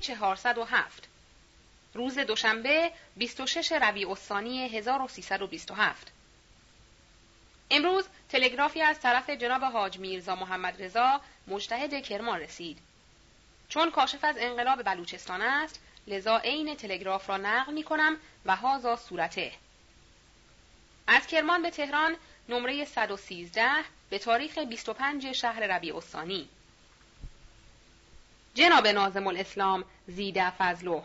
صفحه 407 روز دوشنبه 26 ربیع الثانی 1327 امروز تلگرافی از طرف جناب حاج میرزا محمد رضا مجتهد کرمان رسید. چون کاشف از انقلاب بلوچستان است لذا عین تلگراف را نقل می کنم و هازا صورته. از کرمان به تهران نمره 113 به تاریخ 25 شهر ربیع الثانی. جناب نازم الاسلام زیده فضلو.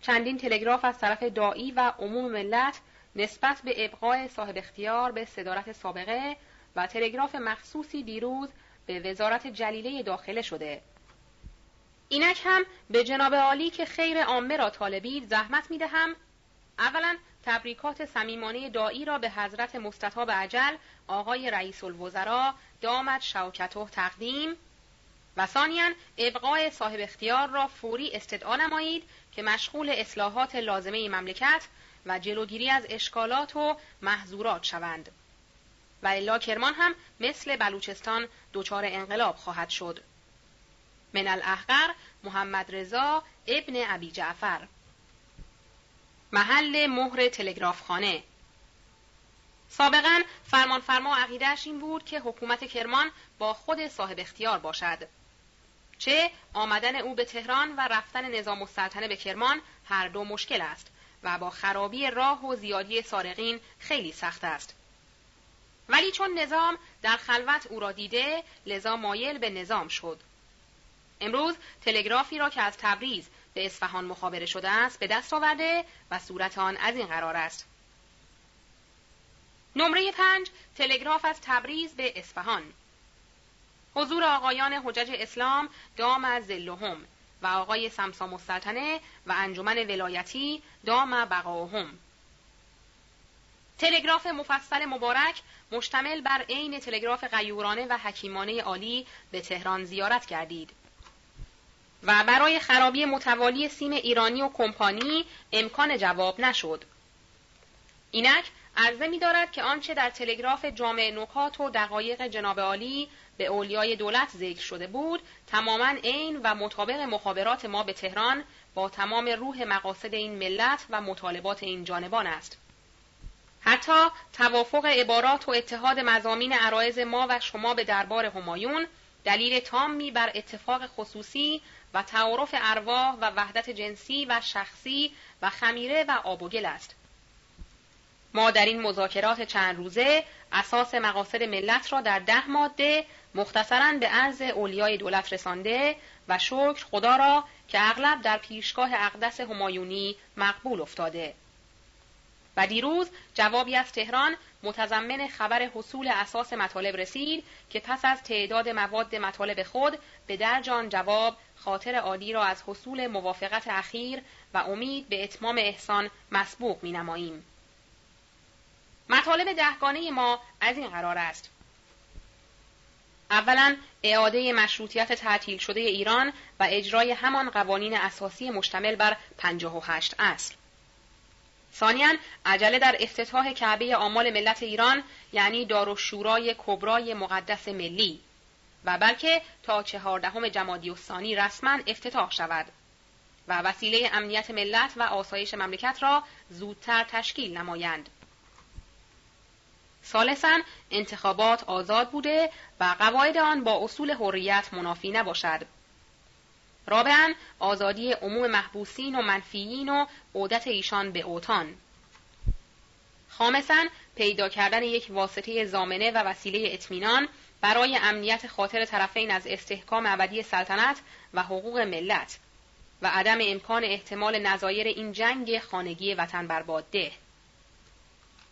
چندین تلگراف از طرف دایی و عموم ملت نسبت به ابقای صاحب اختیار به صدارت سابقه و تلگراف مخصوصی دیروز به وزارت جلیله داخله شده. اینک هم به جناب عالی که خیر عامه را طالبید زحمت می دهم. اولا تبریکات صمیمانه دایی را به حضرت مستطاب عجل آقای رئیس الوزراء دامت شوکته تقدیم. و ثانیا صاحب اختیار را فوری استدعا نمایید که مشغول اصلاحات لازمه مملکت و جلوگیری از اشکالات و محظورات شوند. و الا کرمان هم مثل بلوچستان دچار انقلاب خواهد شد. من الاحقر محمد رضا ابن ابی جعفر. محل مهر تلگرافخانه. سابقا فرمانفرما عقیدهش این بود که حکومت کرمان با خود صاحب اختیار باشد. چه آمدن او به تهران و رفتن نظام السلطنه به کرمان هر دو مشکل است و با خرابی راه و زیادی سارقین خیلی سخت است. ولی چون نظام در خلوت او را دیده لذا مایل به نظام شد. امروز تلگرافی را که از تبریز به اصفهان مخابره شده است به دست آورده و صورت آن از این قرار است. نمره پنج تلگراف از تبریز به اصفهان. حضور آقایان حجج اسلام دام از زلهم و آقای سمسام السلطنه و انجمن ولایتی دام بقاهم تلگراف مفصل مبارک مشتمل بر عین تلگراف غیورانه و حکیمانه عالی به تهران زیارت کردید و برای خرابی متوالی سیم ایرانی و کمپانی امکان جواب نشد. اینک عرضه می دارد که آنچه در تلگراف جامع نکات و دقایق جناب عالی به اولیای دولت ذکر شده بود تماما عین و مطابق مخابرات ما به تهران با تمام روح مقاصد این ملت و مطالبات این جانبان است. حتی توافق عبارات و اتحاد مزامین عرایز ما و شما به دربار همایون دلیل تامی بر اتفاق خصوصی و تعارف ارواح و وحدت جنسی و شخصی و خمیره و آب و گل است. ما در این مذاکرات چند روزه اساس مقاصد ملت را در ده ماده مختصرا به عرض اولیای دولت رسانده و شکر خدا را که اغلب در پیشگاه اقدس همایونی مقبول افتاده و دیروز جوابی از تهران متضمن خبر حصول اساس مطالب رسید که پس از تعداد مواد مطالب خود به درج آن جواب خاطر عالی را از حصول موافقت اخیر و امید به اتمام احسان مسبوق می نماییم. مطالب دهگانه ما از این قرار است. اولا اعاده مشروطیت تعطیل شده ایران و اجرای همان قوانین اساسی مشتمل بر 58 اصل. ثانیا عجله در افتتاح کعبه آمال ملت ایران یعنی دار و شورای کبرای مقدس ملی و بلکه تا چهاردهم جمادی الثانی رسما افتتاح شود و وسیله امنیت ملت و آسایش مملکت را زودتر تشکیل نمایند. ثالثا انتخابات آزاد بوده و قواعد آن با اصول حریت منافی نباشد. رابعا آزادی عموم محبوسین و منفیین و عودت ایشان به اوتان. خامسا پیدا کردن یک واسطه زامنه و وسیله اطمینان برای امنیت خاطر طرفین از استحکام ابدی سلطنت و حقوق ملت و عدم امکان احتمال نظایر این جنگ خانگی وطن برباد ده.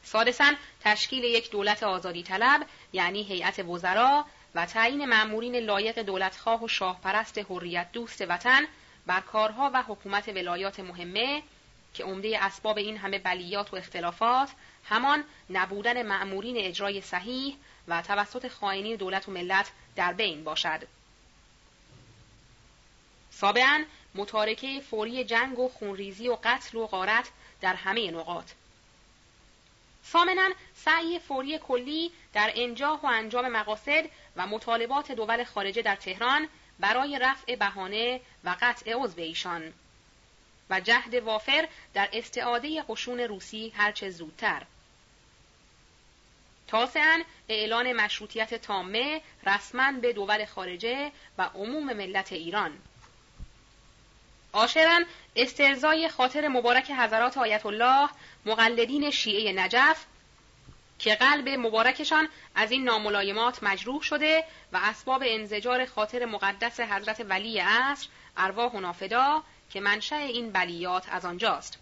سادسا تشکیل یک دولت آزادی طلب یعنی هیئت وزرا و تعیین مأمورین لایق دولتخواه و شاهپرست حریت دوست وطن بر کارها و حکومت ولایات مهمه که عمده اسباب این همه بلیات و اختلافات همان نبودن مأمورین اجرای صحیح و توسط خائنین دولت و ملت در بین باشد. سابعا متارکه فوری جنگ و خونریزی و قتل و غارت در همه نقاط ثامنا سعی فوری کلی در انجاح و انجام مقاصد و مطالبات دول خارجه در تهران برای رفع بهانه و قطع عضو ایشان. و جهد وافر در استعاده قشون روسی هرچه زودتر. تاسعا اعلان مشروطیت تامه رسما به دول خارجه و عموم ملت ایران. آشرا استرزای خاطر مبارک حضرات آیت الله مقلدین شیعه نجف که قلب مبارکشان از این ناملایمات مجروح شده و اسباب انزجار خاطر مقدس حضرت ولی عصر ارواح و نافدا که منشأ این بلیات از آنجاست.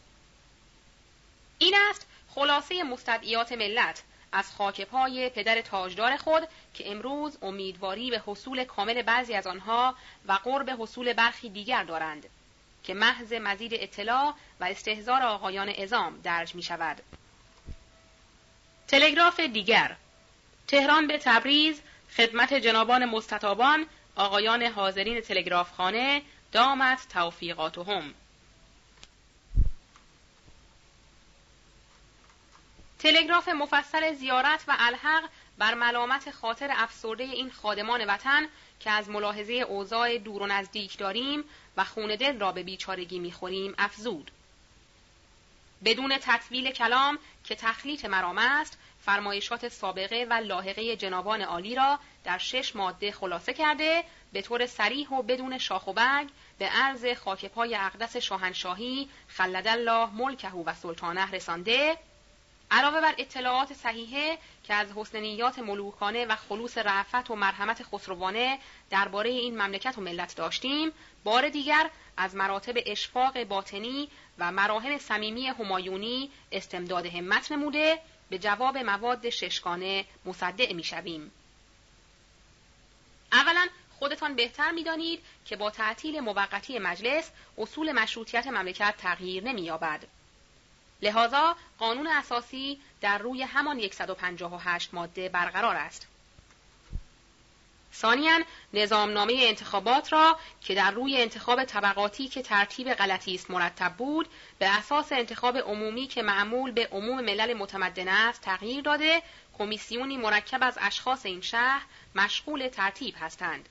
این است خلاصه مستدعیات ملت از خاک پای پدر تاجدار خود که امروز امیدواری به حصول کامل بعضی از آنها و قرب حصول برخی دیگر دارند. که محض مزید اطلاع و استهزار آقایان ازام درج می شود. تلگراف دیگر تهران به تبریز خدمت جنابان مستطابان آقایان حاضرین تلگراف خانه دامت توفیقاتهم تلگراف مفصل زیارت و الحق بر ملامت خاطر افسرده این خادمان وطن که از ملاحظه اوضاع دور و نزدیک داریم و خون دل را به بیچارگی می‌خوریم افزود. بدون تطویل کلام که تخلیط مرام است فرمایشات سابقه و لاحقه جنابان عالی را در شش ماده خلاصه کرده به طور سریح و بدون شاخ و برگ به عرض خاک پای اقدس شاهنشاهی خلد الله ملکه و سلطانه رسانده علاوه بر اطلاعات صحیحه که از حسن نیات ملوکانه و خلوص رعفت و مرحمت خسروانه درباره این مملکت و ملت داشتیم بار دیگر از مراتب اشفاق باطنی و مراهم صمیمی همایونی استمداد همت نموده به جواب مواد ششگانه مصدع می‌شویم. اولا خودتان بهتر می‌دانید که با تعطیل موقتی مجلس اصول مشروطیت مملکت تغییر نمییابد. لذا قانون اساسی در روی همان 158 ماده برقرار است. ثانیا نظامنامه انتخابات را که در روی انتخاب طبقاتی که ترتیب غلطی است مرتب بود به اساس انتخاب عمومی که معمول به عموم ملل متمدن است تغییر داده کمیسیونی مرکب از اشخاص این شهر مشغول ترتیب هستند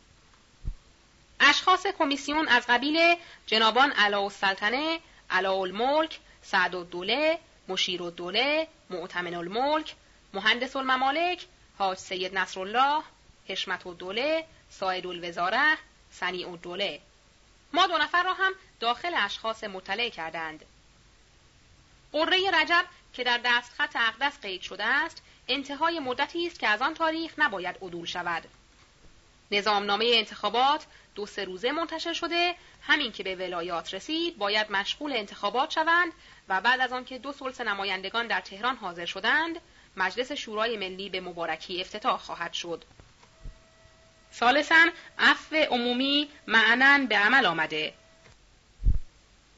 اشخاص کمیسیون از قبیل جنابان علا السلطنه علا الملک سعد الدوله مشیر الدوله معتمن الملک مهندس الممالک حاج سید نصرالله حشمت الدوله ساید الوزاره سنی الدوله. ما دو نفر را هم داخل اشخاص مطلع کردند. قره رجب که در دستخط اقدس قید شده است انتهای مدتی است که از آن تاریخ نباید عدول شود. نظامنامه انتخابات دو سه روزه منتشر شده همین که به ولایات رسید باید مشغول انتخابات شوند و بعد از آنکه دو سلس نمایندگان در تهران حاضر شدند مجلس شورای ملی به مبارکی افتتاح خواهد شد. ثالثا عفو عمومی معنا به عمل آمده.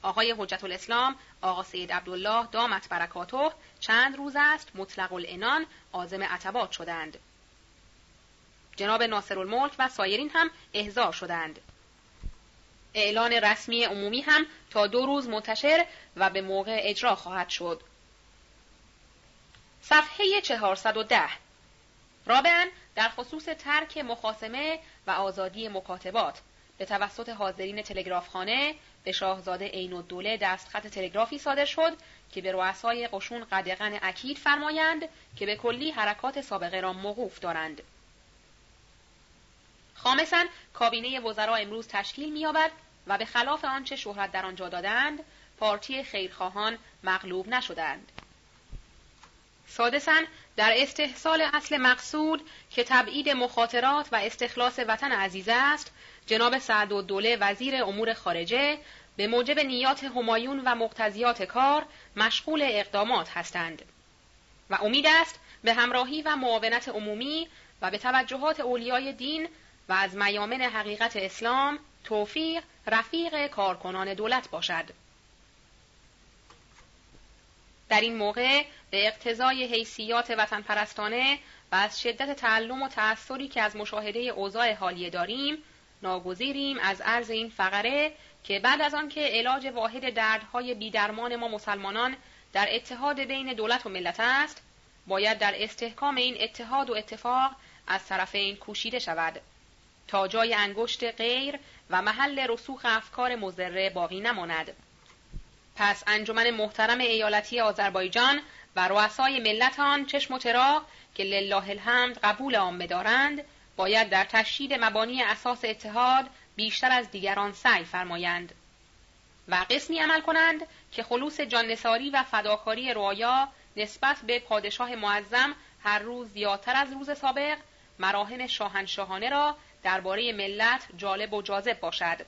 آقای حجت الاسلام آقا سید عبدالله دامت برکاته چند روز است مطلق الانان آزم عتبات شدند. جناب ناصر الملک و سایرین هم احضار شدند. اعلان رسمی عمومی هم تا دو روز منتشر و به موقع اجرا خواهد شد. صفحه 410 رابعا در خصوص ترک مخاسمه و آزادی مکاتبات به توسط حاضرین تلگرافخانه به شاهزاده عین الدوله دستخط تلگرافی صادر شد که به رؤسای قشون قدغن اکید فرمایند که به کلی حرکات سابقه را موقوف دارند. خامسا کابینه وزرا امروز تشکیل می‌یابد و به خلاف آنچه شهرت در آنجا دادند پارتی خیرخواهان مغلوب نشدند. سادسا در استحصال اصل مقصود که تبعید مخاطرات و استخلاص وطن عزیز است جناب سعد و دوله وزیر امور خارجه به موجب نیات همایون و مقتضیات کار مشغول اقدامات هستند. و امید است به همراهی و معاونت عمومی و به توجهات اولیای دین و از میامن حقیقت اسلام توفیق رفیق کارکنان دولت باشد. در این موقع به اقتضای حیثیات وطن پرستانه و از شدت تعلم و تأثری که از مشاهده اوضاع حالیه داریم ناگزیریم از عرض این فقره که بعد از آنکه علاج واحد دردهای بیدرمان ما مسلمانان در اتحاد بین دولت و ملت است باید در استحکام این اتحاد و اتفاق از طرفین کوشیده شود تا جای انگشت غیر و محل رسوخ افکار مزره باقی نماند. پس انجمن محترم ایالتی آذربایجان و رؤسای ملت آن چشم و چراغ که لله الحمد قبول عامه دارند باید در تشدید مبانی اساس اتحاد بیشتر از دیگران سعی فرمایند و قسمی عمل کنند که خلوص جاننساری و فداکاری روایا نسبت به پادشاه معظم هر روز زیادتر از روز سابق مراهن شاهنشاهانه را درباره ملت جالب و جاذب باشد.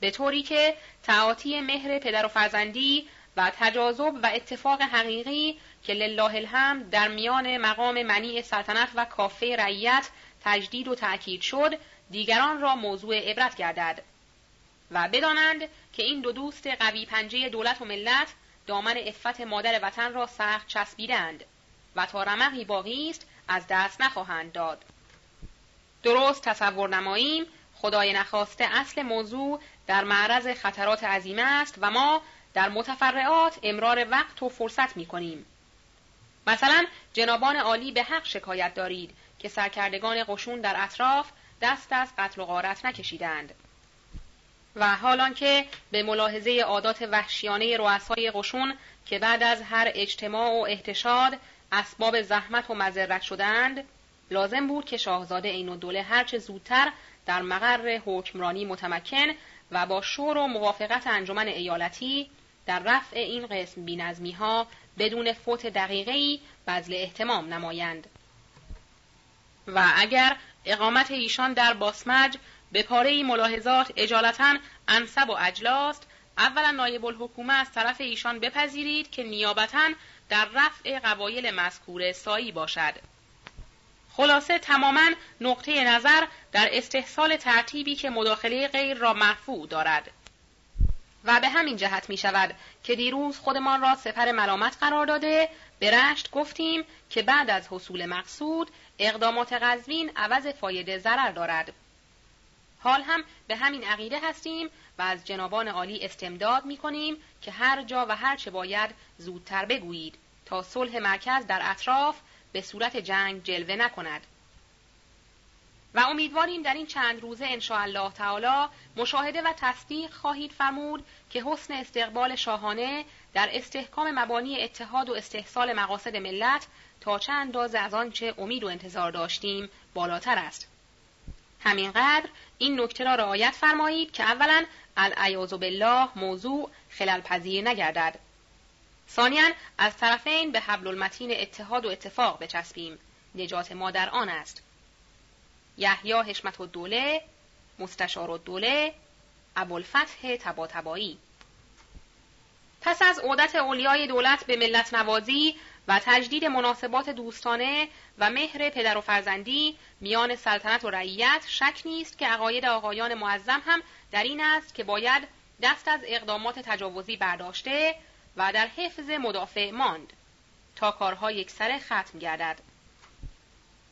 به طوری که تعاطی مهر پدر و فرزندی و تجاذب و اتفاق حقیقی که لله الحمد در میان مقام منی سلطنت و کافه رعیت تجدید و تأکید شد دیگران را موضوع عبرت گردد. و بدانند که این دو دوست قوی پنجه دولت و ملت دامن افت مادر وطن را سخت چسبیدند و تا رمقی باقی است از دست نخواهند داد. درست تصور نماییم خدای نخواسته اصل موضوع در معرض خطرات عظیمه است و ما در متفرعات امرار وقت و فرصت می کنیم. مثلا جنابان عالی به حق شکایت دارید که سرکردگان قشون در اطراف دست از قتل و غارت نکشیدند و حالان که به ملاحظه عادات وحشیانه رؤسای قشون که بعد از هر اجتماع و احتشاد اسباب زحمت و مذرت شدند لازم بود که شاهزاده عین الدوله هرچه زودتر در مقر حکمرانی متمکن و با شور و موافقت انجمن ایالتی در رفع این قسم بینظمی ها بدون فوت دقیقی بذل احتمام نمایند. و اگر اقامت ایشان در باسمج به پاره ملاحظات اجالتا انصب و اجلاست اولا نایب الحکومه از طرف ایشان بپذیرید که نیابتا در رفع قبایل مذکور سایی باشد. خلاصه تماما نقطه نظر در استحصال ترتیبی که مداخله غیر را مرفوع دارد. و به همین جهت می شود که دیروز خودمان را سپر ملامت قرار داده به رشت گفتیم که بعد از حصول مقصود اقدامات قزوین عوض فایده ضرر دارد. حال هم به همین عقیده هستیم و از جنابان عالی استمداد می کنیم که هر جا و هر چه باید زودتر بگویید تا صلح مرکز در اطراف به صورت جنگ جلوه نکند. و امیدواریم در این چند روزه الله تعالی مشاهده و تصدیق خواهید فرمود که حسن استقبال شاهانه در استحکام مبانی اتحاد و استحصال مقاصد ملت تا چه اندازه از آنچه امید و انتظار داشتیم بالاتر است. همینقدر این نکته را رعایت فرمایید که اولا العیاذ بالله موضوع خلل پذیر نگردد. ثانیا از طرفین به حبل المتین اتحاد و اتفاق بچسبیم. نجات ما در آن است. یحیی حشمت الدوله مستشار الدوله ابوالفتح تباتبایی. پس از عودت اولیای دولت به ملت نوازی و تجدید مناسبات دوستانه و مهر پدر و فرزندی میان سلطنت و رعیت شک نیست که عقاید آقایان معظم هم در این است که باید دست از اقدامات تجاوزی برداشته و در حفظ مدافع ماند تا کارها یک سر ختم گردد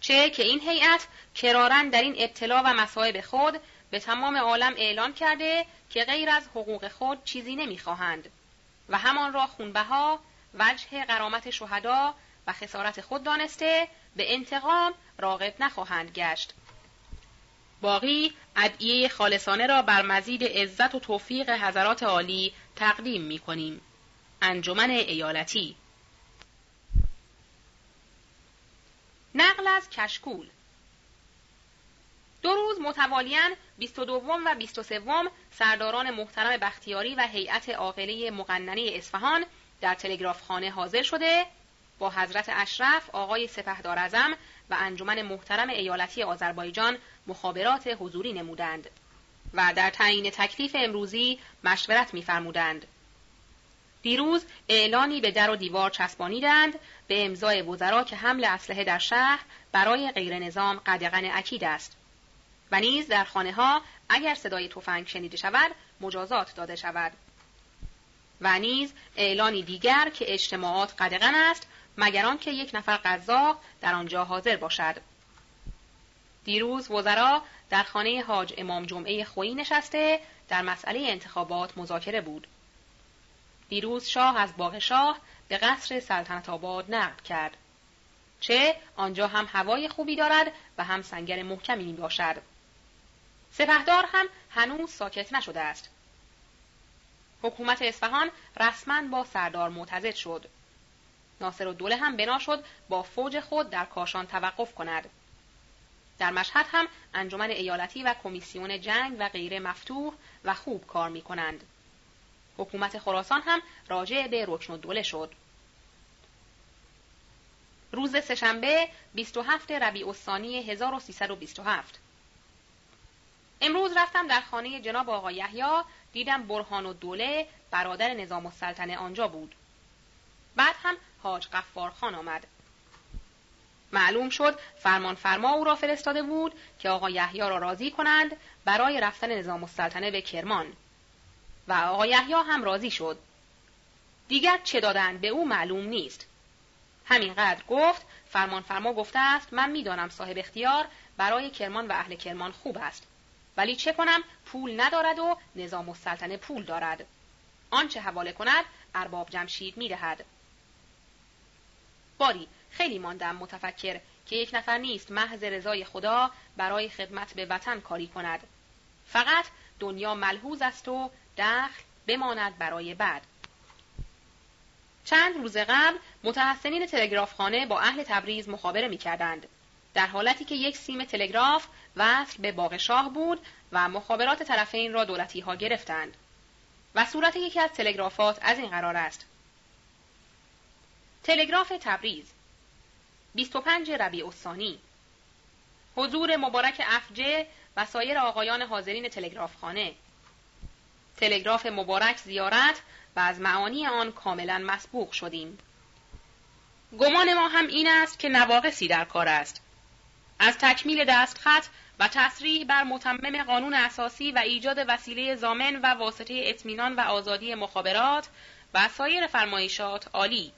چه که این هیئت کرارن در این ابتلا و مصائب خود به تمام عالم اعلان کرده که غیر از حقوق خود چیزی نمی‌خواهند و همان را خونبها وجه قرامت شهدا و خسارت خود دانسته به انتقام راغب نخواهند گشت باقی ادعیه خالصانه را بر مزید عزت و توفیق حضرات عالی تقدیم می کنیم. انجمن ایالتی نقل از کشکول دو روز متوالیاً 22 و 23 سرداران محترم بختیاری و هیئت عاقله مقننه اصفهان در تلگراف خانه حاضر شده با حضرت اشرف آقای سپهدار ازم و انجمن محترم ایالتی آذربایجان مخابرات حضوری نمودند و در تعیین تکلیف امروزی مشورت می‌فرمودند. دیروز اعلانی به در و دیوار چسبانیدند به امضای وزرا که حمل اسلحه در شهر برای غیر نظام قدغن اکید است. و نیز در خانه ها اگر صدای تفنگ شنیده شود مجازات داده شود. و نیز اعلانی دیگر که اجتماعات قدغن است مگر که یک نفر قزاق در آنجا حاضر باشد. دیروز وزرا در خانه حاج امام جمعه خویی نشسته در مسئله انتخابات مذاکره بود. دیروز شاه از باغ شاه به قصر سلطنت آباد نقل کرد چه آنجا هم هوای خوبی دارد و هم سنگر محکمی می باشد. سپهدار هم هنوز ساکت نشده است. حکومت اصفهان رسما با سردار معتزد شد. ناصر و دوله هم بنا شد با فوج خود در کاشان توقف کند. در مشهد هم انجمن ایالتی و کمیسیون جنگ و غیره مفتوح و خوب کار می کنند. حکومت خراسان هم راجع به رکن دوله شد. روز سهشنبه 27 ربیع الثانی 1327 امروز رفتم در خانه جناب آقا یحیی دیدم برهان و دوله برادر نظام السلطنه آنجا بود. بعد هم حاج قفار خان آمد. معلوم شد فرمان فرما او را فرستاده بود که آقا یحیی را راضی کنند برای رفتن نظام السلطنه به کرمان و آقا یحیی هم راضی شد. دیگر چه دادند به او معلوم نیست. همینقدر گفت فرمان فرما گفته است من می‌دانم صاحب اختیار برای کرمان و اهل کرمان خوب است. ولی چه کنم پول ندارد و نظام السلطنه پول دارد. آنچه حواله کند ارباب جمشید می‌دهد. باری خیلی ماندم متفکر که یک نفر نیست محض رضای خدا برای خدمت به وطن کاری کند. فقط دنیا ملحوظ است و دخل بماند برای بعد. چند روز قبل متحسنین تلگرافخانه با اهل تبریز مخابره می کردند. در حالتی که یک سیم تلگراف وصل به باغ شاه بود و مخابرات طرفین را دولتی ها گرفتند. و صورت یکی از تلگرافات از این قرار است. تلگراف تبریز 25 ربیع الثانی حضور مبارک افجه و سایر آقایان حاضرین تلگرافخانه تلگراف مبارک زیارت و از معانی آن کاملا مسبوق شدیم. گمان ما هم این است که نواقصی در کار است. از تکمیل دستخط و تصریح بر متمم قانون اساسی و ایجاد وسیله زامن و واسطه اطمینان و آزادی مخابرات و سایر فرمایشات عالی.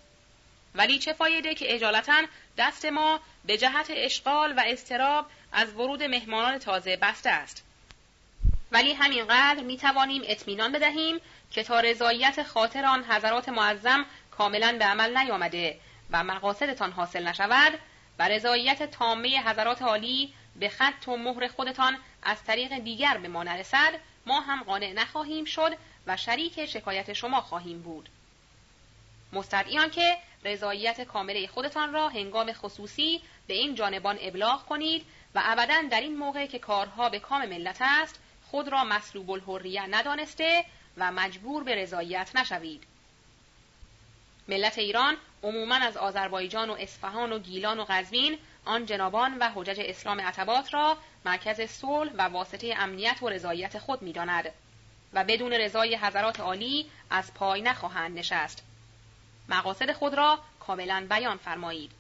ولی چه فایده که اجالتا دست ما به جهت اشغال و استراب از ورود مهمانان تازه بسته است؟ ولی همینقدر می توانیم اطمینان بدهیم که تا رضایت خاطر آن حضرات معظم کاملا به عمل نیامده و مقاصدتان حاصل نشود و رضایت تامه حضرات عالی به خط و مهر خودتان از طریق دیگر به ما نرسد ما هم قانع نخواهیم شد و شریک شکایت شما خواهیم بود. مستدعیان که رضایت کامله خودتان را هنگام خصوصی به این جانبان ابلاغ کنید و ابدا در این موقع که کارها به کام ملت است خود را مسلوب الحریه ندانسته و مجبور به رضایت نشوید. ملت ایران عموما از آذربایجان و اصفهان و گیلان و قزوین آن جنابان و حجج اسلام عتبات را مرکز صلح و واسطه امنیت و رضایت خود می‌داند و بدون رضای حضرات عالی از پای نخواهند نشست. مقاصد خود را کاملا بیان فرمایید.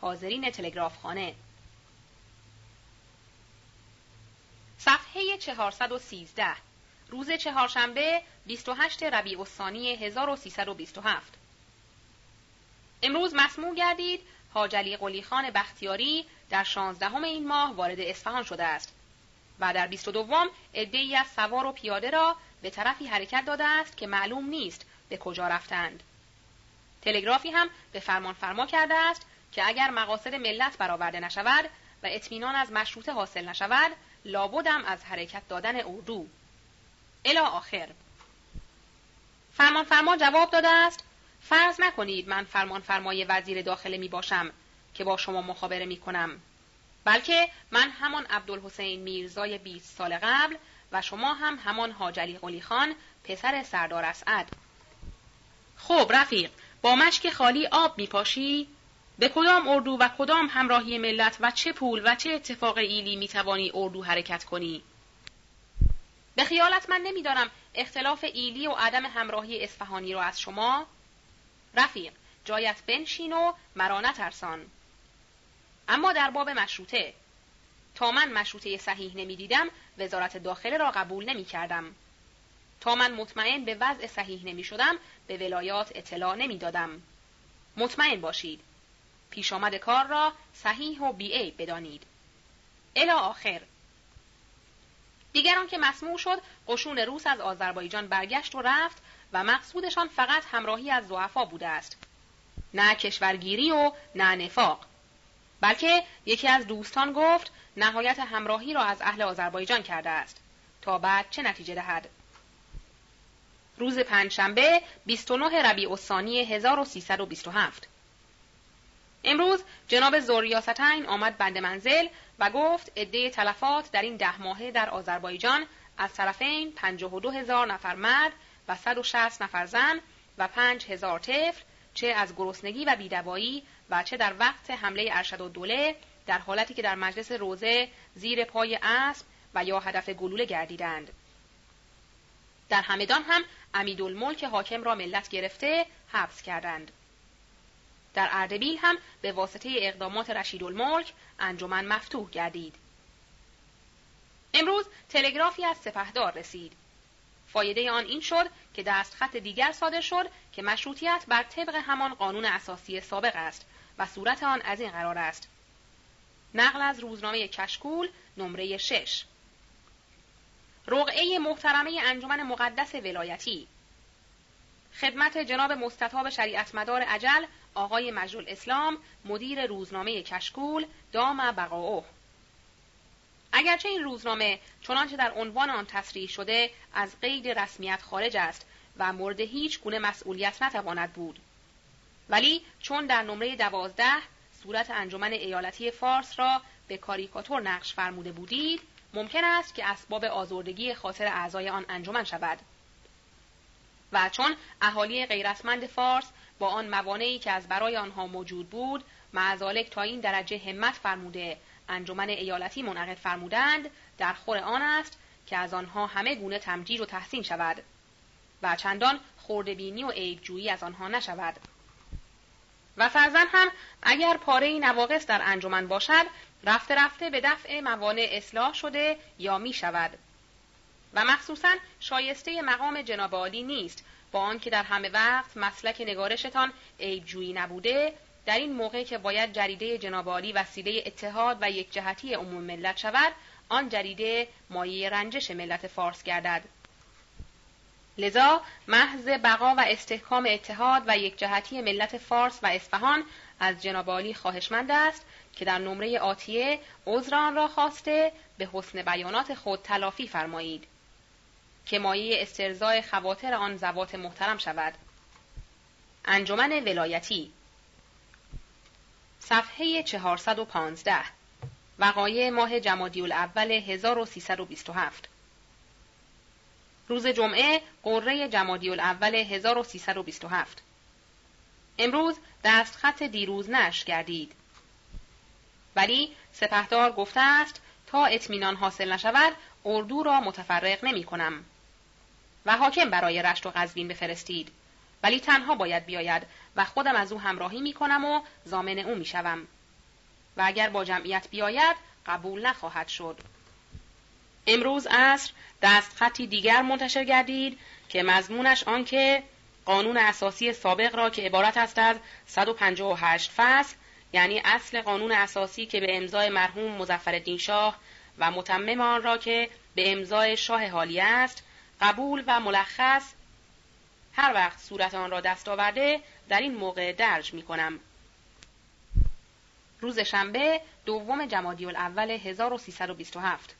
حاضرین تلگراف خانه صفحه 413 روز چهارشنبه 28 ربیع الثانی 1327 امروز مسموع گردید حاج علی قلی خان بختیاری در شانزدهم این ماه وارد اصفهان شده است. و در بیست و دوم عدهای از سوار و پیاده را به طرفی حرکت داده است که معلوم نیست به کجا رفتند. تلگرافی هم به فرمان فرما کرده است که اگر مقاصد ملت برآورده نشود و اطمینان از مشروطه حاصل نشود لابدم از حرکت دادن اردو الا آخر. فرمان فرما جواب داده است. فرض نکنید من فرمان فرمای وزیر داخله می باشم که با شما مخابره می کنم. بلکه من همان عبدالحسین میرزای 20 سال قبل و شما هم همان حاجلی قلی خان پسر سردار اسعد. خب رفیق با مشک خالی آب می پاشی؟ به کدام اردو و کدام همراهی ملت و چه پول و چه اتفاق ایلی می توانی اردو حرکت کنی؟ به خیالت من نمی‌دانم اختلاف ایلی و عدم همراهی اصفهانی را از شما رفیق جایت بنشین و مرا نترسان اما در باب مشروطه تا من مشروطه صحیح نمی‌دیدم وزارت داخله را قبول نمی کردم. تا من مطمئن به وضع صحیح نمی شدم به ولایات اطلاع نمی دادم. مطمئن باشید. پیش آمد کار را صحیح و بی بدانید. الا آخر. دیگران که مسموع شد قشون روس از آذربایجان برگشت و رفت و مقصودشان فقط همراهی از ضعفا بوده است. نه کشورگیری و نه نفاق. بلکه یکی از دوستان گفت نهایت همراهی را از اهل آذربایجان کرده است. تا بعد چه نتیجه دهد؟ روز پنجشنبه 29 ربیع الثانی 1327 امروز جناب زوریاستین آمد بند منزل و گفت عده تلفات در این ده ماهه در آذربایجان از طرفین 52 هزار نفر مرد و 160 نفر زن و 5 هزار طفل چه از گرسنگی و بیدوایی و چه در وقت حمله ارشد و دوله در حالتی که در مجلس روزه زیر پای اسب و یا هدف گلوله گردیدند. در همدان هم امیدالملک حاکم را ملت گرفته حبس کردند. در اردبیل هم به واسطه اقدامات رشیدالملک انجمن مفتوح گردید. امروز تلگرافی از سپهدار رسید. فایده آن این شد که دستخط دیگر صادر شد که مشروطیت بر طبق همان قانون اساسی سابق است و صورت آن از این قرار است. نقل از روزنامه کشکول نمره 6 رقعه محترمه انجمن مقدس ولایتی خدمت جناب مستطاب شریعت مدار عجل آقای مجرول اسلام مدیر روزنامه کشکول دام بقاؤه. اگرچه این روزنامه چنانچه در عنوان آن تصریح شده از قید رسمیت خارج است و مورد هیچ گونه مسئولیت نتواند بود. ولی چون در نمره دوازده صورت انجمن ایالتی فارس را به کاریکاتور نقش فرموده بودید ممکن است که اسباب آزردگی خاطر اعضای آن انجمن شود. و چون اهالی غیرتمند فارس با آن موانعی که از برای آنها موجود بود معزالک تا این درجه همت فرموده انجمن ایالتی منعقد فرمودند در خور آن است که از آنها همه گونه تمجید و تحسین شود و چندان خوردبینی و عیبجویی از آنها نشود. و فرزن هم اگر پاره نواقص در انجمن باشد رفته رفته به دفع موانع اصلاح شده یا می شود. و مخصوصا شایسته مقام جناب عالی نیست. با آنکه در همه وقت مسلک نگارشتان عیبجویی نبوده در این موقع که باید جریده جناب عالی وسیله اتحاد و یک جهتی عموم ملت شود آن جریده مایه رنجش ملت فارس گردد. لذا محض بقا و استحکام اتحاد و یک جهتی ملت فارس و اصفهان از جناب عالی خواهشمند است که در نمره آتیه عذر آن را خواسته به حسن بیانات خود تلافی فرمایید. که مایه استرزای خواتر آن زوات محترم شود. انجمن ولایتی. صفحه 415 وقایع ماه جمادی الاول 1327 روز جمعه قره جمادی الاول 1327 امروز دستخط دیروز نش گردید. ولی سپهدار گفته است تا اطمینان حاصل نشود اردو را متفرق نمی کنم. و حاکم برای رشت و قزوین بفرستید ولی تنها باید بیاید و خودم از او همراهی می کنم و زامن او می شوم. و اگر با جمعیت بیاید قبول نخواهد شد. امروز عصر دستخطی دیگر منتشر گردید که مضمونش آنکه قانون اساسی سابق را که عبارت است از 158 فصل یعنی اصل قانون اساسی که به امضای مرحوم مظفرالدین شاه و متمم آن را که به امضای شاه حالی است قبول و ملخص هر وقت صورت آن را دست آورده در این موقع درج می کنم. روز شنبه دوم جمادی الاول 1327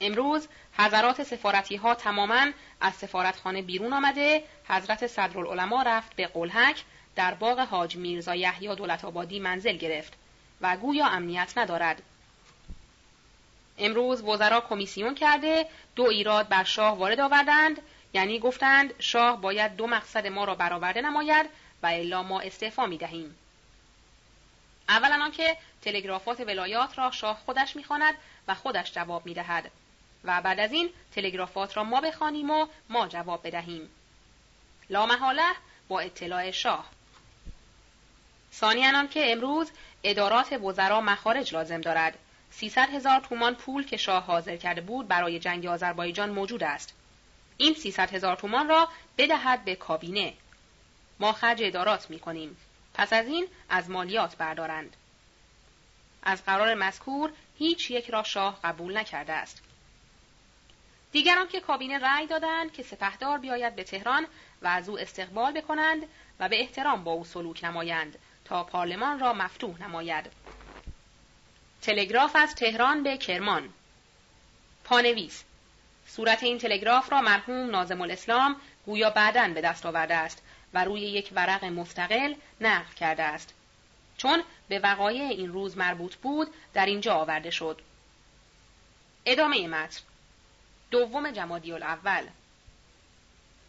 امروز حضرات سفارتی ها تماما از سفارتخانه بیرون آمده حضرت صدرالعلماء رفت به قلحک در باغ حاج میرزا یحیی دولت آبادی منزل گرفت و گویا امنیت ندارد امروز وزرا کمیسیون کرده دو ایراد بر شاه وارد آوردند یعنی گفتند شاه باید دو مقصد ما را برآورده نماید و الا ما استعفا می دهیم. اولا آنکه تلگرافات ولایات را شاه خودش می‌خواند و خودش جواب می‌دهد و بعد از این تلگرافات را ما بخوانیم و ما جواب بدهیم. لا محاله با اطلاع شاه. ثانیا که امروز ادارات وزرا مخارج لازم دارد. 300 هزار تومان پول که شاه حاضر کرده بود برای جنگ آذربایجان موجود است. این 300 هزار تومان را بدهد به کابینه. ما خرج ادارات می کنیم. پس از این از مالیات بردارند. از قرار مذکور هیچ یک را شاه قبول نکرده است. دیگران که کابینه رأی دادند که سپهدار بیاید به تهران و از او استقبال بکنند و به احترام با او سلوک نمایند تا پارلمان را مفتوح نماید تلگراف از تهران به کرمان. پانویس. صورت این تلگراف را مرحوم نازم الاسلام گویا بعدا به دست آورده است و روی یک ورق مستقل نقل کرده است. چون به وقایع این روز مربوط بود در اینجا آورده شد. ادامه متن. دوم جمادی الاول.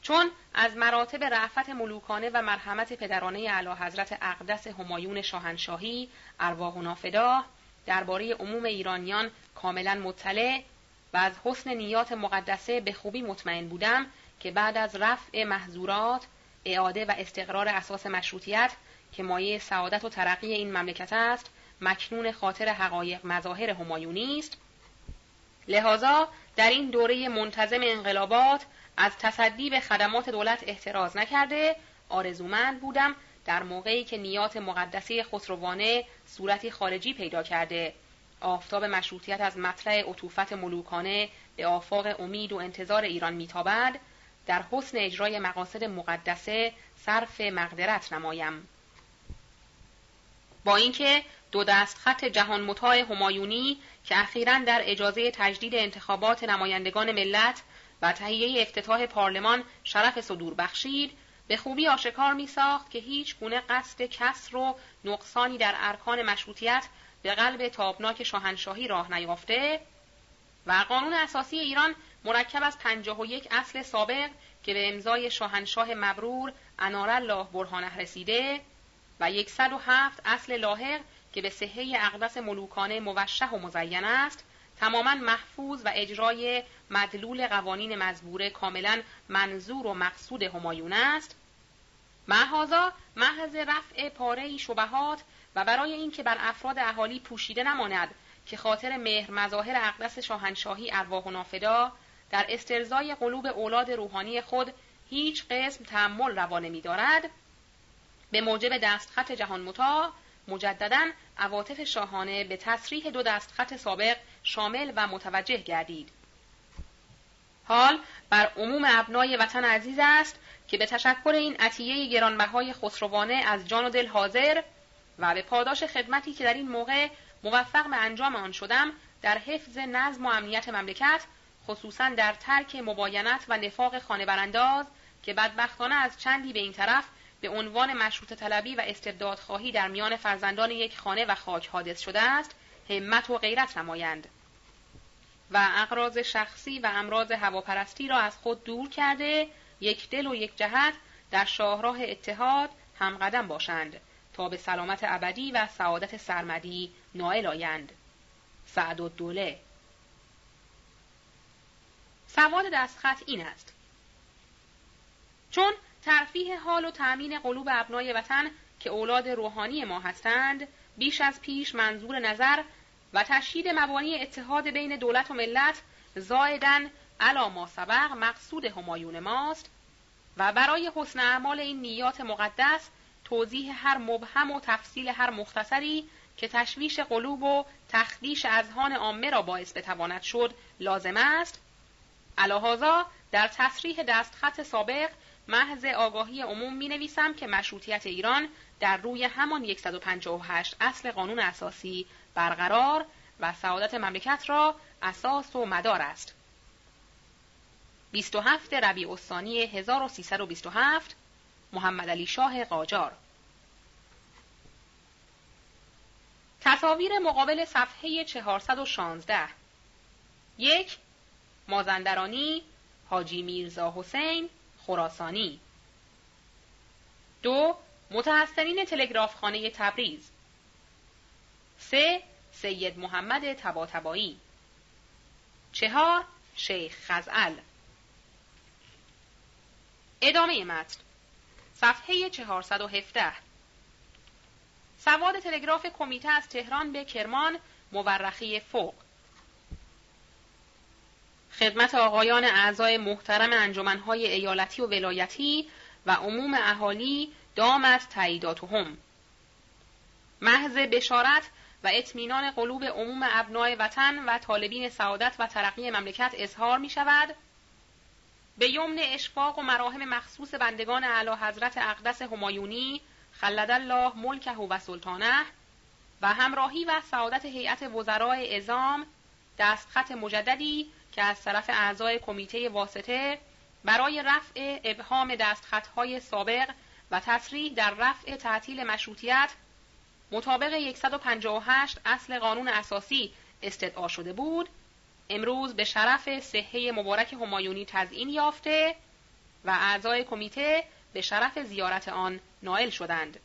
چون از مراتب رعفت ملوکانه و مرحمت پدرانه اعلی حضرت اقدس همایون شاهنشاهی ارواح و نافدا درباره عموم ایرانیان کاملا مطلع و از حسن نیات مقدسه به خوبی مطمئن بودم که بعد از رفع محظورات اعاده و استقرار اساس مشروطیت که مایه سعادت و ترقی این مملکت است مکنون خاطر حقایق مظاهر همایونی است لذا در این دوره منتظم انقلابات از تصدی به خدمات دولت احتراز نکرده آرزومند بودم در موقعی که نیات مقدسی خسروانه صورتی خارجی پیدا کرده. آفتاب مشروطیت از مطلع عطوفت ملوکانه به آفاق امید و انتظار ایران میتابد. در حسن اجرای مقاصد مقدسه صرف مقدرت نمایم. با اینکه دو دست خط جهان مطاع همایونی که اخیرا در اجازه تجدید انتخابات نمایندگان ملت و تهیه افتتاح پارلمان شرف صدور بخشید به خوبی آشکار می ساخت که هیچ گونه قصد کسر و نقصانی در ارکان مشروطیت به قلب تابناک شاهنشاهی راه نیافته و قانون اساسی ایران مرکب از پنجاه و یک اصل سابق که به امضای شاهنشاه مبرور انار الله برهانه رسیده و یکصد و هفت اصل لاحق که به صحه اقدس ملوکانه موشه و مزین است تماما محفوظ و اجرای مدلول قوانین مزبوره کاملا منظور و مقصود همایون است. محازا محض رفع پاره شبهات و برای اینکه بر افراد اهالی پوشیده نماند که خاطر مهر مظاهر اقدس شاهنشاهی ارواح و نافدا در استرزای قلوب اولاد روحانی خود هیچ قسم تحمل روانه می دارد به موجب دستخط جهان متا مجددا عواطف شاهانه به تصریح دو دستخط سابق شامل و متوجه گردید. حال بر عموم ابنای وطن عزیز است که به تشکر این عطیه گرانبهای خسروانه از جان و دل حاضر و به پاداش خدمتی که در این موقع موفق به انجام آن شدم در حفظ نظم و امنیت مملکت خصوصا در ترک مباینت و نفاق خانه برانداز که بدبختانه از چندی به این طرف به عنوان مشروط طلبی و استبداد خواهی در میان فرزندان یک خانه و خاک حادث شده است همت و غیرت نمایند. و اقراض شخصی و امراض هواپرستی را از خود دور کرده یک دل و یک جهت در شاهراه اتحاد همقدم باشند تا به سلامت ابدی و سعادت سرمدی نائل آیند. سعد و دوله سواد دستخط این است. چون ترفیه حال و تأمین قلوب ابنای وطن که اولاد روحانی ما هستند بیش از پیش منظور نظر و تشهید مبانی اتحاد بین دولت و ملت زایدن علا ما سبق مقصود همایون ماست و برای حسن اعمال این نیات مقدس توضیح هر مبهم و تفصیل هر مختصری که تشویش قلوب و تخدیش اذهان عامه را باعث بتواند شد لازم است. الهازا در تصریح دستخط سابق محض آگاهی عموم می نویسم که مشروطیت ایران در روی همان 158 اصل قانون اساسی برقرار و سعادت مملکت را اساس و مدار است. 27 ربیع الثانی 1327 محمد علی شاه قاجار. تصاویر مقابل صفحه 416 یک مازندرانی حاجی میرزا حسین خراسانی. دو متحسنین تلگرافخانه تبریز. سه سید محمد تباتبایی چهار شیخ خزعل. ادامه متن. صفحه 417 سواد تلگراف کمیته از تهران به کرمان مورخی فوق. خدمت آقایان اعضای محترم انجمنهای ایالتی و ولایتی و عموم اهالی دامت هم. محض بشارت و اطمینان قلوب عموم ابنای وطن و طالبین سعادت و ترقی مملکت اظهار می شود به یمن اشفاق و مراهم مخصوص بندگان اعلی حضرت اقدس همایونی خلد الله ملکه و سلطانه و همراهی و سعادت هیئت وزرای ازام دستخط مجددی که از طرف اعضای کمیته واسطه برای رفع ابهام دستخطهای سابق و تصریح در رفع تعطیل مشروطیت مطابق 158 اصل قانون اساسی استدعا شده بود. امروز به شرف صحه مبارک همایونی تزیین یافته و اعضای کمیته به شرف زیارت آن نائل شدند.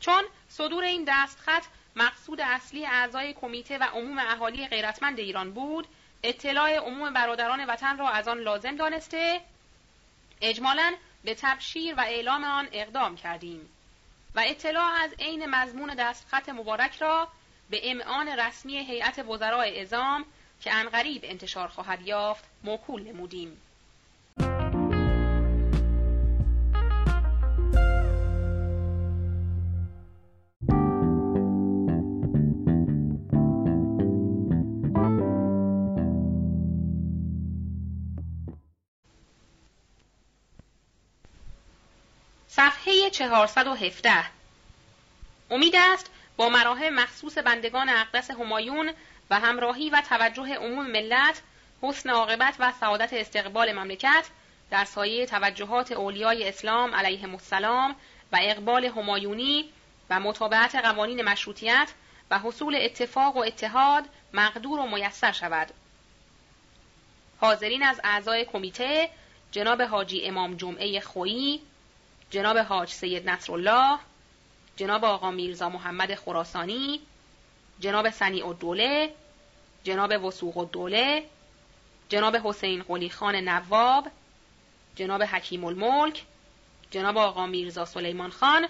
چون صدور این دستخط مقصود اصلی اعضای کمیته و عموم اهالی غیرتمند ایران بود اطلاع عموم برادران وطن را از آن لازم دانسته. اجمالا به تبشیر و اعلام آن اقدام کردیم. و اطلاع از عین مضمون دستخط مبارک را به امعان رسمی هیئت وزرای ازام که انقریب انتشار خواهد یافت موکول نمودیم. صفحه 417 امید است با مراحل مخصوص بندگان اقدس همایون و همراهی و توجه عموم ملت حسن عاقبت و سعادت استقبال مملکت در سایه توجهات اولیای اسلام علیهم السلام و اقبال همایونی و مطابقت قوانین مشروطیت و حصول اتفاق و اتحاد مقدور و میسر شود. حاضرین از اعضای کمیته جناب حاجی امام جمعه خویی جناب حاج سید نصرالله جناب آقا میرزا محمد خراسانی جناب سنیع الدوله جناب وسوق الدوله جناب حسین قلی خان نواب جناب حکیم الملک جناب آقا میرزا سلیمان خان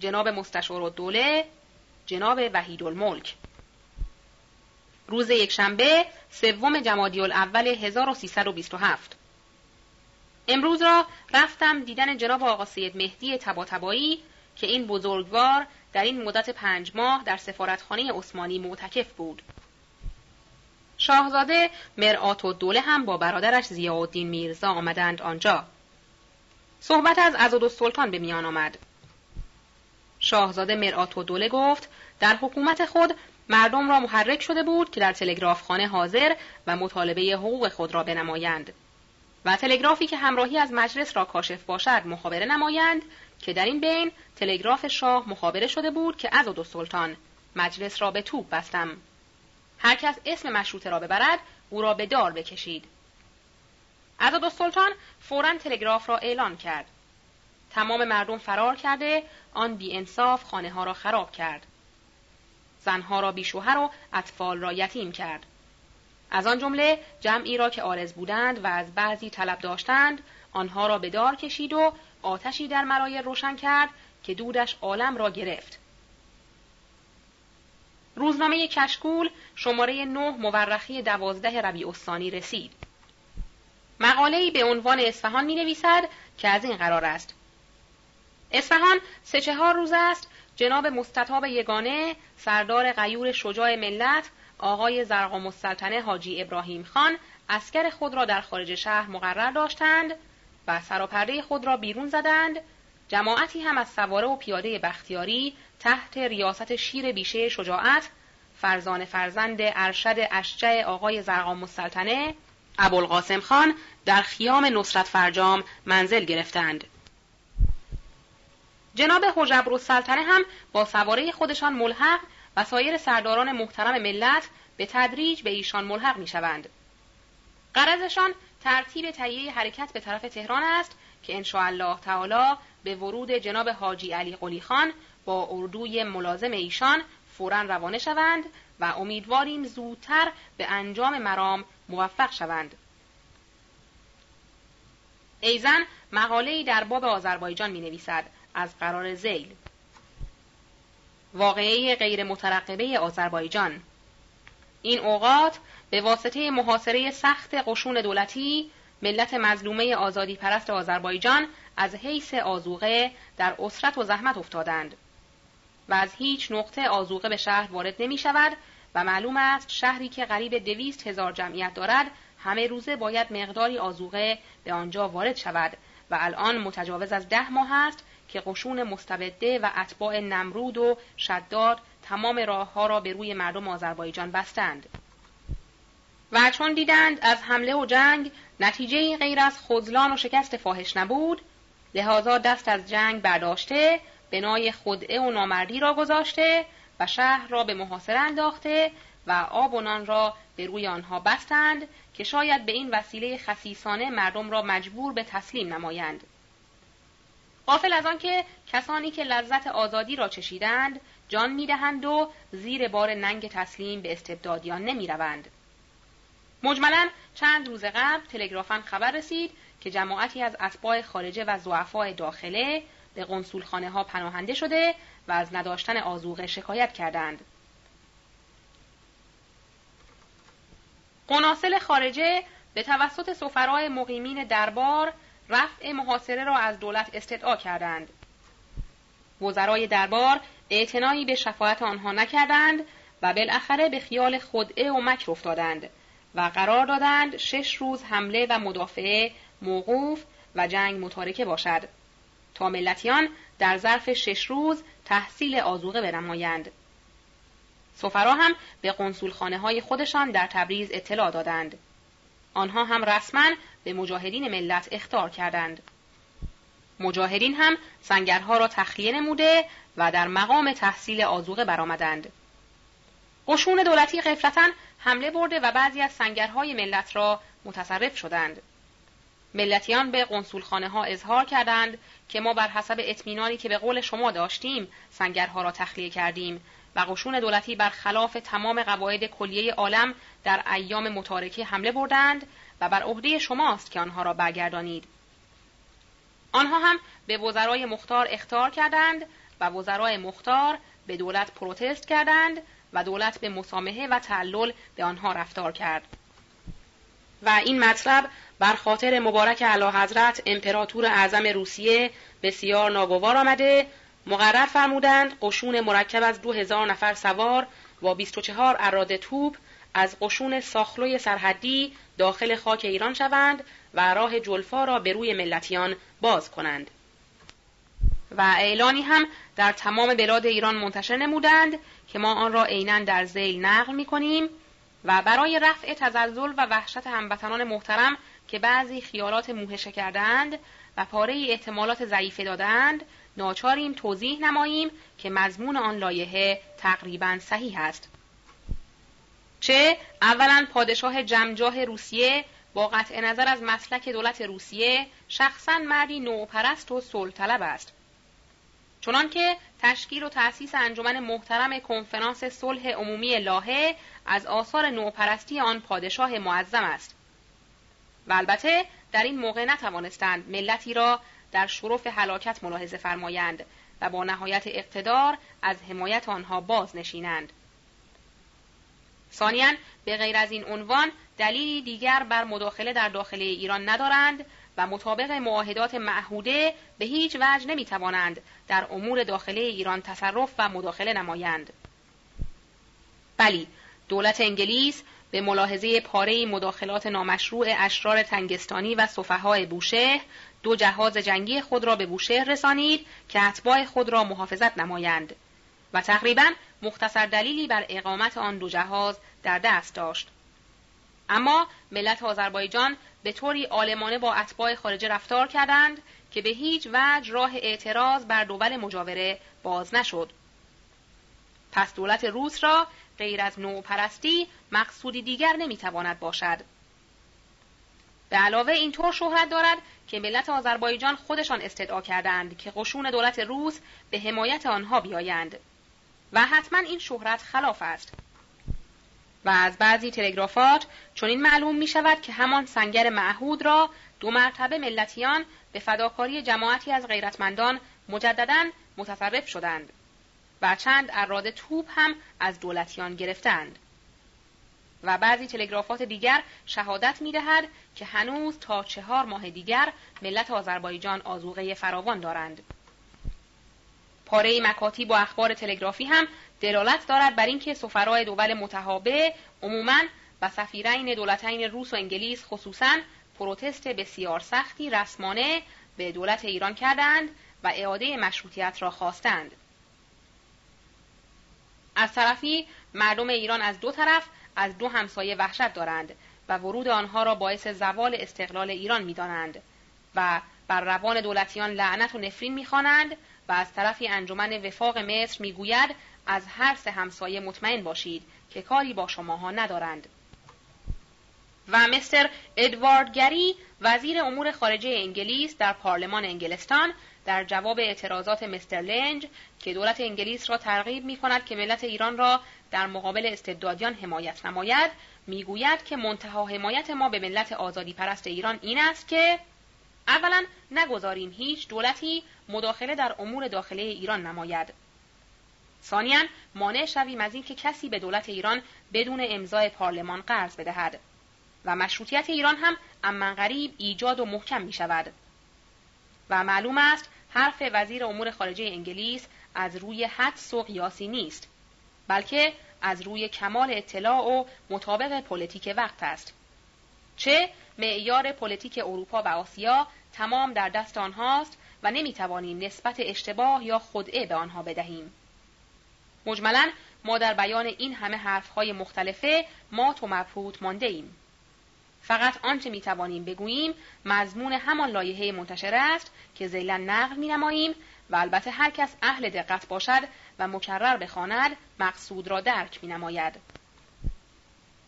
جناب مستشار الدوله جناب وحید الملک. روز یکشنبه سوم جمادی الاول 1327 امروز را رفتم دیدن جناب آقا سید مهدی تباتبایی که این بزرگوار در این مدت پنج ماه در سفارتخانه عثمانی معتکف بود. شاهزاده مرآت و دوله هم با برادرش ضیاءالدین میرزا آمدند آنجا. صحبت از عزاد سلطان به میان آمد. شاهزاده مرآت و دوله گفت در حکومت خود مردم را محرک شده بود که در تلگرافخانه حاضر و مطالبه حقوق خود را بنمایند. و تلگرافی که همراهی از مجلس را کاشف باشد مخابره نمایند که در این بین تلگراف شاه مخابره شده بود که از و سلطان مجلس را به توپ بستم. هر کس اسم مشروطه را ببرد او را به دار بکشید. و سلطان فورا تلگراف را اعلان کرد. تمام مردم فرار کرده آن بی انصاف خانه ها را خراب کرد. زنها را بیشوهر و اطفال را یتیم کرد. از آن جمله جمعی را که آرز بودند و از بعضی طلب داشتند آنها را به دار کشید و آتشی در مرای روشن کرد که دودش عالم را گرفت. روزنامه کشکول شماره نه مورخی دوازده ربیع الثانی رسید. مقاله‌ای به عنوان اصفهان می نویسد که از این قرار است. اصفهان سه چهار روز است جناب مستطاب یگانه سردار غیور شجاع ملت آقای زرقام السلطنه حاجی ابراهیم خان اسکر خود را در خارج شهر مقرر داشتند و سراپرده خود را بیرون زدند. جماعتی هم از سواره و پیاده بختیاری تحت ریاست شیر بیشه شجاعت فرزان فرزند ارشد اشجع آقای زرقام السلطنه ابوالقاسم خان در خیام نصرت فرجام منزل گرفتند. جناب حجبر السلطنه هم با سواره خودشان ملحق و سایر سرداران محترم ملت به تدریج به ایشان ملحق می شوند. قرضشان ترتیب تهیه حرکت به طرف تهران است که ان الله تعالی به ورود جناب حاجی علی قلی خان با اردوی ملازم ایشان فورا روانه شوند و امیدواریم زودتر به انجام مرام موفق شوند. ایزن مقاله‌ای در باب آذربایجان می نویسد از قرار زیل واقعه غیر مترقبه آذربایجان. این اوقات به واسطه محاصره سخت قشون دولتی ملت مظلومه آزادی پرست آذربایجان از حیث آزوقه در اسرت و زحمت افتادند و از هیچ نقطه آزوقه به شهر وارد نمی شود و معلوم است شهری که قریب دویست هزار جمعیت دارد همه روزه باید مقداری آزوقه به آنجا وارد شود و الان متجاوز از ده ماه است که قشون مستبده و اتباع نمرود و شداد تمام راه ها را به روی مردم آذربایجان بستند. و چون دیدند از حمله و جنگ نتیجه غیر از خزلان و شکست فاحش نبود لحاظا دست از جنگ برداشته بنای خدعه و نامردی را گذاشته و شهر را به محاصره انداخته و آب و نان را به روی آنها بستند که شاید به این وسیله خسیسانه مردم را مجبور به تسلیم نمایند غافل از آنکه کسانی که لذت آزادی را چشیدند جان می‌دهند و زیر بار ننگ تسلیم به استبدادیان نمی‌روند مجملا چند روز قبل تلگرافن خبر رسید که جماعتی از اتباع خارجه و زعفای داخله به قنسولخانه ها پناهنده شده و از نداشتن آزوغه شکایت کردند. قناصل خارجه به توسط سفرای مقیمین دربار رفع محاصره را از دولت استدعا کردند. وزرای دربار اعتنایی به شفاعت آنها نکردند و بالاخره به خیال خدعه و مکر افتادند و قرار دادند شش روز حمله و مدافعه موقوف و جنگ متارکه باشد تا ملتیان در ظرف شش روز تحصیل آزوقه بنمایند سفرا هم به قنسولخانه های خودشان در تبریز اطلاع دادند آنها هم رسما به مجاهدین ملت اختار کردند. مجاهدین هم سنگرها را تخلیه نموده و در مقام تحصیل آزوقه برآمدند. قشون دولتی قفلتا حمله برده و بعضی از سنگرهای ملت را متصرف شدند. ملتیان به قنسولخانه ها اظهار کردند که ما بر حسب اطمینانی که به قول شما داشتیم سنگرها را تخلیه کردیم و قشون دولتی بر خلاف تمام قواعد کلیه عالم در ایام متارکه حمله بردند و بر عهده شماست که آنها را برگردانید. آنها هم به وزرای مختار اختار کردند و وزرای مختار به دولت پروتست کردند و دولت به مسامحه و تعلل به آنها رفتار کرد. و این مطلب بر خاطر مبارک اعلی حضرت امپراتور اعظم روسیه بسیار ناگوار آمده. مقرر فرمودند قشون مرکب از دو هزار نفر سوار و 24 اراده توپ از قشون ساخلوی سرحدی داخل خاک ایران شوند و راه جلفا را به روی ملتیان باز کنند. و اعلانی هم در تمام بلاد ایران منتشر نمودند که ما آن را عینا در زیل نقل می کنیم و برای رفع تزلزل و وحشت هموطنان محترم که بعضی خیالات موهشه کردند و پاره احتمالات ضعیفه دادند ناچاریم توضیح نماییم که مضمون آن لایحه تقریبا صحیح است. چه؟ اولا پادشاه جمجاه روسیه با قطع نظر از مسلک دولت روسیه شخصا مردی نوپرست و صلح است. چنانکه تشکیل و تأسیس انجمن محترم کنفرانس صلح عمومی لاهه از آثار نوپرستی آن پادشاه معظم است. و البته در این موقع نتوانستند ملتی را در شرف هلاکت ملاحظه فرمایند و با نهایت اقتدار از حمایت آنها باز نشینند ثانیا به غیر از این عنوان دلیلی دیگر بر مداخله در داخل ایران ندارند و مطابق معاهدات معهوده به هیچ وجه نمی توانند در امور داخلی ایران تصرف و مداخله نمایند. بلی، دولت انگلیس به ملاحظه پاره مداخلات نامشروع اشرار تنگستانی و صفحای بوشهر دو جهاز جنگی خود را به بوشهر رسانید که اتباع خود را محافظت نمایند و تقریبا مختصر دلیلی بر اقامت آن دو جهاز در دست داشت. اما ملت آذربایجان به طوری آلمانه با اتباع خارجه رفتار کردند که به هیچ وجه راه اعتراض بر دول مجاوره باز نشد. پس دولت روس را غیر از نوپرستی مقصودی دیگر نمی‌تواند باشد. به علاوه اینطور شهرت دارد که ملت آذربایجان خودشان استدعا کردند که قشون دولت روس به حمایت آنها بیایند و حتما این شهرت خلاف است. و از بعضی تلگرافات چنین معلوم می شود که همان سنگر معهود را دو مرتبه ملتیان به فداکاری جماعتی از غیرتمندان مجددا متصرف شدند و چند اراده توپ هم از دولتیان گرفتند و بعضی تلگرافات دیگر شهادت می دهد که هنوز تا چهار ماه دیگر ملت آذربایجان آزوغه فراوان دارند. پاره مکاتی با اخبار تلگرافی هم دلالت دارد بر اینکه سفرای دول متحابه عموما و سفیرین دولتین روس و انگلیس خصوصا پروتست بسیار سختی رسمانه به دولت ایران کردند و اعاده مشروطیت را خواستند. از طرفی مردم ایران از دو طرف از دو همسایه وحشت دارند و ورود آنها را باعث زوال استقلال ایران می‌دانند و بر روان دولتیان لعنت و نفرین می‌خوانند و از طرفی انجمن وفاق مصر می‌گوید از هر سه همسایه مطمئن باشید که کاری با شماها ندارند. و مستر ادوارد گری وزیر امور خارجه انگلیس در پارلمان انگلستان در جواب اعتراضات مستر لنج که دولت انگلیس را ترغیب می کند که ملت ایران را در مقابل استبدادیان حمایت نماید می‌گوید که منتها حمایت ما به ملت آزادی پرست ایران این است که اولا نگذاریم هیچ دولتی مداخله در امور داخله ایران نماید. ثانیا مانع شویم از اینکه کسی به دولت ایران بدون امضای پارلمان قرض بدهد و مشروطیت ایران هم امن غریب ایجاد و محکم می شود و معلوم است حرف وزیر امور خارجه انگلیس از روی حدس و قیاسی نیست بلکه از روی کمال اطلاع و مطابق پلیتیک وقت است. چه معیار پلیتیک اروپا و آسیا تمام در دست آنهاست و نمی‌توانیم نسبت اشتباه یا خدعه به آنها بدهیم مجملا ما در بیان این همه حرفهای مختلفه مات و مبهوت مانده ایم فقط آنچه می توانیم بگوییم مضمون همان لایحه منتشر است که ذیلا نقل می نماییم و البته هر کس اهل دقت باشد و مکرر بخواند مقصود را درک می نماید.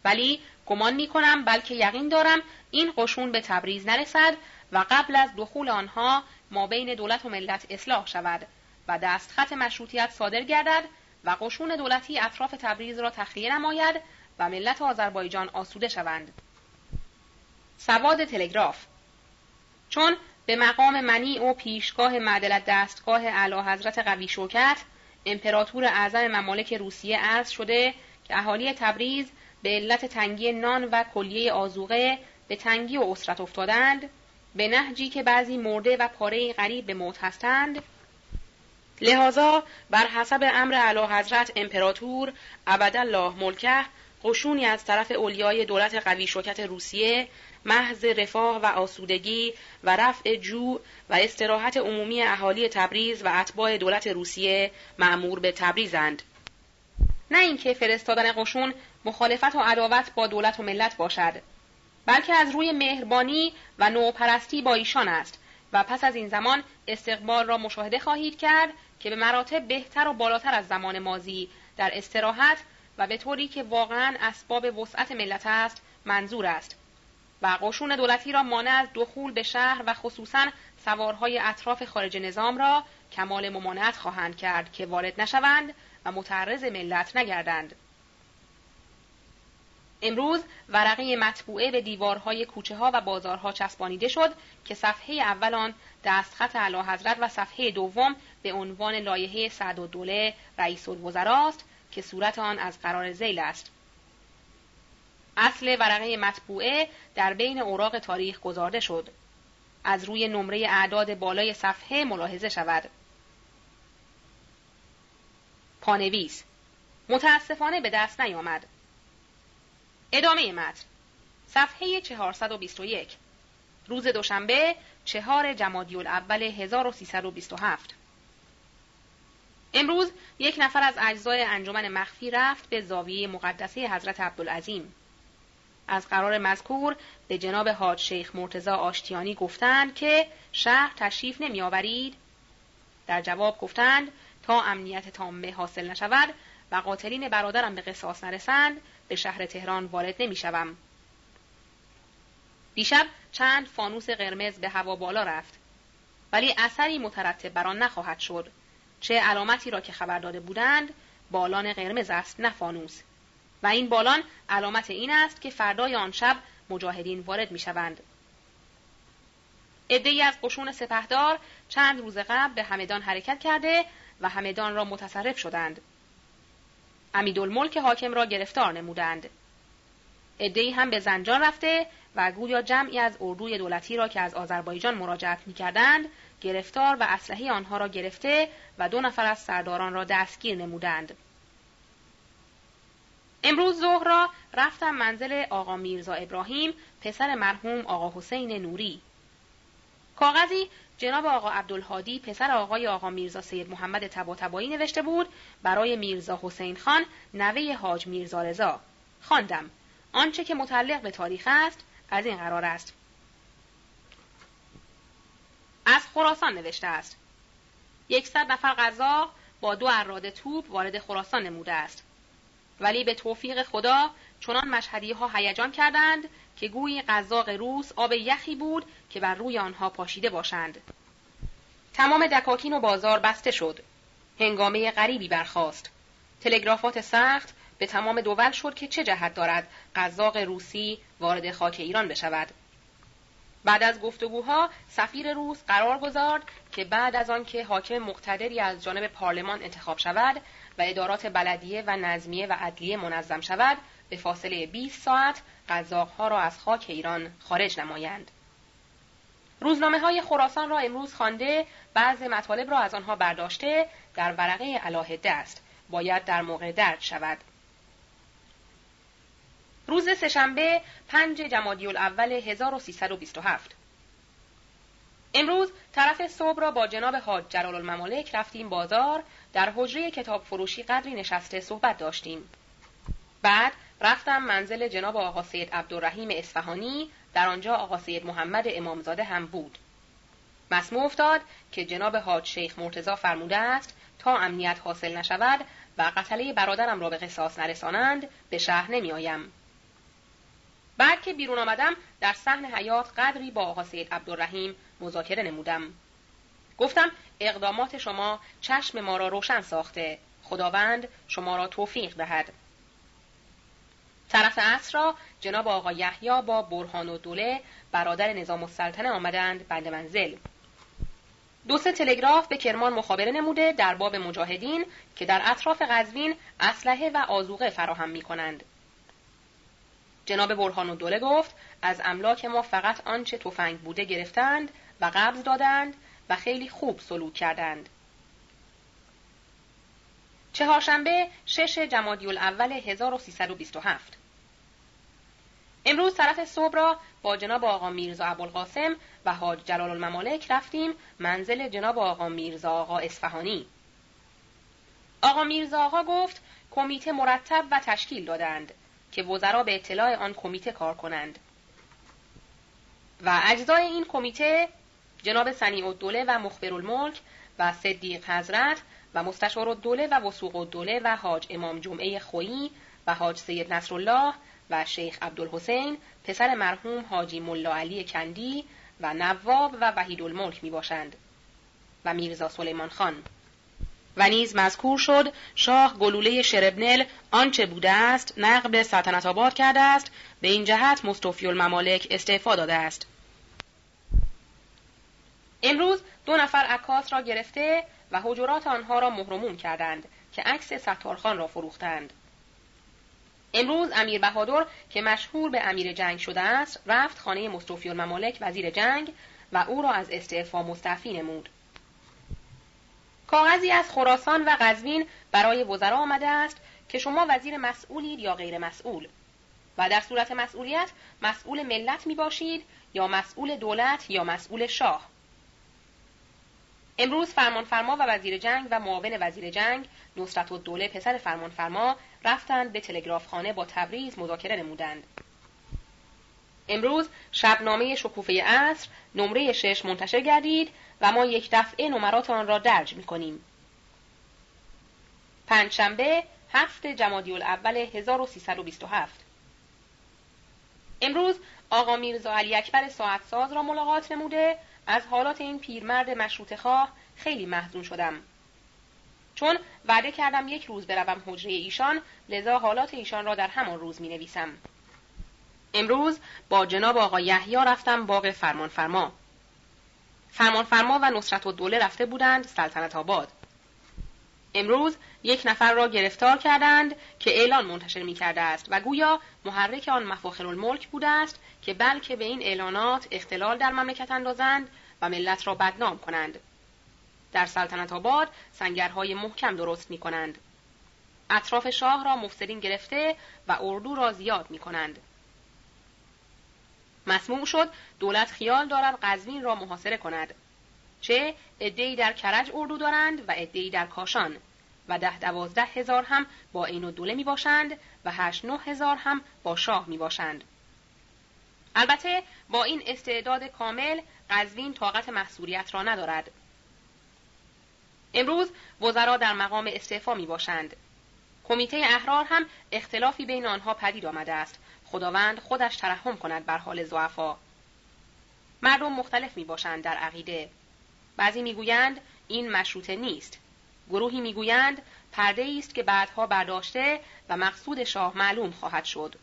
ولی گمان می کنم بلکه یقین دارم این قشون به تبریز نرسد و قبل از دخول آنها ما بین دولت و ملت اصلاح شود و دستخط مشروطیت صادر گردد و قشون دولتی اطراف تبریز را تخلیه نماید و ملت آذربایجان آسوده شوند. سواد تلگراف چون به مقام منی و پیشگاه معدلت دستگاه اعلی حضرت قوی شوکت امپراتور اعظم ممالک روسیه عرض شده که اهالی تبریز به علت تنگی نان و کلیه آزوقه به تنگی و اسرت افتادند به نهجی که بعضی مرده و پاره غریب به موت هستند. لحاظا بر حسب امر اعلی حضرت امپراتور ابدالله ملکه قشونی از طرف اولیای دولت قوی شوکت روسیه محض رفاه و آسودگی و رفع جو و استراحت عمومی اهالی تبریز و اتباع دولت روسیه معمور به تبریزند. نه اینکه فرستادن قشون مخالفت و عداوت با دولت و ملت باشد بلکه از روی مهربانی و نوپرستی با ایشان است و پس از این زمان استقبال را مشاهده خواهید کرد که به مراتب بهتر و بالاتر از زمان مازی در استراحت و به طوری که واقعا اسباب وسعت ملت است منظور است و قشون دولتی را مانع از دخول به شهر و خصوصا سوارهای اطراف خارج نظام را کمال ممانعت خواهند کرد که وارد نشوند و متعرض ملت نگردند. امروز ورقه مطبوعه به دیوارهای کوچه ها و بازارها چسبانیده شد که صفحه اول آن دستخط اعلی حضرت و صفحه دوم به عنوان لایحه سعد و دوله رئیس الوزراست که صورت آن از قرار زیل است. اصل ورقه مطبوعه در بین اوراق تاریخ گذارده شد. از روی نمره اعداد بالای صفحه ملاحظه شود. پانویس. متاسفانه به دست نیامد. ادامه متن. صفحه 421 روز دوشنبه چهار جمادی الاول 1327 امروز یک نفر از اجزای انجمن مخفی رفت به زاویه مقدسه حضرت عبدالعظیم. از قرار مذکور به جناب حاج شیخ مرتزا آشتیانی گفتند که شهر تشریف نمی آورید؟ در جواب گفتند تا امنیت تامه حاصل نشود و قاتلین برادرم به قصاص نرسند به شهر تهران وارد نمی شوم. دیشب چند فانوس قرمز به هوا بالا رفت ولی اثری مترتب بر آن نخواهد شد چه علامتی را که خبر داده بودند بالان قرمز است نه فانوس و این بالان علامت این است که فردای آن شب مجاهدین وارد می شوند. ای از قشون سپهدار چند روز قبل به همدان حرکت کرده و همدان را متصرف شدند. امیدالملک حاکم را گرفتار نمودند. ای هم به زنجان رفته و گویا جمعی از اردوی دولتی را که از آذربایجان مراجعت می کردند گرفتار و اسلحه آنها را گرفته و دو نفر از سرداران را دستگیر نمودند. امروز ظهر را رفتم منزل آقا میرزا ابراهیم پسر مرحوم آقا حسین نوری کاغذی جناب آقا عبدالهادی پسر آقای آقا میرزا سید محمد تباتبایی نوشته بود برای میرزا حسین خان نوه حاج میرزا رضا. خواندم. آنچه که متعلق به تاریخ است از این قرار است. از خراسان نوشته است. یکصد نفر غذا با دو اراده توپ وارد خراسان نموده است. ولی به توفیق خدا چنان مشهدی ها هیجان کردند که گویی قزاق روس آب یخی بود که بر روی آنها پاشیده باشند. تمام دکاکین و بازار بسته شد. هنگامه غریبی برخاست. تلگرافات سخت به تمام دول شد که چه جهت دارد قزاق روسی وارد خاک ایران بشود. بعد از گفتگوها سفیر روس قرار گذارد که بعد از آنکه حاکم مقتدری از جانب پارلمان انتخاب شود و ادارات بلدیه و نظمیه و عدلیه منظم شود به فاصله 20 ساعت قزاقها را از خاک ایران خارج نمایند. روزنامه های خراسان را امروز خوانده بعض مطالب را از آنها برداشته در ورقه علاهده است باید در موقع درد شود. روز سهشنبه پنج جمادی الاول 1327 امروز طرف صبح را با جناب حاج جلال الممالک رفتیم بازار. در حجره کتاب فروشی قدری نشسته صحبت داشتیم. بعد رفتم منزل جناب آقا سید عبدالرحیم اصفهانی. در آنجا آقا سید محمد امامزاده هم بود. مسموع افتاد که جناب حاج شیخ مرتزا فرموده است تا امنیت حاصل نشود و قتله برادرم را به قصاص نرسانند به شهر نمی آیم. بعد که بیرون آمدم در صحن حیات قدری با آقا سید عبدالرحیم مذاکره نمودم. گفتم اقدامات شما چشم ما را روشن ساخته. خداوند شما را توفیق دهد. طرف عصر را جناب آقا یحیی با برهان و دوله برادر نظام السلطنه آمدند بند منزل دو سه تلگراف به کرمان مخابره نموده در باب مجاهدین که در اطراف قزوین اسلحه و آزوقه فراهم می کنند. جناب برهان و دوله گفت از املاک ما فقط آنچه تفنگ بوده گرفتند و قبض دادند و خیلی خوب سلوک کردند. چهارشنبه شش جمادی الاول 1327 امروز طرف صبح را با جناب آقا میرزا ابوالقاسم و حاج جلال الممالک رفتیم منزل جناب آقا میرزا آقا اصفهانی. آقا میرزا آقا گفت کمیته مرتب و تشکیل دادند که وزرا به اطلاع آن کمیته کار کنند. و اجزای این کمیته جناب سنی الدوله و مخبر الملک و صدیق حضرت و مستشار الدوله و وسوق الدوله و حاج امام جمعه خویی و حاج سید نصرالله و شیخ عبدالحسین پسر مرحوم حاجی ملا علی کندی و نواب و وحید الملک می باشند و میرزا سلیمان خان. و نیز مذکور شد شاه گلوله شربنل آنچه بوده است نقب سلطنت آباد کرده است به این جهت مستوفی الممالک استعفا داده است. امروز دو نفر عکاس را گرفته و حجرات آنها را مهرموم کردند که عکس ستارخان را فروختند. امروز امیر بهادر که مشهور به امیر جنگ شده است رفت خانه مصطفی الممالک وزیر جنگ و او را از استعفا مستعفی نمود. کاغذی از خراسان و قزوین برای وزرا آمده است که شما وزیر مسئولید یا غیر مسئول. و در صورت مسئولیت مسئول ملت می باشید یا مسئول دولت یا مسئول شاه. امروز فرمانفرما و وزیر جنگ و معاون وزیر جنگ نصرت و دوله پسر فرمانفرما رفتند به تلگرافخانه با تبریز مذاکره نمودند. امروز شبنامه شکوفه عصر نمره شش منتشر گردید و ما یک دفعه نمرات آن را درج می کنیم. پنجشنبه هفت جمادی الاول 1327 امروز آقا میرزا علی اکبر ساعت ساز را ملاقات نموده از حالات این پیرمرد مشروط خواه خیلی محزون شدم. چون وعده کردم یک روز بروم حجره ایشان لذا حالات ایشان را در همان روز می نویسم. امروز با جناب آقا یحیی رفتم باغ فرمانفرما. فرمانفرما و نصرت و دوله رفته بودند سلطنت آباد. امروز یک نفر را گرفتار کردند که اعلان منتشر می کرده است و گویا محرک آن مفاخر الملک بوده است که بلکه به این اعلانات اختلال در مملکت اندازند و ملت را بدنام کنند. در سلطنت آباد سنگرهای محکم درست می کنند. اطراف شاه را مفسدین گرفته و اردو را زیاد می کنند. مسموع شد دولت خیال دارد قزوین را محاصره کند چه عدهای در کرج اردو دارند و عدهای در کاشان و ده دوازده هزار هم با این و دوله می باشند و هشت نه هزار هم با شاه می باشند. البته با این استعداد کامل قزوین طاقت محصوریت را ندارد. امروز وزرا در مقام استعفا می باشند. کمیته احرار هم اختلافی بین آنها پدید آمده است. خداوند خودش ترحم کند بر حال زعفا. مردم مختلف می باشند در عقیده. بعضی می‌گویند این مشروطه نیست. گروهی می‌گویند پرده است که بعدها برداشته و مقصود شاه معلوم خواهد شد.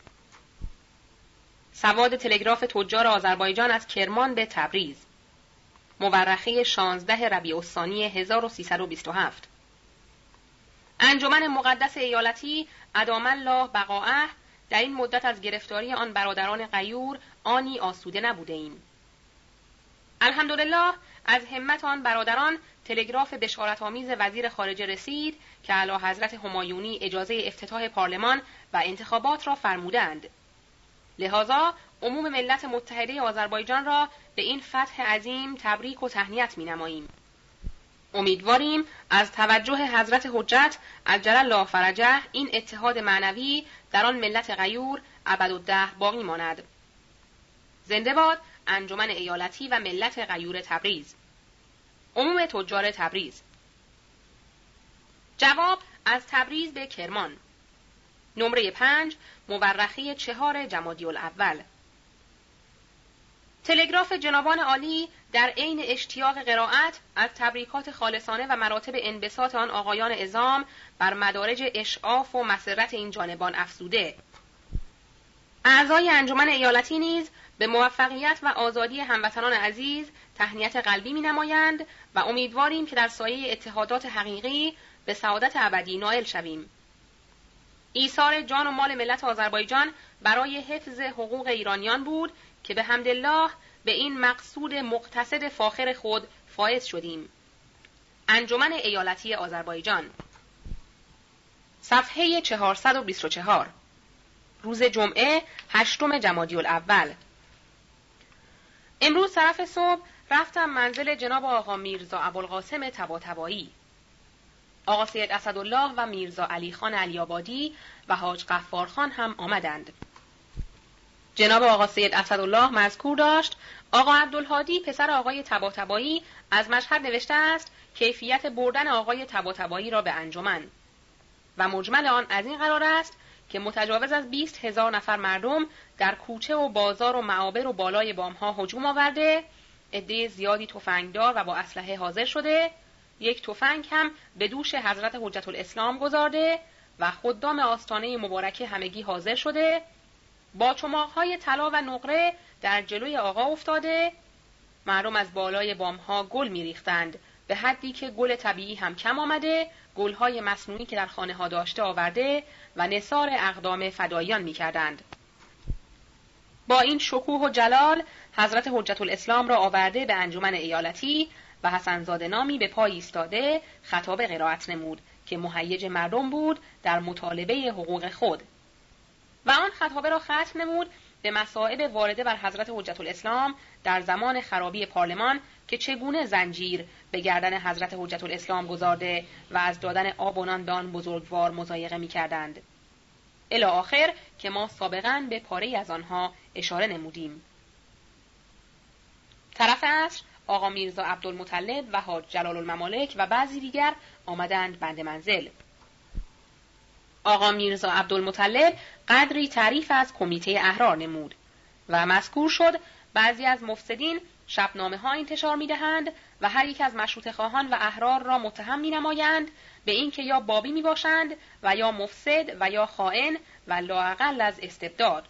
سواد تلگراف تجار آذربایجان از کرمان به تبریز مورخه 16 ربیع الثانی 1327 انجمن مقدس ایالتی ادام الله بقاعه در این مدت از گرفتاری آن برادران غیور آنی آسوده نبوده ایم. الحمدلله از همت آن برادران تلگراف بشارتآمیز وزیر خارجه رسید که اعلی حضرت همایونی اجازه افتتاح پارلمان و انتخابات را فرمودند. لذا عموم ملت متحده آذربایجان را به این فتح عظیم تبریک و تهنیت می نماییم. امیدواریم از توجه حضرت حجت از جلال فرجه این اتحاد معنوی در آن ملت غیور ابد باقی ماند. زنده باد انجمن ایالتی و ملت غیور تبریز عموم تجار تبریز جواب از تبریز به کرمان نمره پنج مورخی چهار جمادی الاول تلگراف جنابان عالی در عین اشتیاق قرائت از تبریکات خالصانه و مراتب انبساط آن آقایان ازام بر مدارج اشعاف و مسرت این جانبان افزوده اعضای انجمن ایالتی نیز به موفقیت و آزادی هموطنان عزیز تهنیت قلبی می نمایند و امیدواریم که در سایه اتحادات حقیقی به سعادت ابدی نائل شویم. ایثار جان و مال ملت آذربایجان برای حفظ حقوق ایرانیان بود که به حمدالله به این مقصود مقتصد فاخر خود فائز شدیم. انجمن ایالتی آذربایجان. صفحه 424 روز جمعه هشتم جمادی الاول امروز طرف صبح رفتم منزل جناب آقا میرزا ابوالقاسم تباتبایی آقا سید اسدالله و میرزا علی خان علیابادی و حاج قفارخان هم آمدند. جناب آقا سید اسدالله مذکور داشت. آقا عبدالهادی پسر آقای تباتبایی از مشهد نوشته است کیفیت بردن آقای تباتبایی را به انجمن. و مجمل آن از این قرار است که متجاوز از 20 هزار نفر مردم در کوچه و بازار و معابر و بالای بامها هجوم آورده عده زیادی تفنگدار و با اسلحه حاضر شده یک تفنگ هم به دوش حضرت حجت الاسلام گذارده و خدام آستانه مبارکه همگی حاضر شده. با چماقهای طلا و نقره در جلوی آقا افتاده. مردم از بالای بامها گل میریختند. به حدی که گل طبیعی هم کم آمده گلهای مصنوعی که در خانه ها داشته آورده و نصار اقدام فدایان می کردند. با این شکوه و جلال حضرت حجت الاسلام را آورده به انجمن ایالتی و حسنزاده نامی به پای ایستاده خطاب قرائت نمود که مهیج مردم بود در مطالبه حقوق خود و آن خطابه را ختم نمود به مصائب وارده بر حضرت حجت الاسلام در زمان خرابی پارلمان که چگونه زنجیر به گردن حضرت حجت الاسلام گذارده و از دادن آب و نان به آن بزرگوار مزایقه می کردند. الی آخر که ما سابقا به پاره از آنها اشاره نمودیم. طرف عصر آقا میرزا عبدالمطلب و حاج جلال الممالک و بعضی دیگر آمدند بند منزل. آقا میرزا عبدالمطلب قدری تعریف از کمیته احرار نمود و مذکور شد بعضی از مفسدین شبنامه ها انتشار می دهند و هر یک از مشروط خواهان و احرار را متهم می نمایند به اینکه یا بابی می باشند و یا مفسد و یا خائن و لااقل از استبداد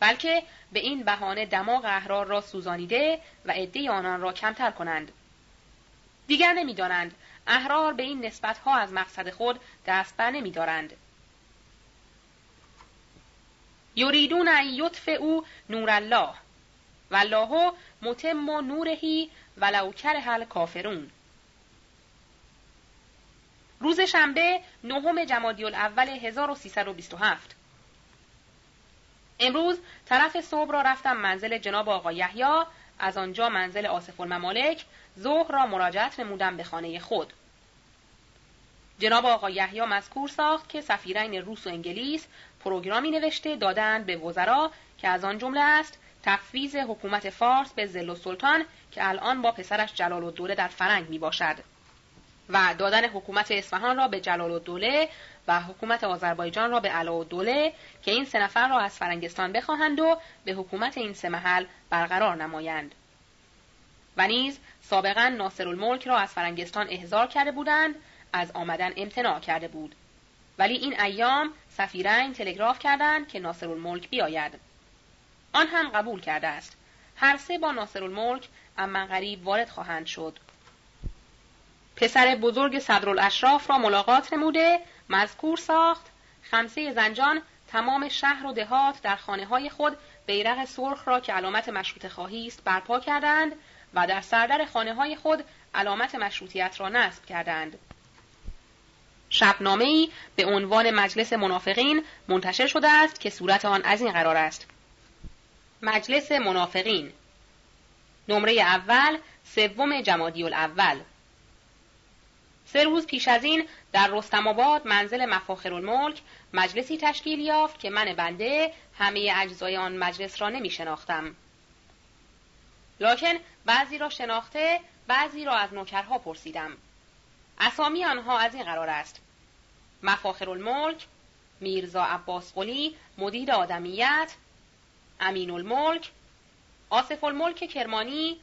بلکه به این بهانه دماغ احرار را سوزانیده و عده آنان را کمتر کنند. دیگر نمی‌دانند. احرار به این نسبت ها از مقصد خود دست بر نمیدارند. یریدون ان او نور الله والله متم و نورهی ولو کره کافرون روز شنبه نهم جمادی الاول 1327 امروز طرف صبح را رفتم منزل جناب آقا یحیی از آنجا منزل آصف الممالک ظهر را مراجعت نمودم به خانه خود. جناب آقا یحیی مذکور ساخت که سفیرین روس و انگلیس پروگرامی نوشته دادند به وزرا که از آن جمله است تفویض حکومت فارس به زل سلطان که الان با پسرش جلال الدوله در فرنگ می باشد و دادن حکومت اصفهان را به جلال الدوله و حکومت آذربایجان را به علاءالدوله که این سه نفر را از فرنگستان بخواهند و به حکومت این سه محل برقرار نمایند. و نیز سابقا ناصر الملک را از فرنگستان احضار کرده بودند از آمدن امتناع کرده بود. ولی این ایام سفیرین تلگراف کردند که ناصر الملک بیاید. آن هم قبول کرده است. هر سه با ناصر الملک اما غریب وارد خواهند شد. پسر بزرگ صدرالاشراف را ملاقات نموده مذکور ساخت خمسه زنجان تمام شهر و دهات در خانه های خود بیرق سرخ را که علامت مشروط خواهی است برپا کردند و در سردر خانه های خود علامت مشروطیت را نصب کردند. شبنامه ای به عنوان مجلس منافقین منتشر شده است که صورت آن از این قرار است. مجلس منافقین نمره اول سوم جمادی الاول سه روز پیش از این در رستم آباد منزل مفاخر الملک مجلسی تشکیل یافت که من بنده همه اجزای آن مجلس را نمی شناختم. لکن بعضی را شناخته بعضی را از نوکرها پرسیدم. اسامی آنها از این قرار است. مفاخر الملک، میرزا عباس قلی، مدیر آدمیت، امین الملک، آصف الملک کرمانی،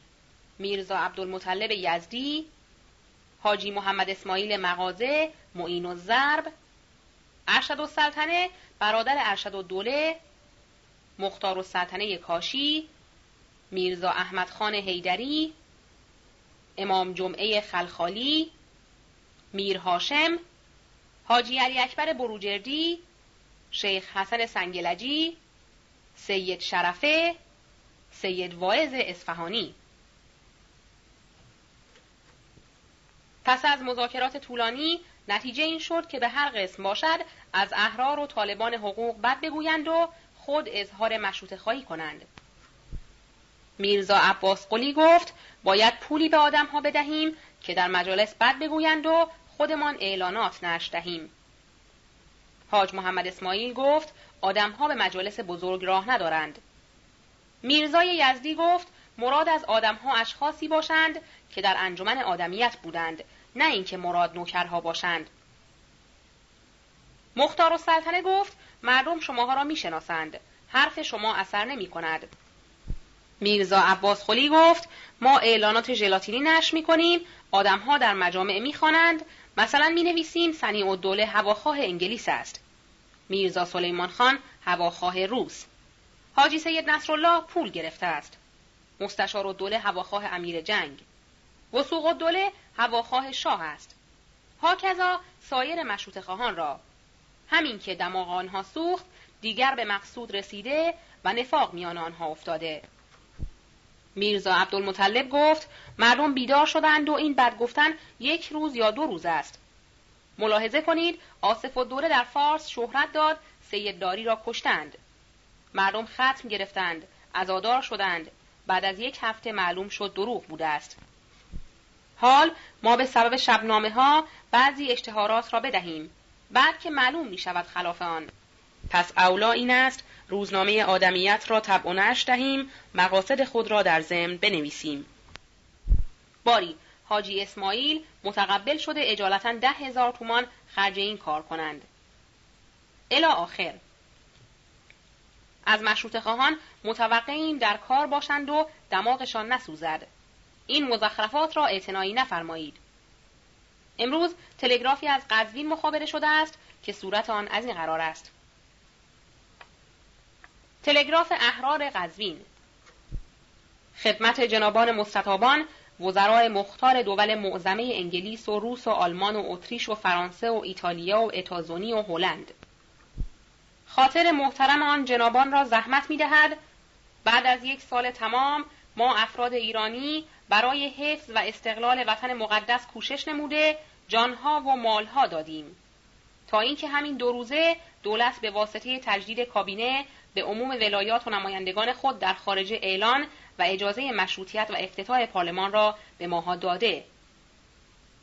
میرزا عبدالمطلب یزدی، حاجی محمد اسماعیل مغازه معین و زرب ارشد السلطنه برادر ارشد الدوله مختار السلطنه کاشی میرزا احمد خان حیدری امام جمعه خلخالی میر هاشم حاجی علی اکبر بروجردی شیخ حسن سنگلجی سید شرفه سید واعظ اصفهانی. پس از مذاکرات طولانی نتیجه این شد که به هر قسم باشد از احرار و طالبان حقوق بد بگویند و خود اظهار مشروط خواهی کنند. میرزا عباس قلی گفت باید پولی به آدم ها بدهیم که در مجالس بد بگویند و خودمان اعلانات نشر دهیم. حاج محمد اسماعیل گفت آدم ها به مجالس بزرگ راه ندارند. میرزای یزدی گفت مراد از آدم ها اشخاصی باشند که در انجمن آدمیت بودند نه اینکه مراد نوکرها باشند. مختار و سلطنه گفت مردم شماها را می‌شناسند. حرف شما اثر نمی کند میرزا عباس خلی گفت ما اعلانات ژلاتینی نشر می کنیم آدمها در مجامع می خوانند مثلا می نویسیم سنی و دوله هواخواه انگلیس است. میرزا سلیمان خان هواخواه روس. حاجی سید نصرالله پول گرفته است. مستشار و دوله هواخواه امیر جنگ. وسوق و دوله هواخواه شاه است. هاکذا سایر مشروط خواهان را همین که دماغ آنها سوخت دیگر به مقصود رسیده و نفاق میان آنها افتاده. میرزا عبدالمطلب گفت مردم بیدار شدند و این بد گفتن یک روز یا دو روز است. ملاحظه کنید آصف و دوره در فارس شهرت داد سیدداری را کشتند. مردم ختم گرفتند ازادار شدند. بعد از یک هفته معلوم شد دروغ بوده است. حال ما به سبب شبنامه ها بعضی اشتهارات را بدهیم. بعد که معلوم می شود خلاف آن. پس اولا این است روزنامه آدمیت را طبع و دهیم مقاصد خود را در ضمن بنویسیم. باری حاجی اسماعیل متقبل شده اجالتا ده هزار تومان خرج این کار کنند. الا آخر. از مشروط خواهان متوقعیم در کار باشند و دماغشان نسوزد. این مزخرفات را اعتنایی نفرمایید. امروز تلگرافی از قزوین مخابره شده است که صورت آن از این قرار است. تلگراف احرار قزوین. خدمت جنابان مستطابان وزرای مختار دول معظمه انگلیس و روس و آلمان و اتریش و فرانسه و ایتالیا و اتازونی و هلند. خاطر محترم آن جنابان را زحمت می دهد بعد از یک سال تمام ما افراد ایرانی برای حفظ و استقلال وطن مقدس کوشش نموده جانها و مالها دادیم. تا اینکه همین دو روزه دولت به واسطه تجدید کابینه به عموم ولایات و نمایندگان خود در خارج اعلان و اجازه مشروطیت و افتتاح پارلمان را به ماها داده.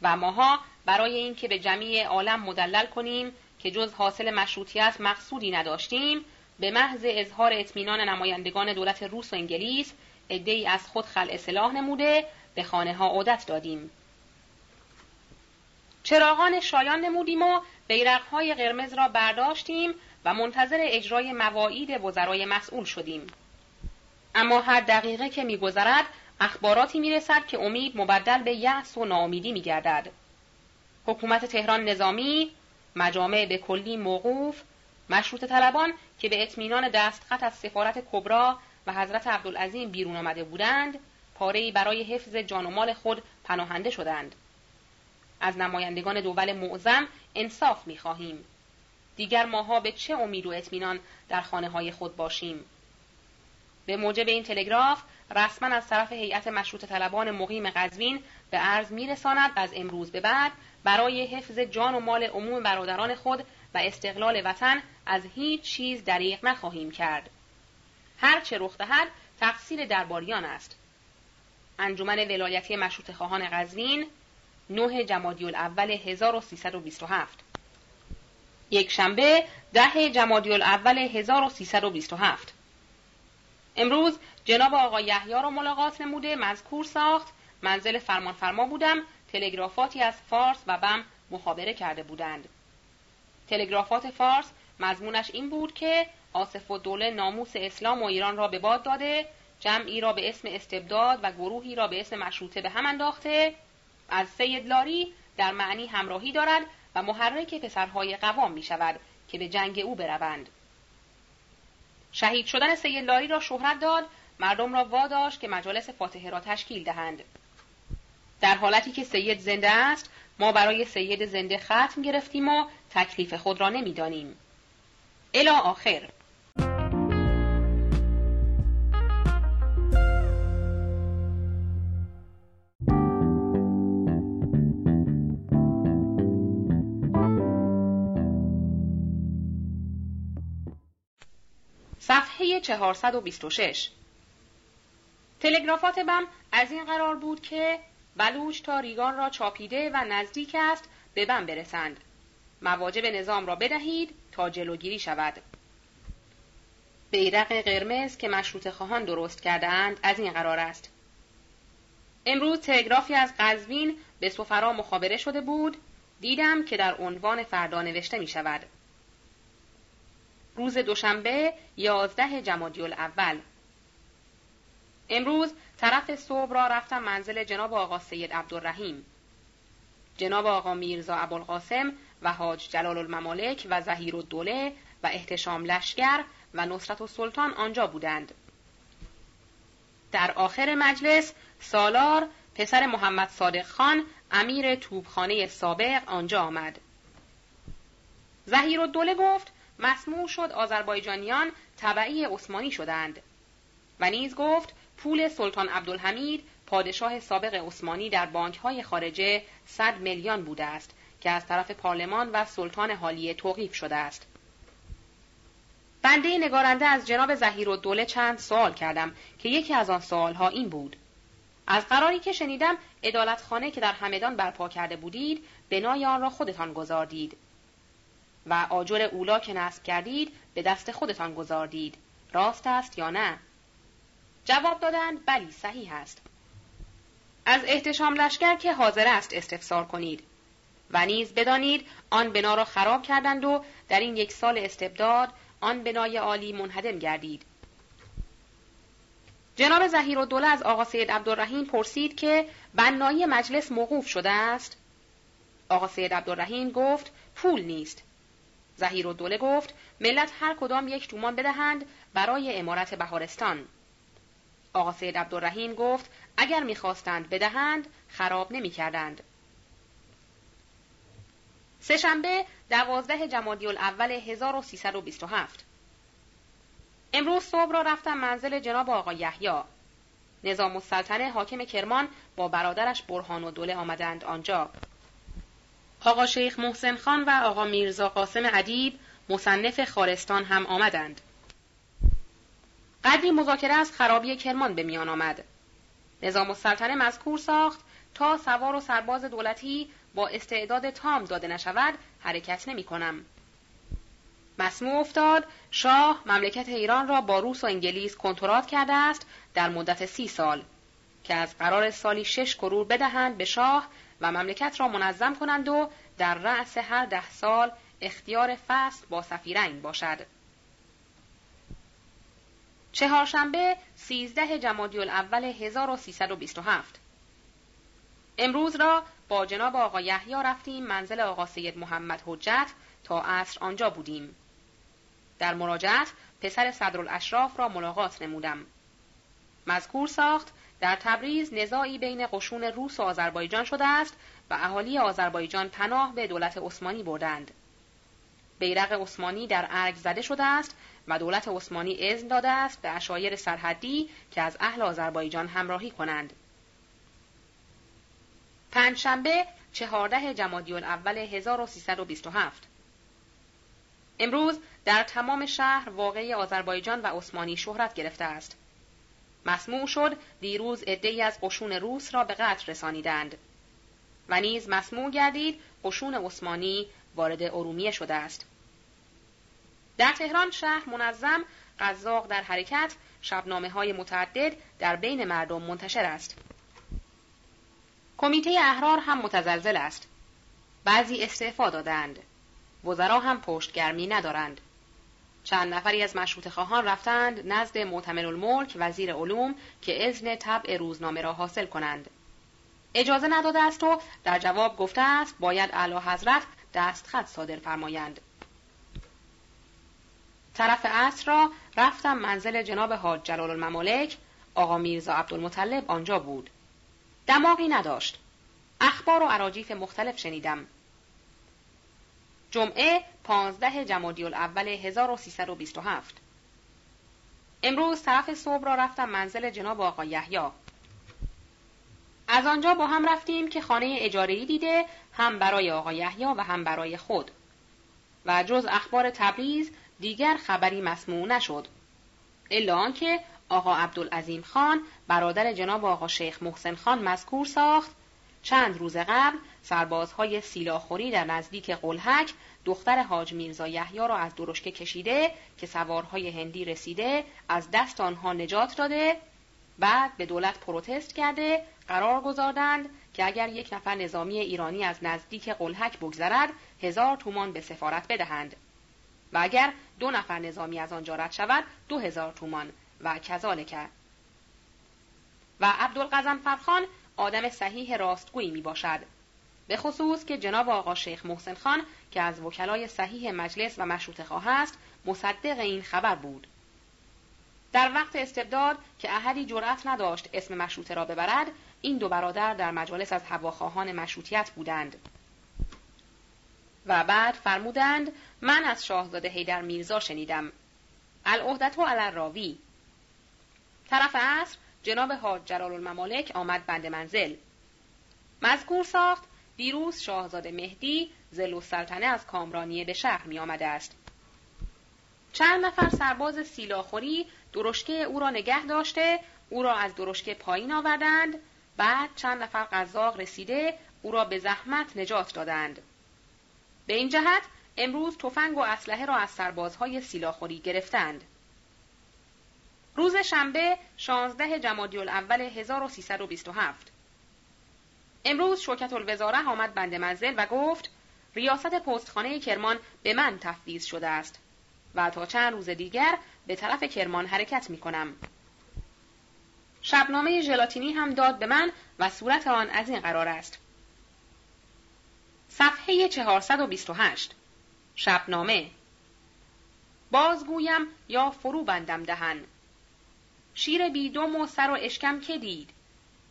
و ماها برای اینکه به جمیع عالم مدلل کنیم که جز حاصل مشروطیت مقصودی نداشتیم به محض اظهار اطمینان نمایندگان دولت روس و انگلیس عدهای از خود خلع سلاح نموده به خانه ها عودت دادیم. چراغان شایان نمودیم و بیرقهای قرمز را برداشتیم و منتظر اجرای مواعید وزرای مسئول شدیم. اما هر دقیقه که میگذرد اخباراتی می‌رسد که امید مبدل به یأس و ناامیدی میگردد. حکومت تهران نظامی مجامع به کلی موقوف مشروط طلبان که به اطمینان دستخط از سفارت کبرا و حضرت عبدالعظیم بیرون آمده بودند پارهای برای حفظ جان و مال خود پناهنده شدند. از نمایندگان دول معظم انصاف می‌خواهیم. دیگر ماها به چه امید و اطمینان در خانه های خود باشیم؟ به موجب این تلگراف رسما از طرف هیئت مشروط طلبان مقیم قزوین به عرض میرساند از امروز به بعد برای حفظ جان و مال عموم برادران خود و استقلال وطن از هیچ چیز دریغ نخواهیم کرد. هر چه رخ دهد تقصیر درباریان است. انجمن ولایتی مشروط خواهان قزوین 9 جمادی الاول 1327 یک شنبه ده جمادی الاول 1327 امروز جناب آقا یحیی را ملاقات نموده مذکور ساخت. منزل فرمانفرما بودم تلگرافاتی از فارس و بم مخابره کرده بودند. تلگرافات فارس مضمونش این بود که آصف و دوله ناموس اسلام و ایران را به باد داده جمعی را به اسم استبداد و گروهی را به اسم مشروطه به هم انداخته از سید لاری در معنی همراهی دارد و محرک پسرهای قوام می شود که به جنگ او بروند. شهید شدن سید لاری را شهرت داد مردم را واداشت که مجالس فاتحه را تشکیل دهند. در حالتی که سید زنده است ما برای سید زنده ختم گرفتیم و تکلیف خود را نمی‌دانیم. الا آخر صفحه 426 تلگرافات بم از این قرار بود که بلوچ تا ریگان را چاپیده و نزدیک است به بم برسند. مواجب نظام را بدهید تا جلوگیری شود. بیرق قرمز که مشروط خواهان درست کرده اند از این قرار است. امروز تلگرافی از قزوین به سفرا مخابره شده بود. دیدم که در عنوان فردا نوشته می شود روز دوشنبه یازده جمادی الاول امروز طرف صبح را رفتم منزل جناب آقا سید عبدالرحیم. جناب آقا میرزا ابوالقاسم و حاج جلال الممالک و زهیر الدوله و احتشام لشگر و نصرت و سلطان آنجا بودند. در آخر مجلس سالار پسر محمد صادق خان امیر توبخانه سابق آنجا آمد. زهیر الدوله گفت مسموع شد آذربایجانیان طبعی عثمانی شدند و نیز گفت پول سلطان عبدالحمید پادشاه سابق عثمانی در بانک های خارجه 100 میلیون بوده است که از طرف پارلمان و سلطان حالیه توقیف شده است. بنده نگارنده از جناب زهیر و دوله چند سوال کردم که یکی از آن سوالها این بود. از قراری که شنیدم خانه که در همدان برپا کرده بودید بنای آن را خودتان گذاردید و آجر اولا که نصب کردید به دست خودتان گذاردید. راست است یا نه؟ جواب دادند بلی صحیح است. از احتشام لشکر که حاضر است استفسار کنید. و نیز بدانید آن بنا را خراب کردند و در این یک سال استبداد آن بنای عالی منهدم گردید. جناب زهیر و دوله از آقا سید عبدالرحیم پرسید که بنایی مجلس موقوف شده است؟ آقا سید عبدالرحیم گفت پول نیست. زهیر و دوله گفت ملت هر کدام یک تومان بدهند برای امارت بهارستان. آقا سید عبدالرحیم گفت اگر می‌خواستند بدهند خراب نمی‌کردند. سهشنبه دوازده جمادی الاول 1327 امروز صبح را رفتم منزل جناب آقا یحیی. نظام السلطنه حاکم کرمان با برادرش برهان و دوله آمدند آنجا. آقا شیخ محسن خان و آقا میرزا قاسم ادیب مصنف خارستان هم آمدند قدری مذاکره از خرابی کرمان به میان آمد نظام السلطنه مذکور ساخت تا سوار و سرباز دولتی با استعداد تام داده نشود حرکت نمی کنم. مسموع افتاد شاه مملکت ایران را با روس و انگلیس کنترات کرده است در مدت سی سال که از قرار سالی شش کرور بدهند به شاه و مملکت را منظم کنند و در رأس هر ده سال اختیار فصل با سفیرنگ باشد. چهارشنبه سیزده جمادی الاول 1327 امروز را با جناب آقا یحیی رفتیم منزل آقا سید محمد حجت تا عصر آنجا بودیم. در مراجعت پسر صدرالاشراف را ملاقات نمودم. مذکور ساخت در تبریز نزاعی بین قشون روس و آذربایجان شده است و اهالی آذربایجان پناه به دولت عثمانی بردند. بیرق عثمانی در ارگ زده شده است و دولت عثمانی اذن داده است به اشایر سرحدی که از اهل آذربایجان همراهی کنند. پنجشنبه چهارده جمادی الاول 1327 امروز در تمام شهر واقعی آذربایجان و عثمانی شهرت گرفته است. مسموع شد دیروز عدهای از قشون روس را به قتل رسانیدند و نیز مسموع گردید قشون عثمانی وارد ارومیه شده است. در تهران شهر منظم قزاق در حرکت شبنامه های متعدد در بین مردم منتشر است. کمیته احرار هم متزلزل است. بعضی استعفا دادند. وزرا هم پشتگرمی ندارند. چند نفری از مشروط خواهان رفتند نزد معتمر الملک وزیر علوم که اذن طبع روزنامه را حاصل کنند. اجازه نداده است و در جواب گفته است باید اعلی حضرت دستخط صادر فرمایند. طرف عصر را رفتم منزل جناب حاج جلال الممالک آقا میرزا عبدالمطلب آنجا بود. دماغی نداشت. اخبار و عراجیف مختلف شنیدم. جمعه 15 جمادی الاول 1327 امروز طرف صبح را رفتم منزل جناب آقا یحیی. از آنجا با هم رفتیم که خانه اجاره‌ای دیده هم برای آقا یحیی و هم برای خود. و جز اخبار تبریز دیگر خبری مسموع نشد. الا آنکه آقا عبدالعظیم خان برادر جناب آقا شیخ محسن خان مذکور ساخت. چند روز قبل سربازهای سیلاخوری در نزدیک قلحک دختر حاج میرزا یحیی را از درشکه کشیده که سوارهای هندی رسیده از دست آنها نجات داده بعد به دولت پروتست کرده قرار گذاردند که اگر یک نفر نظامی ایرانی از نزدیک قلحک بگذرد هزار تومان به سفارت بدهند. و اگر دو نفر نظامی از آنجا رد شود دو هزار تومان و کذالک. و عبدالقزم خان آدم صحیح راستگویی می باشد به خصوص که جناب آقا شیخ محسن خان که از وکلای صحیح مجلس و مشروط خواه است مصدق این خبر بود. در وقت استبداد که احدی جرأت نداشت اسم مشروطه را ببرد این دو برادر در مجالس از هواخواهان مشروطیت بودند. و بعد فرمودند من از شاهزاده هیدر میرزا شنیدم. العهدت و راوی طرف عصر جناب حاج جلال الممالک آمد بند منزل. مذکور ساخت دیروز شاهزاده مهدی زل سلطنه از کامرانیه به شهر می آمده است. چند نفر سرباز سیلاخوری درشکه او را نگه داشته او را از درشکه پایین آوردند بعد چند نفر قزاق رسیده او را به زحمت نجات دادند. به این جهت امروز تفنگ و اسلحه را از سربازهای سیلاخوری گرفتند. روز شنبه 16 جمادی الاول 1327 امروز شوکت الوزاره آمد بند منزل و گفت ریاست پستخانه کرمان به من تفویض شده است و تا چند روز دیگر به طرف کرمان حرکت می کنم. شبنامه ژلاتینی هم داد به من و صورت آن از این قرار است. صفحه 428 شبنامه بازگویم یا فرو بندم دهن شیر بیدم و سر و اشکم که دید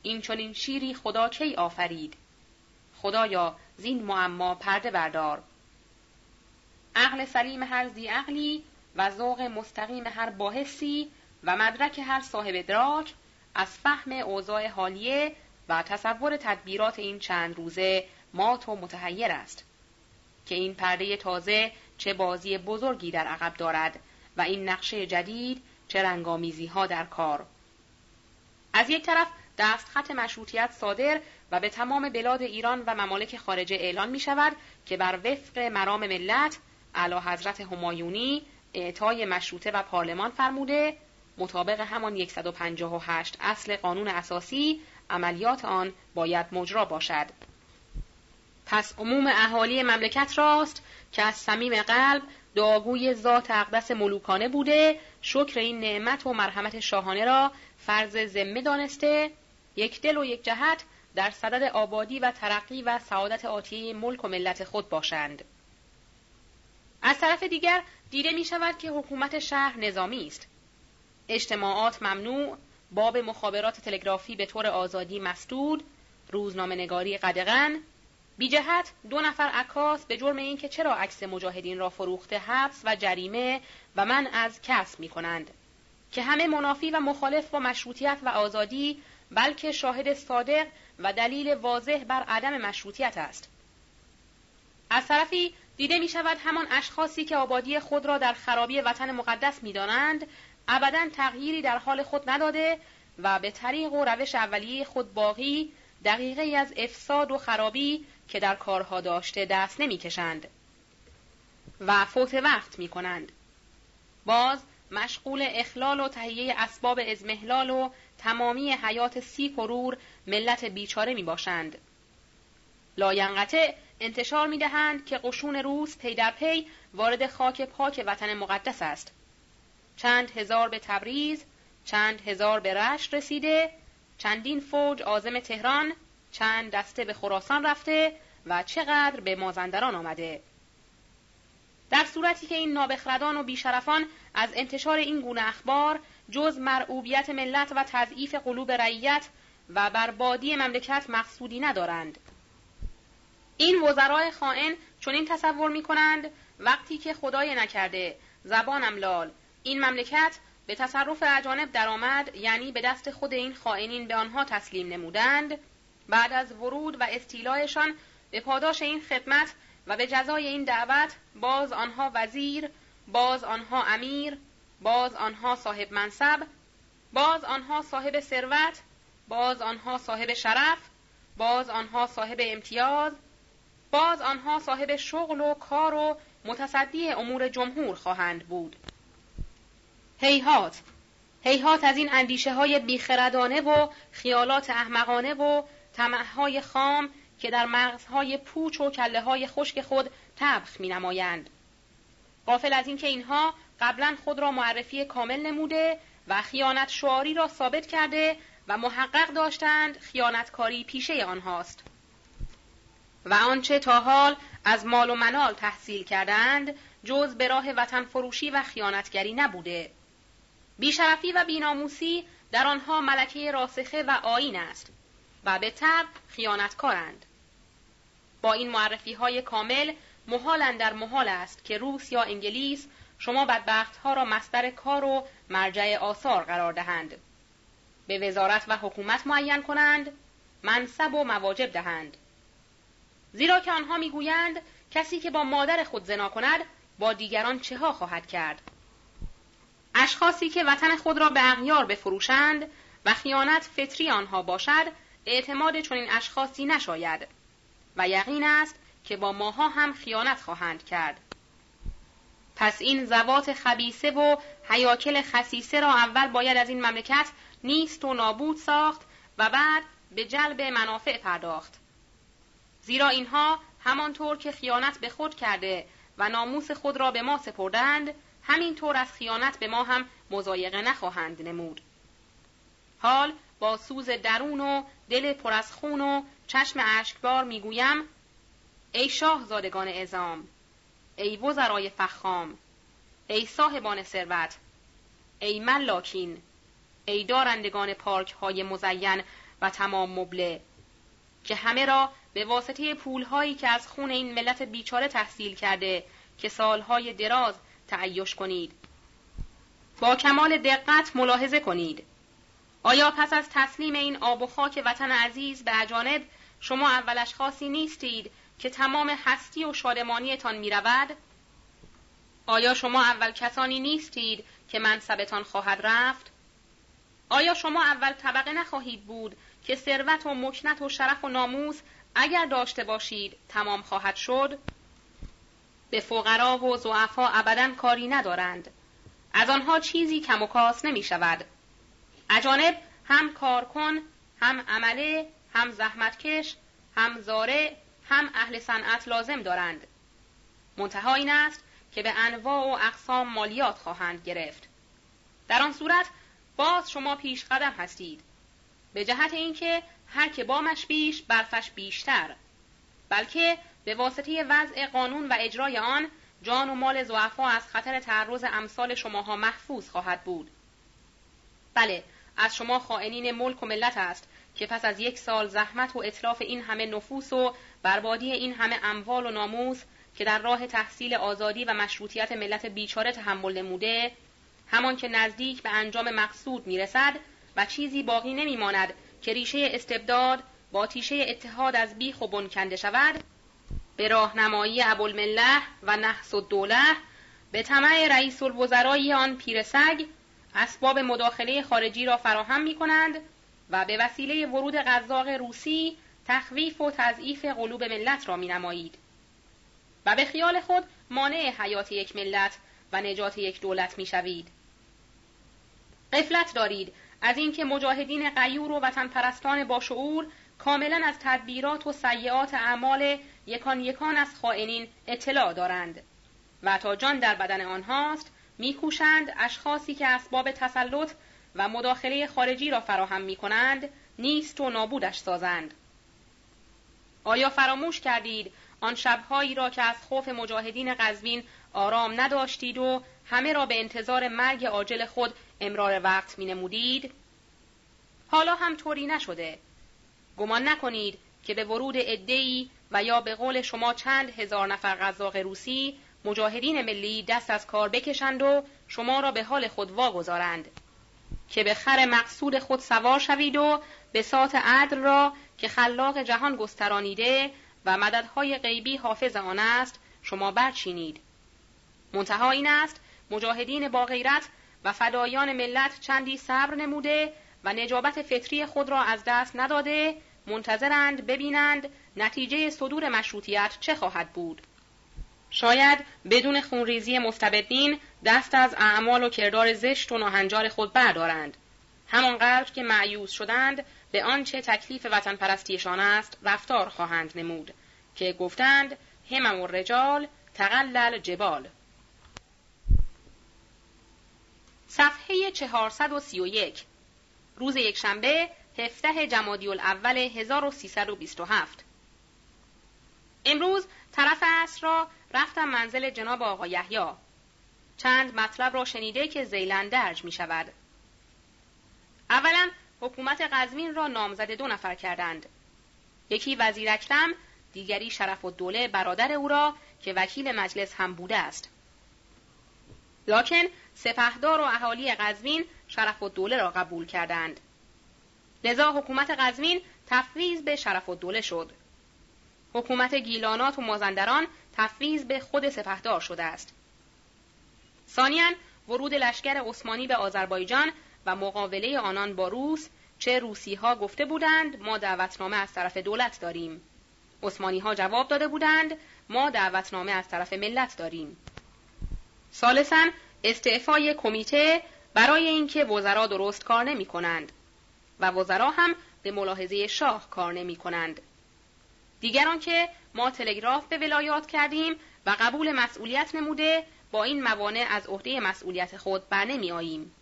این چنین شیری خدا کی آفرید؟ خدایا زین معما پرده بردار. عقل سلیم هر زی عقلی و ذوق مستقیم هر باحثی و مدرک هر صاحب ادراک از فهم اوضاع حالیه و تصور تدبیرات این چند روزه مات و متحیر است که این پرده تازه چه بازی بزرگی در عقب دارد و این نقشه جدید چه رنگامیزی ها در کار. از یک طرف دستخط مشروطیت صادر و به تمام بلاد ایران و ممالک خارجه اعلان می شود که بر وفق مرام ملت علا حضرت همایونی اعطای مشروطه و پارلمان فرموده مطابق همان 158 اصل قانون اساسی عملیات آن باید مجرا باشد. پس عموم اهالی مملکت راست که از صمیم قلب داگوی ذات اقدس ملوکانه بوده شکر این نعمت و مرحمت شاهانه را فرض ذمه دانسته یک دل و یک جهت در صدد آبادی و ترقی و سعادت آتیه ملک و ملت خود باشند. از طرف دیگر دیده می شود که حکومت شهر نظامی است. اجتماعات ممنوع باب مخابرات تلگرافی به طور آزادی مسدود روزنامه نگاری قدغن. بی جهت دو نفر عکاس به جرم اینکه چرا عکس مجاهدین را فروخته حبس و جریمه و من از کسب می کنند. که همه منافی و مخالف با مشروطیت و آزادی بلکه شاهد صادق و دلیل واضح بر عدم مشروطیت است از طرفی دیده می شود همان اشخاصی که آبادی خود را در خرابی وطن مقدس می دانند ابدا تغییری در حال خود نداده و به طریق و روش اولیه خود باقی دقیقه از افساد و خرابی که در کارها داشته دست نمی‌کشند و فوت وقت می کنند. باز مشغول اخلال و تهیه اسباب اضمحلال و تمامی حیات سی کرور ملت بیچاره می باشند. لاینقطع انتشار می دهند که قشون روس پی در پی وارد خاک پاک وطن مقدس است. چند هزار به تبریز، چند هزار به رشت رسیده، چندین فوج آزم تهران، چند دسته به خراسان رفته و چقدر به مازندران آمده. در صورتی که این نابخردان و بیشرفان از انتشار این گونه اخبار جز مرعوبیت ملت و تضعیف قلوب رعیت و بربادی مملکت مقصودی ندارند. این وزرای خائن چنین تصور می کنند وقتی که خدای نکرده زبانم لال این مملکت به تصرف اجانب درآمد یعنی به دست خود این خائنین به آنها تسلیم نمودند بعد از ورود و استیلایشان به پاداش این خدمت و به جزای این دعوت باز آنها وزیر باز آنها امیر باز آنها صاحب منصب باز آنها صاحب ثروت باز آنها صاحب شرف باز آنها صاحب امتیاز باز آنها صاحب شغل و کار و متصدی امور جمهور خواهند بود هیهات هیهات از این اندیشه های بیخردانه و خیالات احمقانه و های خام که در مغزهای پوچ و کله های خشک خود تبخ می نمایند. قافل از اینکه اینها قبلا خود را معرفی کامل نموده و خیانت شعاری را ثابت کرده و محقق داشتند خیانتکاری پیشه آنهاست. و آنچه تا حال از مال و منال تحصیل کردند جز به راه وطن فروشی و خیانتگری نبوده. بیشرفی و بیناموسی در آنها ملکه راسخه و آین است و به طب خیانتکارند. با این معرفی های کامل محال در محال است که روس یا انگلیس شما بدبخت ها را مصدر کار و مرجع آثار قرار دهند. به وزارت و حکومت معین کنند منصب و مواجب دهند. زیرا که آنها می‌گویند کسی که با مادر خود زنا کند با دیگران چه ها خواهد کرد؟ اشخاصی که وطن خود را به اغیار بفروشند و خیانت فطری آنها باشد اعتماد چنین اشخاصی نشاید و یقین است که با ماها هم خیانت خواهند کرد. پس این زوات خبیسه و حیاکل خسیسه را اول باید از این مملکت نیست و نابود ساخت و بعد به جلب منافع پرداخت. زیرا اینها همانطور که خیانت به خود کرده و ناموس خود را به ما سپردند همینطور از خیانت به ما هم مزایقه نخواهند نمود. حال با سوز درون و دل پر از خون و چشم اشکبار می‌گویم ای شاه زادگان ازام ای وزرای فخام ای صاحبان ثروت ای ملاکین ای دارندگان پارک های مزین و تمام مبله که همه را به واسطه پول هایی که از خون این ملت بیچاره تحصیل کرده که سالهای دراز تعیش کنید. با کمال دقت ملاحظه کنید. آیا پس از تسلیم این آب و خاک وطن عزیز به اجانب شما اولش خاصی نیستید که تمام هستی و شادمانیتان می رود؟ آیا شما اول کسانی نیستید که منصبتان خواهد رفت؟ آیا شما اول طبقه نخواهید بود که ثروت و مکنت و شرف و ناموس اگر داشته باشید تمام خواهد شد؟ به فقرا و زعفا ابدا کاری ندارند. از آنها چیزی کم و کاس نمی شود. اجانب هم کارکن، هم عمله، هم زحمتکش، هم زاره، هم اهل صنعت لازم دارند. منتها این است که به انواع و اقسام مالیات خواهند گرفت. در آن صورت باز شما پیش قدم هستید. به جهت اینکه هر که بامش بیش برفش بیشتر بلکه به واسطه وضع قانون و اجرای آن جان و مال زعفا از خطر تعرض امثال شماها محفوظ خواهد بود بله از شما خائنین ملک و ملت است که پس از یک سال زحمت و اطلاف این همه نفوس و بربادی این همه اموال و ناموس که در راه تحصیل آزادی و مشروطیت ملت بیچاره تحمل نموده همان که نزدیک به انجام مقصود می‌رسد و چیزی باقی نمیماند که ریشه استبداد با تیشه اتحاد از بیخ و بن کنده شود به راهنمایی ابوالمله و نحس الدوله به طمع رئیس الوزرای آن پیرسگ اسباب مداخله خارجی را فراهم می کنند و به وسیله ورود غذاق روسی تخویف و تضعیف قلوب ملت را می نمایید. و به خیال خود مانع حیات یک ملت و نجات یک دولت می شوید. قفلت دارید از اینکه مجاهدین غیور و وطن پرستان باشعور کاملا از تدبیرات و سیعات اعمال یکان یکان از خائنین اطلاع دارند و تا جان در بدن آنهاست میکوشند اشخاصی که اسباب تسلط و مداخله خارجی را فراهم می کنند نیست و نابودش سازند آیا فراموش کردید آن شبهایی را که از خوف مجاهدین قزوین آرام نداشتید و همه را به انتظار مرگ عاجل خود امرار وقت می نمودید؟ حالا هم طوری نشده. گمان نکنید که به ورود ادهی و یا به قول شما چند هزار نفر غذاق روسی مجاهدین ملی دست از کار بکشند و شما را به حال خود واگذارند که به خر مقصود خود سوار شوید و به سات عدل را که خلاق جهان گسترانیده و مددهای غیبی حافظ آن است شما برچینید. منتها این است مجاهدین با غیرت و فدایان ملت چندی صبر نموده و نجابت فطری خود را از دست نداده منتظرند ببینند نتیجه صدور مشروطیت چه خواهد بود. شاید بدون خونریزی مستبدین دست از اعمال و کردار زشت و ناهنجار خود بردارند. همانقدر که معیوز شدند به آنچه تکلیف وطن پرستیشان است رفتار خواهند نمود که گفتند همم و رجال تقلل جبال. صفحه 431 روز یکشنبه 17 جمادی الاول 1327 امروز طرف عصر را رفتم منزل جناب آقا یحیی. چند مطلب را شنیده که زیلن درج می شود. اولا حکومت قزوین را نامزد دو نفر کردند. یکی وزیر اکرم دیگری شرف الدوله برادر او را که وکیل مجلس هم بوده است. لاکن سپهدار و اهالی قزوین شرف الدوله را قبول کردند. لذا حکومت قزوین تفویض به شرف الدوله شد. حکومت گیلانات و مازندران تفویض به خود سپهدار شده است. ثانیا ورود لشکر عثمانی به آذربایجان و مقابله آنان با روس چه روسی ها گفته بودند ما دعوتنامه از طرف دولت داریم. عثمانی ها جواب داده بودند ما دعوتنامه از طرف ملت داریم. ثالثا استعفای کمیته برای اینکه وزرا درست کار نمی کنند و وزرا هم به ملاحظه شاه کار نمی کنند. دیگران که ما تلگراف به ولایات کردیم و قبول مسئولیت نموده با این موانع از عهده مسئولیت خود بر نمی آییم.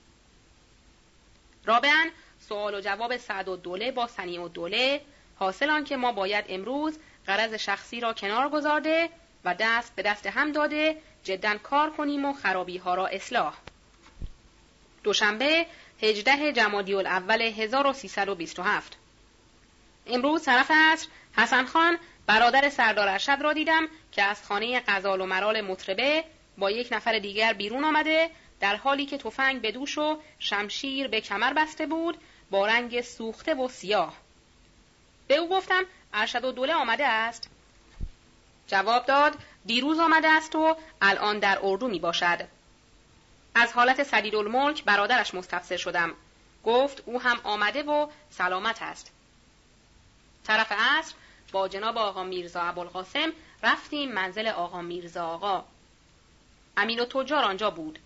رابعا سوال و جواب سعد و دوله با سنی و دوله حاصل که ما باید امروز قرض شخصی را کنار گذارده و دست به دست هم داده جدا کار کنیم و خرابی ها را اصلاح. دوشنبه 18 جمادی الاول 1327 امروز طرف عصر حسن خان برادر سردار ارشد را دیدم که از خانه غزال و مرال مطربه با یک نفر دیگر بیرون آمده در حالی که تفنگ به دوش و شمشیر به کمر بسته بود با رنگ سوخته و سیاه به او گفتم ارشد و دوله آمده است جواب داد دیروز آمده است و الان در اردو می باشد. از حالت سدیدالملک برادرش مستفسر شدم. گفت او هم آمده و سلامت است. طرف عصر با جناب آقا میرزا ابوالقاسم رفتیم منزل آقا میرزا آقا. امین و تجار آنجا بود.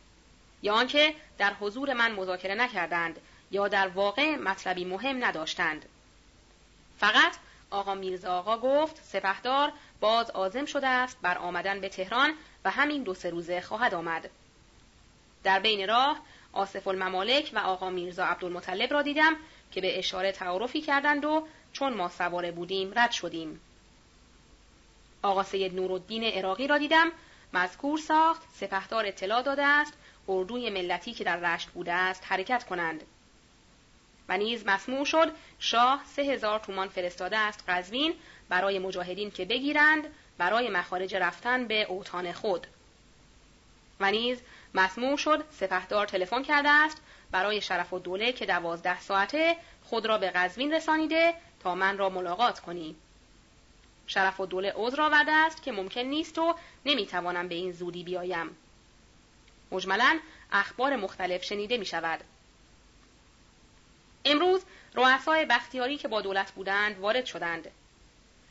یا آنکه در حضور من مذاکره نکردند یا در واقع مطلبی مهم نداشتند. فقط آقا میرزا آقا گفت سپهدار باز آزم شده است بر آمدن به تهران و همین دو سه روزه خواهد آمد. در بین راه آصف الممالک و آقا میرزا عبدالمطلب را دیدم که به اشاره تعارفی کردند و چون ما سواره بودیم رد شدیم. آقا سید نورالدین عراقی را دیدم مذکور ساخت سپهدار اطلاع داده است اردوی ملتی که در رشت بوده است حرکت کنند و نیز مسموع شد شاه سه هزار تومان فرستاده است قزوین برای مجاهدین که بگیرند برای مخارج رفتن به اوتان خود و نیز مسموع شد سپهدار تلفن کرده است برای شرف و دوله که دوازده ساعته خود را به قزوین رسانیده تا من را ملاقات کنی. شرف و دوله عذر آورده است که ممکن نیست و نمی‌توانم به این زودی بیایم. مجملا اخبار مختلف شنیده می شود. امروز رؤسای بختیاری که با دولت بودند وارد شدند.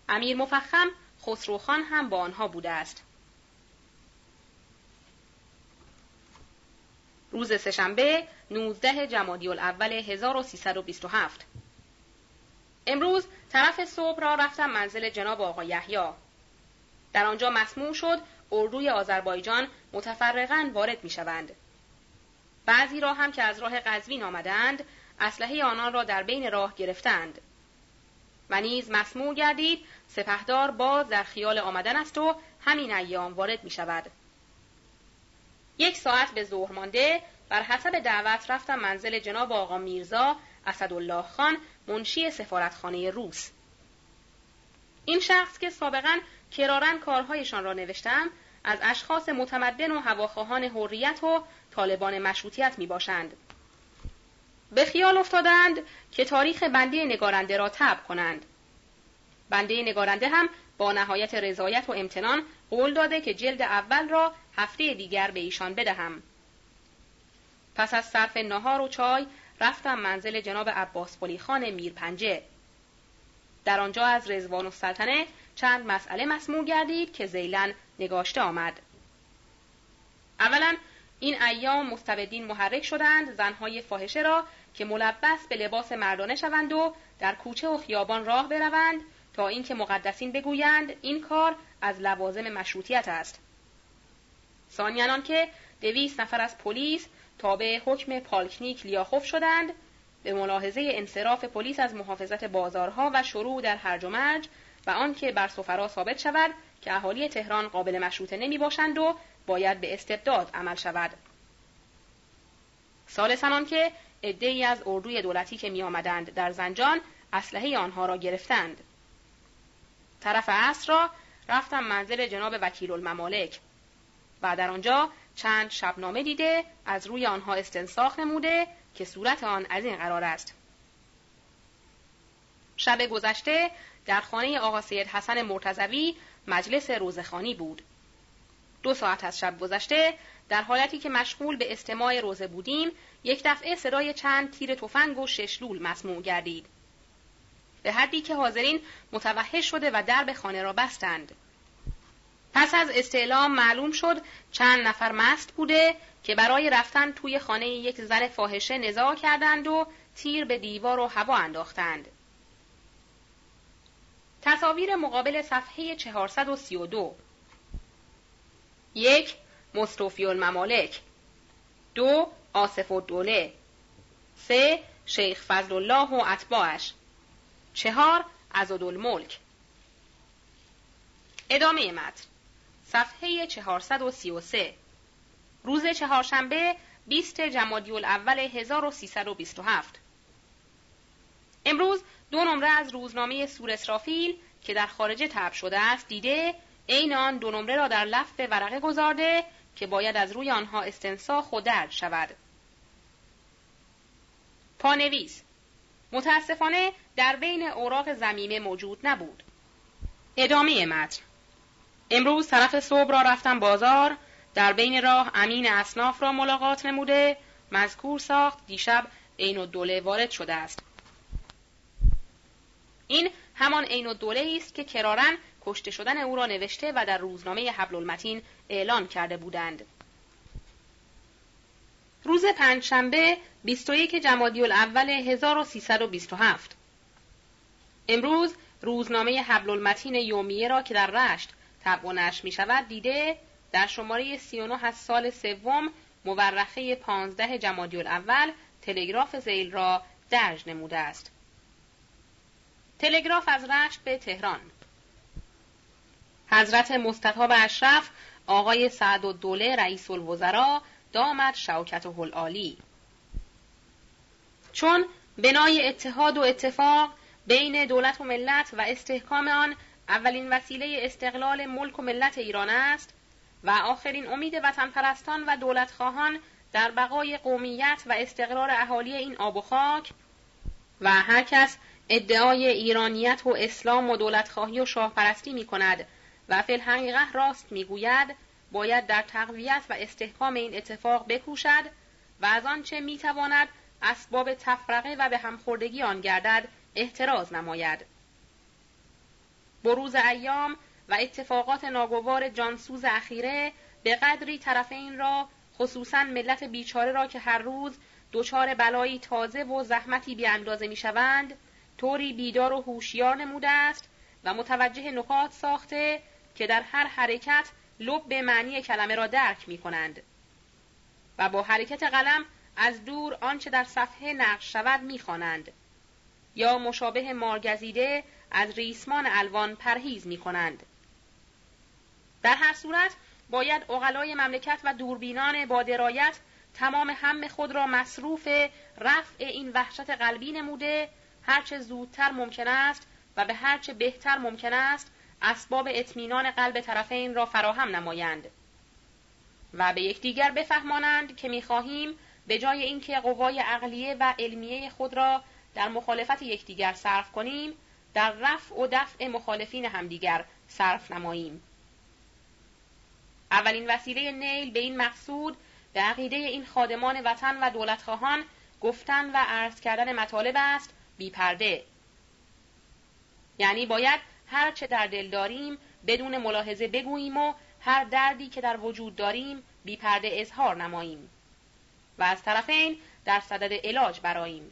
امیر مفخم خسروخان هم با آنها بوده است. روز سهشنبه 19 جمادی الاول 1327 امروز طرف صبح را رفتم منزل جناب آقا یحیی در آنجا مسموع شد اردوی آذربایجان متفرقا وارد می شوند. بعضی را هم که از راه قزوین آمدند اسلحه آنان را در بین راه گرفتند و نیز مسموع گردید سپهدار باز در خیال آمدن است و همین ایام وارد می شود. یک ساعت به ظهر مانده بر حسب دعوت رفتم منزل جناب آقا میرزا اسدالله خان منشی سفارتخانه روس. این شخص که سابقا کرارن کارهایشان را نوشتم از اشخاص متمدن و هواخواهان حریت و طالبان مشروطیت می باشند. به خیال افتادند که تاریخ بنده نگارنده را تب کنند. بنده نگارنده هم با نهایت رضایت و امتنان قول داده که جلد اول را هفته دیگر به ایشان بدهم. پس از صرف نهار و چای رفتم منزل جناب عباس خان میرپنجه. در آنجا از رزوان و سلطنه چند مسئله مسموع گردید که زیلن نگاشته آمد. اولا این ایام مستبدین محرک شدند زنهای فاحشه را که ملبس به لباس مردانه شوند و در کوچه و خیابان راه بروند تا اینکه مقدسین بگویند این کار از لوازم مشروطیت است. ثانیا که دویست نفر از پلیس تابع حکم پالکنیک لیاخوف شدند به ملاحظه انصراف پلیس از محافظت بازارها و شروع در هرج و مرج و آنکه بر سفرا ثابت شود که اهالی تهران قابل مشروطه نمی باشند و باید به استبداد عمل شود. ثالثا که ای از اردوی دولتی که می آمدند در زنجان اسلحه آنها را گرفتند. طرف عصر را رفتم منزل جناب وکیل الممالک و در آنجا چند شبنامه دیده از روی آنها استنساخ نموده که صورت آن از این قرار است. شب گذشته در خانه آقا سید حسن مرتزوی مجلس روزخانی بود. دو ساعت از شب گذشته در حالتی که مشغول به استماع روزه بودیم یک دفعه صدای چند تیر تفنگ و ششلول مسموع گردید. به حدی که حاضرین متوحش شده و درب خانه را بستند. پس از استعلام معلوم شد چند نفر مست بوده که برای رفتن توی خانه یک زن فاحشه نزاع کردند و تیر به دیوار و هوا انداختند. تصاویر مقابل صفحه 432 یک مصطفی الممالک. دو آصف الدوله. سه شیخ فضل الله و اتباعش. چهار الملک. ادامه متن. صفحه 433 روز چهارشنبه 20 جمادی الاول 1327 امروز دو نمره از روزنامه سور اسرافیل که در خارجه تب شده است دیده عین آن دو نمره را در لفت ورقه گذارده که باید از روی آنها استنساخ و درد شود. پانویس متاسفانه در بین اوراق زمینه موجود نبود. ادامه متن امروز طرف صبح را رفتم بازار در بین راه امین اصناف را ملاقات نموده مذکور ساخت دیشب عین الدوله وارد شده است. این همان عین الدوله است که کرارن کشته شدن او را نوشته و در روزنامه حبل المتین اعلان کرده بودند. روز پنجشنبه 21 جمادی الاول 1327 امروز روزنامه حبل المتین یومیه را که در رشت طبع و نشر می شود دیده در شماره 39 از سال سوم مورخه 15 جمادی الاول تلگراف زیل را درج نموده است. تلگراف از رشت به تهران حضرت مستطاب اشرف آقای سعد و دوله رئیس الوزراء دامد شوکت و عالی چون بنای اتحاد و اتفاق بین دولت و ملت و استحکام آن اولین وسیله استقلال ملک و ملت ایران است و آخرین امید وطن پرستان و دولت خواهان در بقای قومیت و استقرار اهالی این آب و خاک و هر کس ادعای ایرانیت و اسلام و دولتخواهی و شاهپرستی می کند و فی الحقیقه راست می گوید باید در تقویت و استحکام این اتفاق بکوشد و از آنچه می تواند اسباب تفرقه و به همخوردگی آن گردد احتراز نماید. بروز ایام و اتفاقات ناگوار جانسوز اخیره به قدری طرفین را خصوصا ملت بیچاره را که هر روز دچار بلایی تازه و زحمتی بی اندازه می شوند طوری بیدار و هوشیار نموده است و متوجه نکات ساخته که در هر حرکت لب به معنی کلمه را درک می کنند و با حرکت قلم از دور آنچه در صفحه نقش شود می خوانند. یا مشابه مارگزیده از ریسمان الوان پرهیز می کنند. در هر صورت باید اغلای مملکت و دوربینان با درایت تمام هم خود را مصروف رفع این وحشت قلبی نموده هرچه زودتر ممکن است و به هرچه بهتر ممکن است اسباب اطمینان قلب طرفین را فراهم نمایند و به یکدیگر بفهمانند که می‌خواهیم به جای اینکه قوای عقلیه و علمیه خود را در مخالفت یکدیگر صرف کنیم در رفع و دفع مخالفین همدیگر صرف نماییم اولین وسیله نیل به این مقصود به عقیده این خادمان وطن و دولتخواهان گفتن و عرض کردن مطالب است بی پرده. یعنی باید هر چه در دل داریم بدون ملاحظه بگوییم و هر دردی که در وجود داریم بی پرده اظهار نماییم و از طرفین در صدد علاج براییم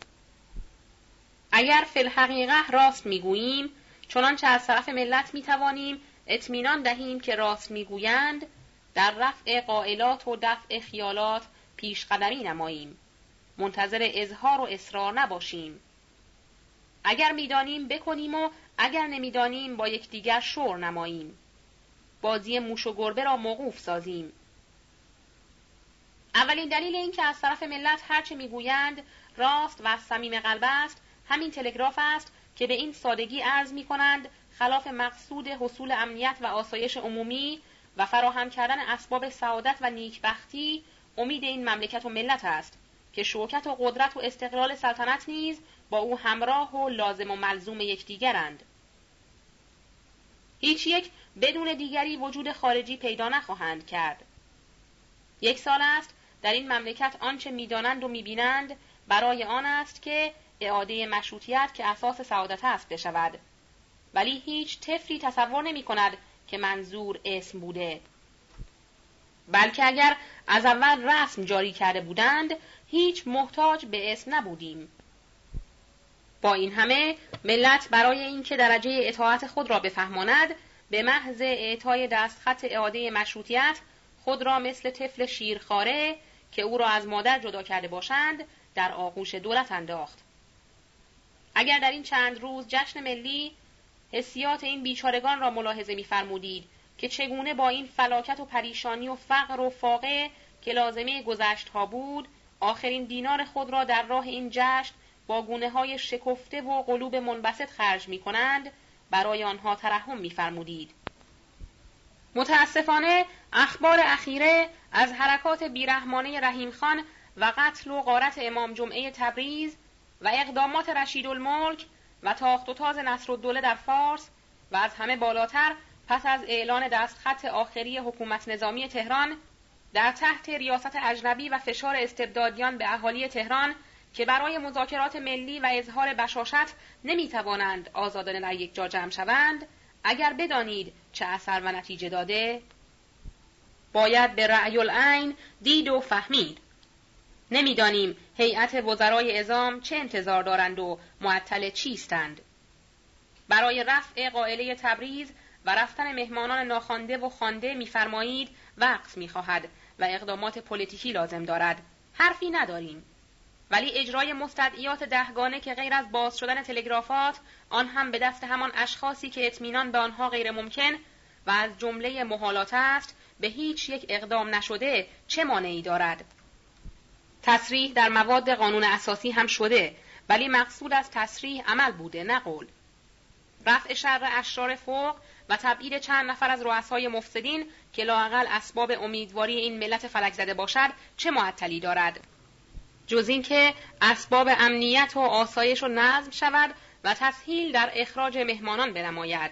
اگر فی الحقیقه راست می‌گوییم چنانچه از طرف ملت می‌توانیم اطمینان دهیم که راست می‌گویند در رفع قائلات و دفع خیالات پیش قدمی نماییم. منتظر اظهار و اصرار نباشیم. اگر می‌دانیم بکنیم و اگر نمی‌دانیم با یکدیگر شور نماییم. بازی موش و گربه را موقوف سازیم. اولین دلیل این که از طرف ملت هرچه می‌گویند راست و صمیم قلب است همین تلگراف است که به این سادگی عرض می کنند خلاف مقصود حصول امنیت و آسایش عمومی و فراهم کردن اسباب سعادت و نیکبختی امید این مملکت و ملت است که شوکت و قدرت و استقلال سلطنت نیز با او همراه و لازم و ملزوم یکدیگرند. هیچ یک بدون دیگری وجود خارجی پیدا نخواهند کرد. یک سال است در این مملکت آنچه می‌دانند و می‌بینند برای آن است که اعاده مشروطیت که اساس سعادت است بشود. ولی هیچ طفلی تصور نمی کند که منظور اسم بوده. بلکه اگر از اول رسم جاری کرده بودند هیچ محتاج به اسم نبودیم. با این همه ملت برای اینکه درجه اطاعت خود را بفهماند به محض اعطای دستخط اعاده مشروطیت خود را مثل طفل شیرخواره که او را از مادر جدا کرده باشند در آغوش دولت انداخت. اگر در این چند روز جشن ملی حسیات این بیچارگان را ملاحظه می‌فرمودید که چگونه با این فلاکت و پریشانی و فقر و فاقه که لازمه گذشت ها بود آخرین دینار خود را در راه این جشن با گونه های شکفته و قلوب منبسط خرج می کنند برای آنها ترحم می‌فرمودید. متاسفانه اخبار اخیره از حرکات بیرحمانه رحیم خان و قتل و غارت امام جمعه تبریز و اقدامات رشید الملک و تاخت و تاز نصر الدوله در فارس و از همه بالاتر پس از اعلان دستخط آخری حکومت نظامی تهران در تحت ریاست اجنبی و فشار استبدادیان به اهالی تهران که برای مذاکرات ملی و اظهار بشاشت نمی توانند آزادانه در یک جا جمع شوند اگر بدانید چه اثر و نتیجه داده باید به رأی العین دید و فهمید. نمی‌دانیم هیئت وزرای ازام چه انتظار دارند و معطل چیستند. برای رفع قائله تبریز و رفتن مهمانان ناخوانده و خوانده میفرمایید وقت می‌خواهد و اقدامات پلیتیکی لازم دارد. حرفی نداریم. ولی اجرای مستدعیات دهگانه که غیر از باز شدن تلگرافات آن هم به دست همان اشخاصی که اطمینان به آنها غیر ممکن و از جمله محالات است به هیچ یک اقدام نشده چه مانعی دارد؟ تصریح در مواد قانون اساسی هم شده ولی مقصود از تصریح عمل بوده نه قول. رفع شر اشرار فوق و تبعید چند نفر از رؤسای مفسدین که لاقل اسباب امیدواری این ملت فلک زده باشد چه معطلی دارد. جز اینکه اسباب امنیت و آسایش و نظم شود و تسهیل در اخراج مهمانان بنماید.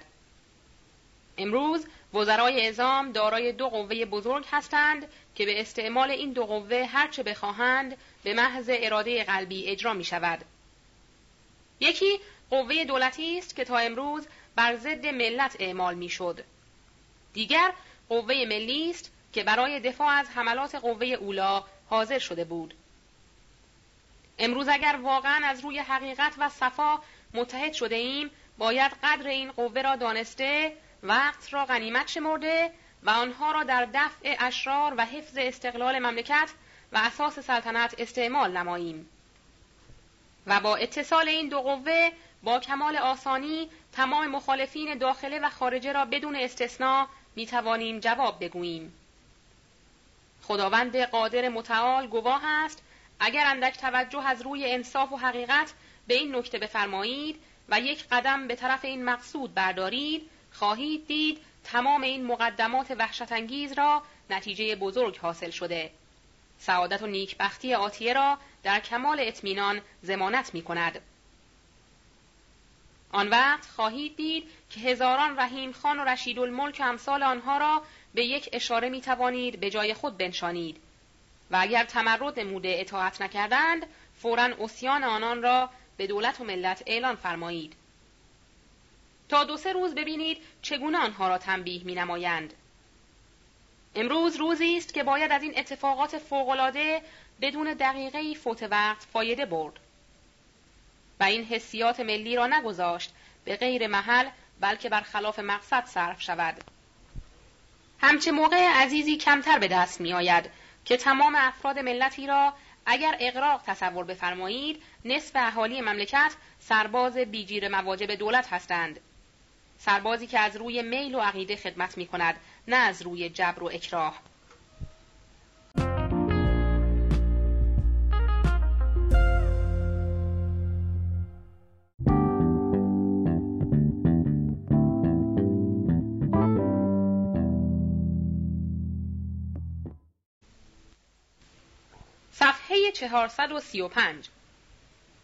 امروز وزرای اعزام دارای دو قوه بزرگ هستند که به استعمال این دو قوه هرچه بخواهند به محض اراده قلبی اجرا می شود. یکی قوه دولتی است که تا امروز بر ضد ملت اعمال می شد. دیگر قوه ملی است که برای دفاع از حملات قوه اولا حاضر شده بود. امروز اگر واقعا از روی حقیقت و صفا متحد شده ایم باید قدر این قوه را دانسته وقت را غنیمت شمرده و آنها را در دفع اشرار و حفظ استقلال مملکت و اساس سلطنت استعمال نماییم. و با اتصال این دو قوه با کمال آسانی تمام مخالفین داخله و خارجه را بدون استثنا می توانیم جواب بگوییم. خداوند قادر متعال گواه است. اگر اندک توجه از روی انصاف و حقیقت به این نکته بفرمایید و یک قدم به طرف این مقصود بردارید خواهید دید تمام این مقدمات وحشتانگیز را نتیجه بزرگ حاصل شده سعادت و نیکبختی آتیه را در کمال اطمینان زمانت می کند. آن وقت خواهید دید که هزاران رحیم خان و رشید الملک و امثال آنها را به یک اشاره می توانید به جای خود بنشانید و اگر تمرد نموده اطاعت نکردند فورا اسیان آنان را به دولت و ملت اعلان فرمایید تا دو سه روز ببینید چگونه آنها را تنبیه می نمایند. امروز روزی است که باید از این اتفاقات فوقالعاده بدون دقیقه فوت وقت فایده برد. و این حسیات ملی را نگذاشت به غیر محل بلکه بر خلاف مقصد صرف شود. همچه موقع عزیزی کمتر به دست می آید که تمام افراد ملتی را اگر اقراق تصور بفرمایید نصف اهالی مملکت سرباز بیجیر مواجب دولت هستند. سربازی که از روی میل و عقیده خدمت می کند نه از روی جبر و اکراه. صفحه 435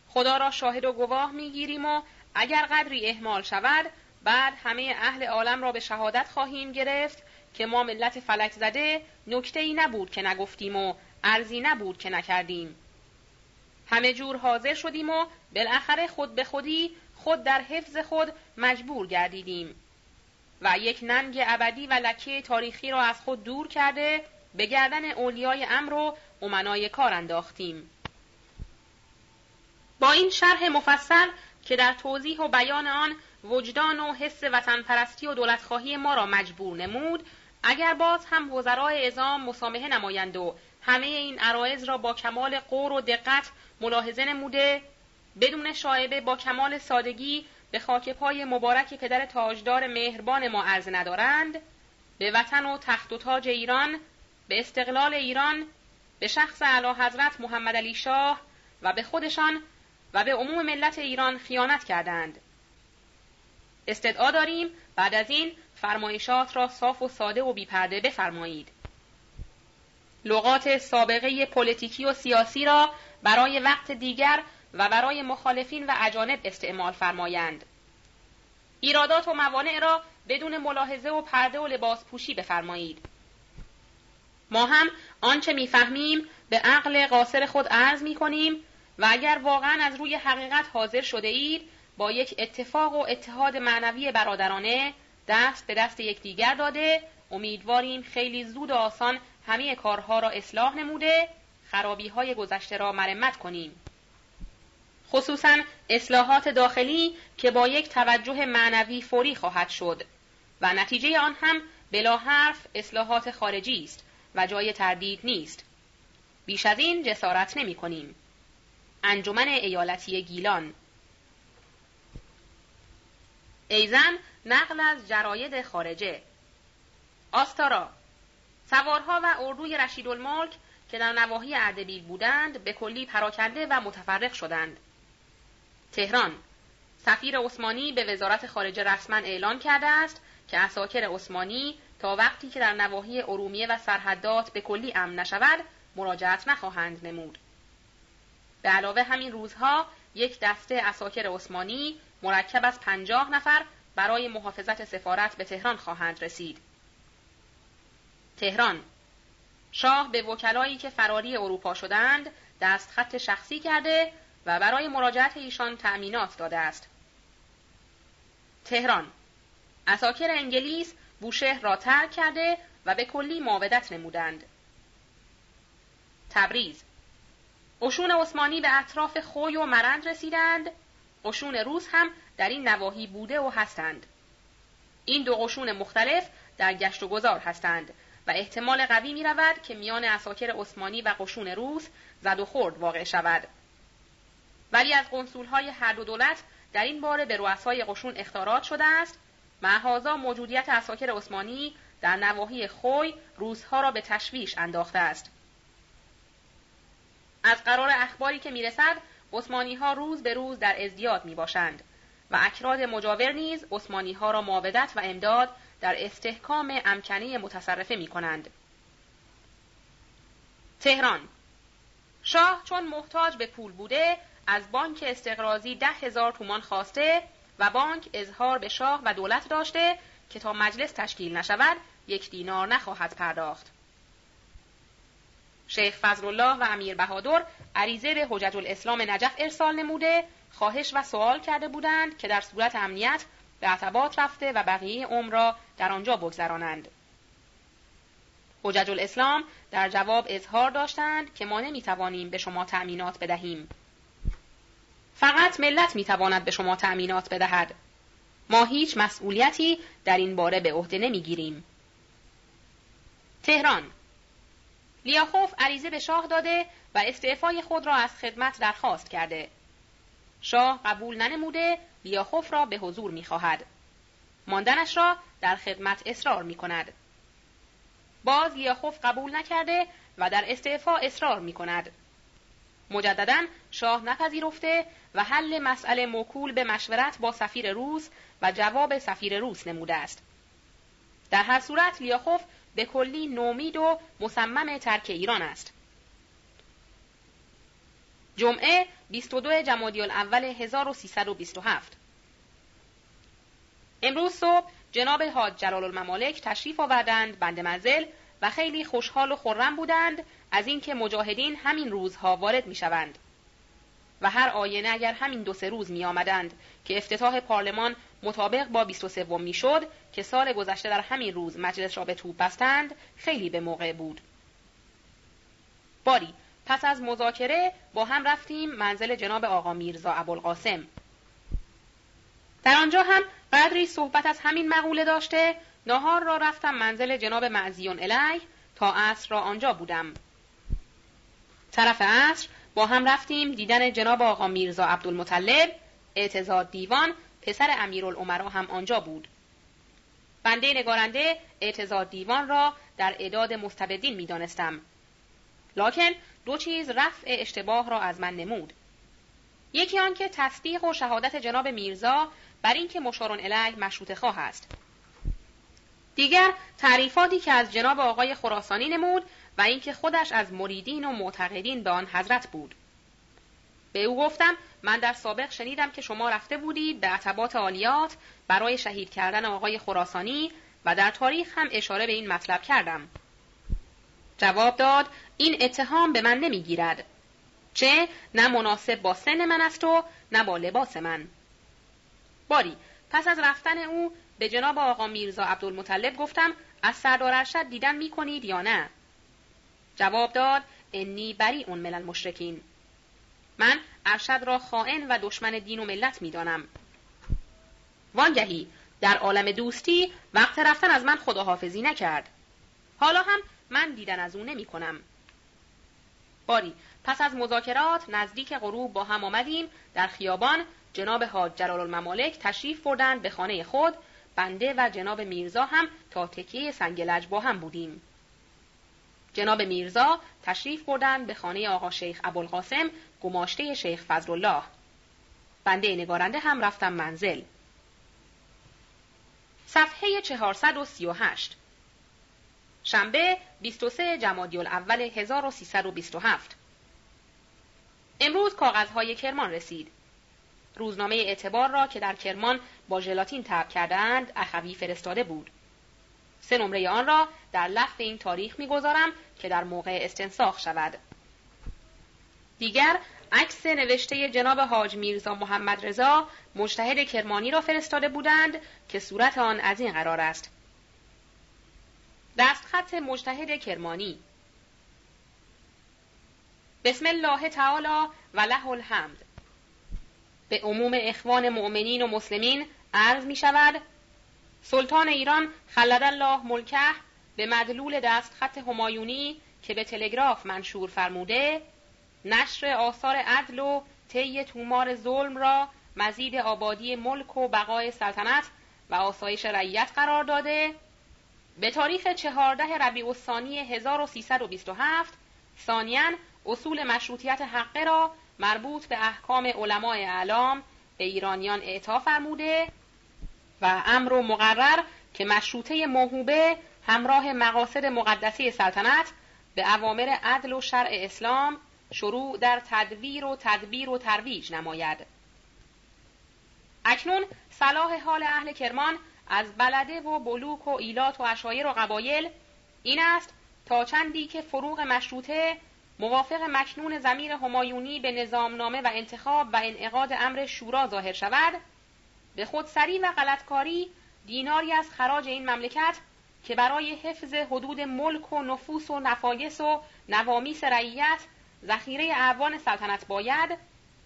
خدا را شاهد و گواه می‌گیریم و اگر قدری اهمال شود بعد همه اهل عالم را به شهادت خواهیم گرفت که ما ملت فلک زده نکته ای نبود که نگفتیم و ارزی نبود که نکردیم. همه جور حاضر شدیم و بالاخره خود به خودی خود در حفظ خود مجبور گردیدیم و یک ننگ ابدی و لکه تاریخی را از خود دور کرده به گردن اولیای امر و امنای کار انداختیم. با این شرح مفصل که در توضیح و بیان آن وجدان و حس وطن پرستی و دولتخواهی ما را مجبور نمود. اگر باز هم وزرای ازام مسامحه نمایند و همه این عرایز را با کمال قور و دقت ملاحظه نموده بدون شایبه با کمال سادگی به خاک پای مبارک پدر تاجدار مهربان ما عرض ندارند. به وطن و تخت و تاج ایران به استقلال ایران به شخص اعلی حضرت محمد علی شاه و به خودشان و به عموم ملت ایران خیانت کردند. استدعا داریم. بعد از این فرمایشات را صاف و ساده و بیپرده بفرمایید. لغات سابقه پلیتیکی و سیاسی را برای وقت دیگر و برای مخالفین و اجانب استعمال فرمایند. ایرادات و موانع را بدون ملاحظه و پرده و لباس پوشی بفرمایید. ما هم آنچه می‌فهمیم به عقل قاصر خود عرض می کنیم و اگر واقعا از روی حقیقت حاضر شده اید با یک اتفاق و اتحاد معنوی برادرانه دست به دست یکدیگر داده. امیدواریم خیلی زود و آسان همه کارها را اصلاح نموده. خرابی های گذشته را مرمت کنیم. خصوصا اصلاحات داخلی که با یک توجه معنوی فوری خواهد شد. و نتیجه آن هم بلا حرف اصلاحات خارجی است و جای تردید نیست. بیش از این جسارت نمی کنیم. انجمن ایالتی گیلان ایزن نقل از جراید خارجه. آستارا. سوارها و اردوی رشیدالملک که در نواحی اردبیل بودند به کلی پراکنده و متفرق شدند. تهران. سفیر عثمانی به وزارت خارجه رسما اعلان کرده است که اساکر عثمانی تا وقتی که در نواحی ارومیه و سرحدات به کلی امن نشود مراجعت نخواهند نمود. به علاوه همین روزها یک دسته اساکر عثمانی مرکب از پنجاه نفر برای محافظت سفارت به تهران خواهند رسید. تهران شاه به وکلایی که فراری اروپا شدند دست خط شخصی کرده و برای مراجعت ایشان تأمینات داده است. تهران اساکر انگلیس بوشهر را ترک کرده و به کلی معاودت نمودند. تبریز قشون عثمانی به اطراف خوی و مرند رسیدند قشون روس هم در این نواحی بوده و هستند. این دو قشون مختلف در گشت و گذار هستند و احتمال قوی می رود که میان اساکر عثمانی و قشون روس زد و خورد واقع شود. ولی از قنصول های هر دو دولت در این باره به رؤسای قشون اختارات شده است. معهازا موجودیت اساکر عثمانی در نواحی خوی روزها را به تشویش انداخته است. از قرار اخباری که می‌رسد عثمانی ها روز به روز در ازدیاد می باشند و اکراد مجاور نیز عثمانی ها را معاودت و امداد در استحکام امکنی متصرفه می کنند. تهران شاه چون محتاج به پول بوده از بانک استقرازی ده هزار تومان خواسته و بانک اظهار به شاه و دولت داشته که تا مجلس تشکیل نشود یک دینار نخواهد پرداخت. شیخ فضل الله و امیر بهادر عریضه به حجج الاسلام نجف ارسال نموده خواهش و سوال کرده بودند که در صورت امنیت به عتبات رفته و بقیه عمر را در آنجا بگذرانند. حجج الاسلام در جواب اظهار داشتند که ما نمی‌توانیم به شما تأمینات بدهیم. فقط ملت می‌تواند به شما تأمینات بدهد. ما هیچ مسئولیتی در این باره به عهده نمی‌گیریم. تهران لیاخوف عریضه به شاه داده و استعفای خود را از خدمت درخواست کرده. شاه قبول ننموده لیاخوف را به حضور می‌خواهد. ماندنش را در خدمت اصرار می کند. باز لیاخوف قبول نکرده و در استعفا اصرار می کند. مجددا شاه نپذیرفته و حل مسئله موکول به مشورت با سفیر روس و جواب سفیر روس نموده است. در هر صورت لیاخوف به کلی نومید و مصمم ترک ایران است. جمعه 22 جمادی الاول 1327 امروز صبح جناب حاج جلال الممالک تشریف آوردند بند منزل و خیلی خوشحال و خرم بودند از اینکه مجاهدین همین روزها وارد می شوند. و هر آینه اگر همین دو سه روز می آمدند که افتتاح پارلمان مطابق با 23 می شد که سال گذشته در همین روز مجلس را به توپ بستند خیلی به موقع بود. باری پس از مذاکره با هم رفتیم منزل جناب آقا میرزا ابوالقاسم. در آنجا هم قدری صحبت از همین مقوله داشته نهار را رفتم منزل جناب معزیون الی تا عصر را آنجا بودم. طرف عصر با هم رفتیم دیدن جناب آقا میرزا عبدالمطلب اعتزاد دیوان پسر امیرالعمرا هم آنجا بود. بنده نگارنده اعتزاد دیوان را در اعداد مستبدین می‌دانستم. لکن دو چیز رفع اشتباه را از من نمود. یکی آنکه تصدیق و شهادت جناب میرزا بر اینکه مشارون الی مشروط خواه است. دیگر تعریفاتی که از جناب آقای خراسانی نمود و اینکه خودش از مریدین و معتقدین به آن حضرت بود به او گفتم من در سابق شنیدم که شما رفته بودید به عتبات عالیات برای شهید کردن آقای خراسانی و در تاریخ هم اشاره به این مطلب کردم. جواب داد این اتهام به من نمی‌گیرد. چه نه مناسب با سن من است و نه با لباس من. باری پس از رفتن او به جناب آقا میرزا عبدالمطلب گفتم از سردار ارشد دیدن می کنید یا نه؟ جواب داد انی بری اون ملل مشرکین. من ارشد را خائن و دشمن دین و ملت می دانم. وانگهی در عالم دوستی وقت رفتن از من خداحافظی نکرد. حالا هم من دیدن از او نمی کنم. باری پس از مذاکرات نزدیک غروب با هم آمدیم در خیابان جناب حاج جلال الممالک تشریف بردند به خانه خود بنده و جناب میرزا هم تا تکیه سنگلج با هم بودیم. جناب میرزا تشریف بردند به خانه آقا شیخ ابوالقاسم گماشته شیخ فضلالله. بنده نگارنده هم رفتم منزل. صفحه 438 شنبه 23 جمادی الاول 1327 امروز کاغذهای کرمان رسید. روزنامه اعتبار را که در کرمان با ژلاتین تب کردند اخوی فرستاده بود. سه نمره آن را در لفظ این تاریخ می‌گذارم که در موقع استنساخ شود. دیگر عکس نوشته جناب حاج میرزا محمد رضا مجتهد کرمانی را فرستاده بودند که صورت آن از این قرار است. دستخط مجتهد کرمانی بسم الله تعالی و له الحمد به عموم اخوان مؤمنین و مسلمین عرض می شود سلطان ایران خلد الله ملکه به مدلول دستخط همایونی که به تلگراف منشور فرموده نشر آثار عدل و طی تومار ظلم را مزید آبادی ملک و بقای سلطنت و آسایش رعیت قرار داده. به تاریخ چهارده ربیع الثانی 1327 ثانیاً اصول مشروطیت حقه را مربوط به احکام علمای اعلام به ایرانیان اعطا فرموده. و امر و مقرر که مشروطه موهوبه همراه مقاصد مقدسی سلطنت به اوامر عدل و شرع اسلام شروع در تدویر و تدبیر و ترویج نماید. اکنون صلاح حال اهل کرمان از بلده و بلوک و ایلات و اشایر و قبایل این است تا چندی که فروغ مشروطه موافق مکنون زمیر همایونی به نظامنامه و انتخاب و انعقاد امر شورا ظاهر شود به خودسری و غلطکاری دیناری از خراج این مملکت که برای حفظ حدود ملک و نفوس و نفایس و نوامیس رعیت ذخیره اعوان سلطنت باید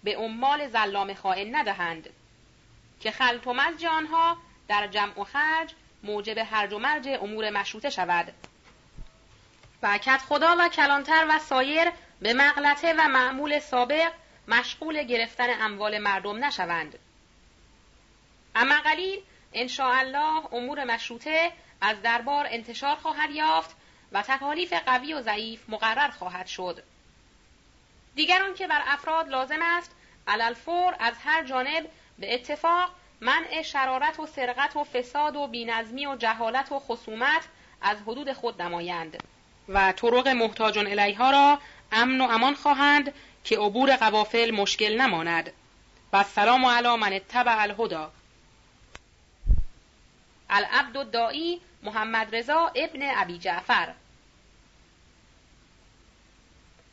به عمال زلام خائن ندهند که خلط و مزج آنها در جمع و خرج موجب هرج و مرج امور مشروطه شود و کت خدا و کلانتر و سایر به مغلطه و معمول سابق مشغول گرفتن اموال مردم نشوند. اما قلیل الله امور مشروطه از دربار انتشار خواهد یافت و تکالیف قوی و ضعیف مقرر خواهد شد. دیگران که بر افراد لازم است علالفور از هر جانب به اتفاق منع شرارت و سرقت و فساد و بینظمی و جهالت و خصومت از حدود خود نمایند. و طرق محتاجون الیها را امن و امان خواهند که عبور قوافل مشکل نماند و سلام علی من اتبع الهدا العبد الدائی محمد رضا ابن ابی جعفر.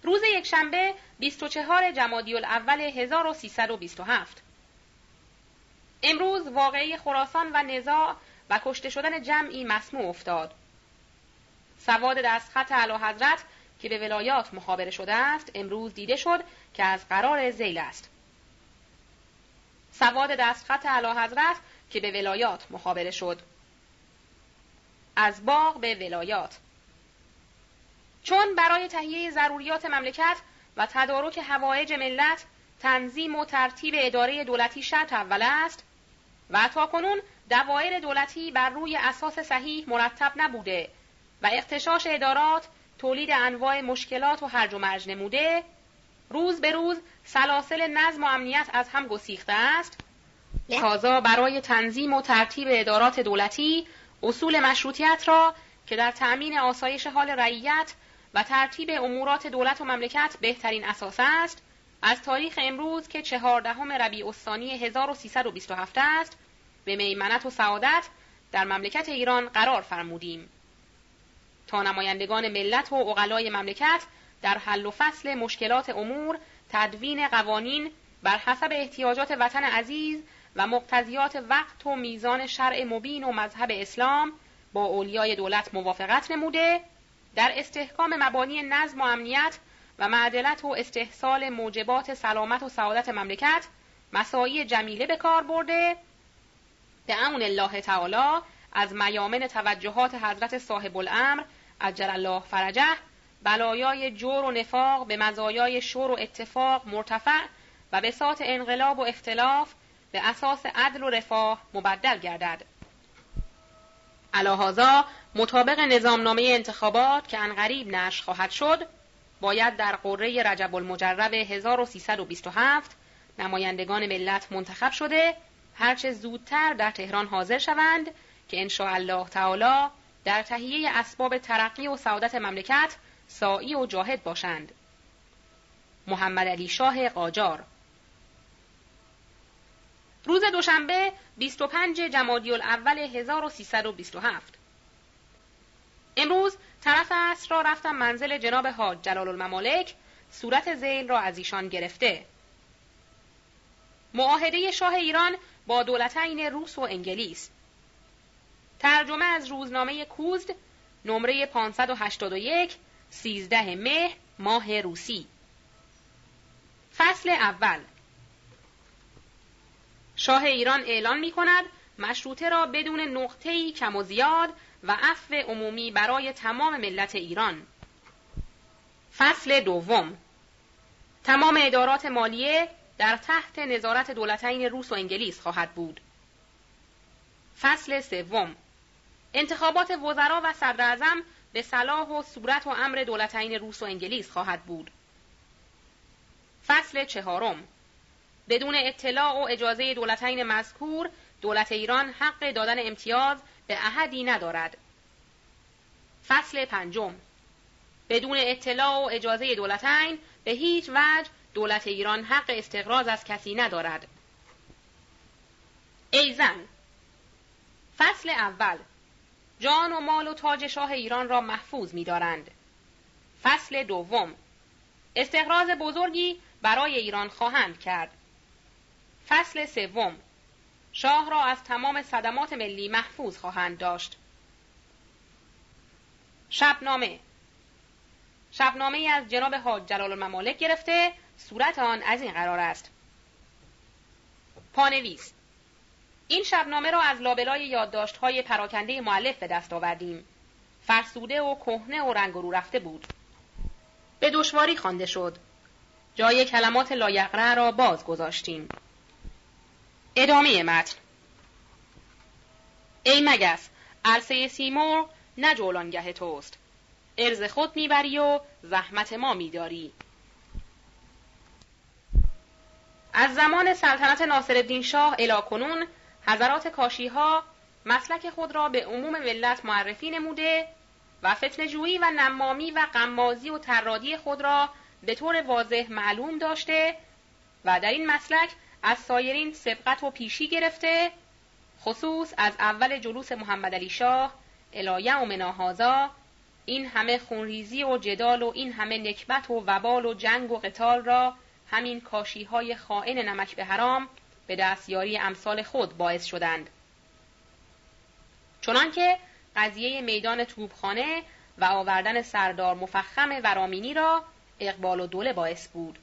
روز یکشنبه 24 جمادی الاول 1327 امروز واقعی خراسان و نزاع و کشته شدن جمعی مسموع افتاد. سواد دستخط علا حضرت که به ولایات مخابره شده است امروز دیده شد که از قرار زیل است. سواد دستخط علا حضرت که به ولایات مخابره شد. از باغ به ولایات چون برای تهیه ضروریات مملکت و تدارک هوایج ملت تنظیم و ترتیب اداره دولتی شرط اول است و تا کنون دوایر دولتی بر روی اساس صحیح مرتب نبوده و اختشاش ادارات تولید انواع مشکلات و هرج و مرج نموده روز به روز سلاسل نظم و امنیت از هم گسیخته است لحاظا برای تنظیم و ترتیب ادارات دولتی اصول مشروطیت را که در تأمین آسایش حال رعیت و ترتیب امورات دولت و مملکت بهترین اساس است از تاریخ امروز که چهاردهم ربیع الثانی 1327 است به میمنت و سعادت در مملکت ایران قرار فرمودیم. تا نمایندگان ملت و اقلای مملکت در حل و فصل مشکلات امور تدوین قوانین بر حسب احتیاجات وطن عزیز و مقتضیات وقت و میزان شرع مبین و مذهب اسلام با اولیای دولت موافقت نموده در استحکام مبانی نظم و امنیت و معدلت و استحصال موجبات سلامت و سعادت مملکت مسایی جمیله به کار برده. به امون الله تعالی از میامن توجهات حضرت صاحب الامر عجل الله فرجه بلایای جور و نفاق به مزایای شور و اتفاق مرتفع و به سات انقلاب و اختلاف به اساس عدل و رفاه مبدل گردد. علاهازا مطابق نظامنامه انتخابات که انقریب نشر خواهد شد باید در قره رجب المجرب 1327 نمایندگان ملت منتخب شده هرچه زودتر در تهران حاضر شوند که انشاء الله تعالی در تهیه اسباب ترقی و سعادت مملکت سائی و جاهد باشند. محمد علی شاه قاجار روز دوشنبه 25 جمادی الاول 1327 امروز طرف عصر را رفتم منزل جناب حاج جلال الممالک صورت زیل را از ایشان گرفته. معاهده شاه ایران با دولتین روس و انگلیس. ترجمه از روزنامه کوزد نمره 581 13 مه ماه روسی. فصل اول. شاه ایران اعلان می کند مشروطه را بدون نقطه‌ای کم و زیاد و عفو عمومی برای تمام ملت ایران. فصل دوم. تمام ادارات مالیه در تحت نظارت دولتین روس و انگلیس خواهد بود. فصل سوم. انتخابات وزرا و صدر به صلاح و صورت و امر دولتین روس و انگلیس خواهد بود. فصل چهارم. بدون اطلاع و اجازه دولتین مذکور دولت ایران حق دادن امتیاز به احدی ندارد. فصل پنجم بدون اطلاع و اجازه دولتین به هیچ وجه دولت ایران حق استقراض از کسی ندارد. ای زن فصل اول جان و مال و تاج شاه ایران را محفوظ می دارند. فصل دوم استقراض بزرگی برای ایران خواهند کرد. فصل سوم شاه را از تمام صدمات ملی محفوظ خواهند داشت. شبنامه شبنامه از جناب حاج جلال الممالک گرفته صورت آن از این قرار است. پانویس این شبنامه را از لابلای یادداشت‌های پراکنده معلف به دست آوردیم. فرسوده و کهنه و رنگ رو رفته بود. به دشواری خوانده شد. جای کلمات لایقره را باز گذاشتیم. ادامه متن. ای مگس عرصه سیمور نه جولانگه توست. ارز خود می‌بری و زحمت ما میداری. از زمان سلطنت ناصرالدین شاه الی کنون حضرات کاشیها مسلک خود را به عموم ملت معرفی نموده و فتنجویی و نمامی و قمازی و ترادی خود را به طور واضح معلوم داشته و در این مسلک از سایرین سبقت و پیشی گرفته خصوص از اول جلوس محمد علی شاه الایه و مناهازا این همه خونریزی و جدال و این همه نکبت و وبال و جنگ و قتال را همین کاشی های خائن نمک به حرام به دستیاری امثال خود باعث شدند. چنانکه قضیه میدان توبخانه و آوردن سردار مفخم ورامینی را اقبال و دوله باعث بود.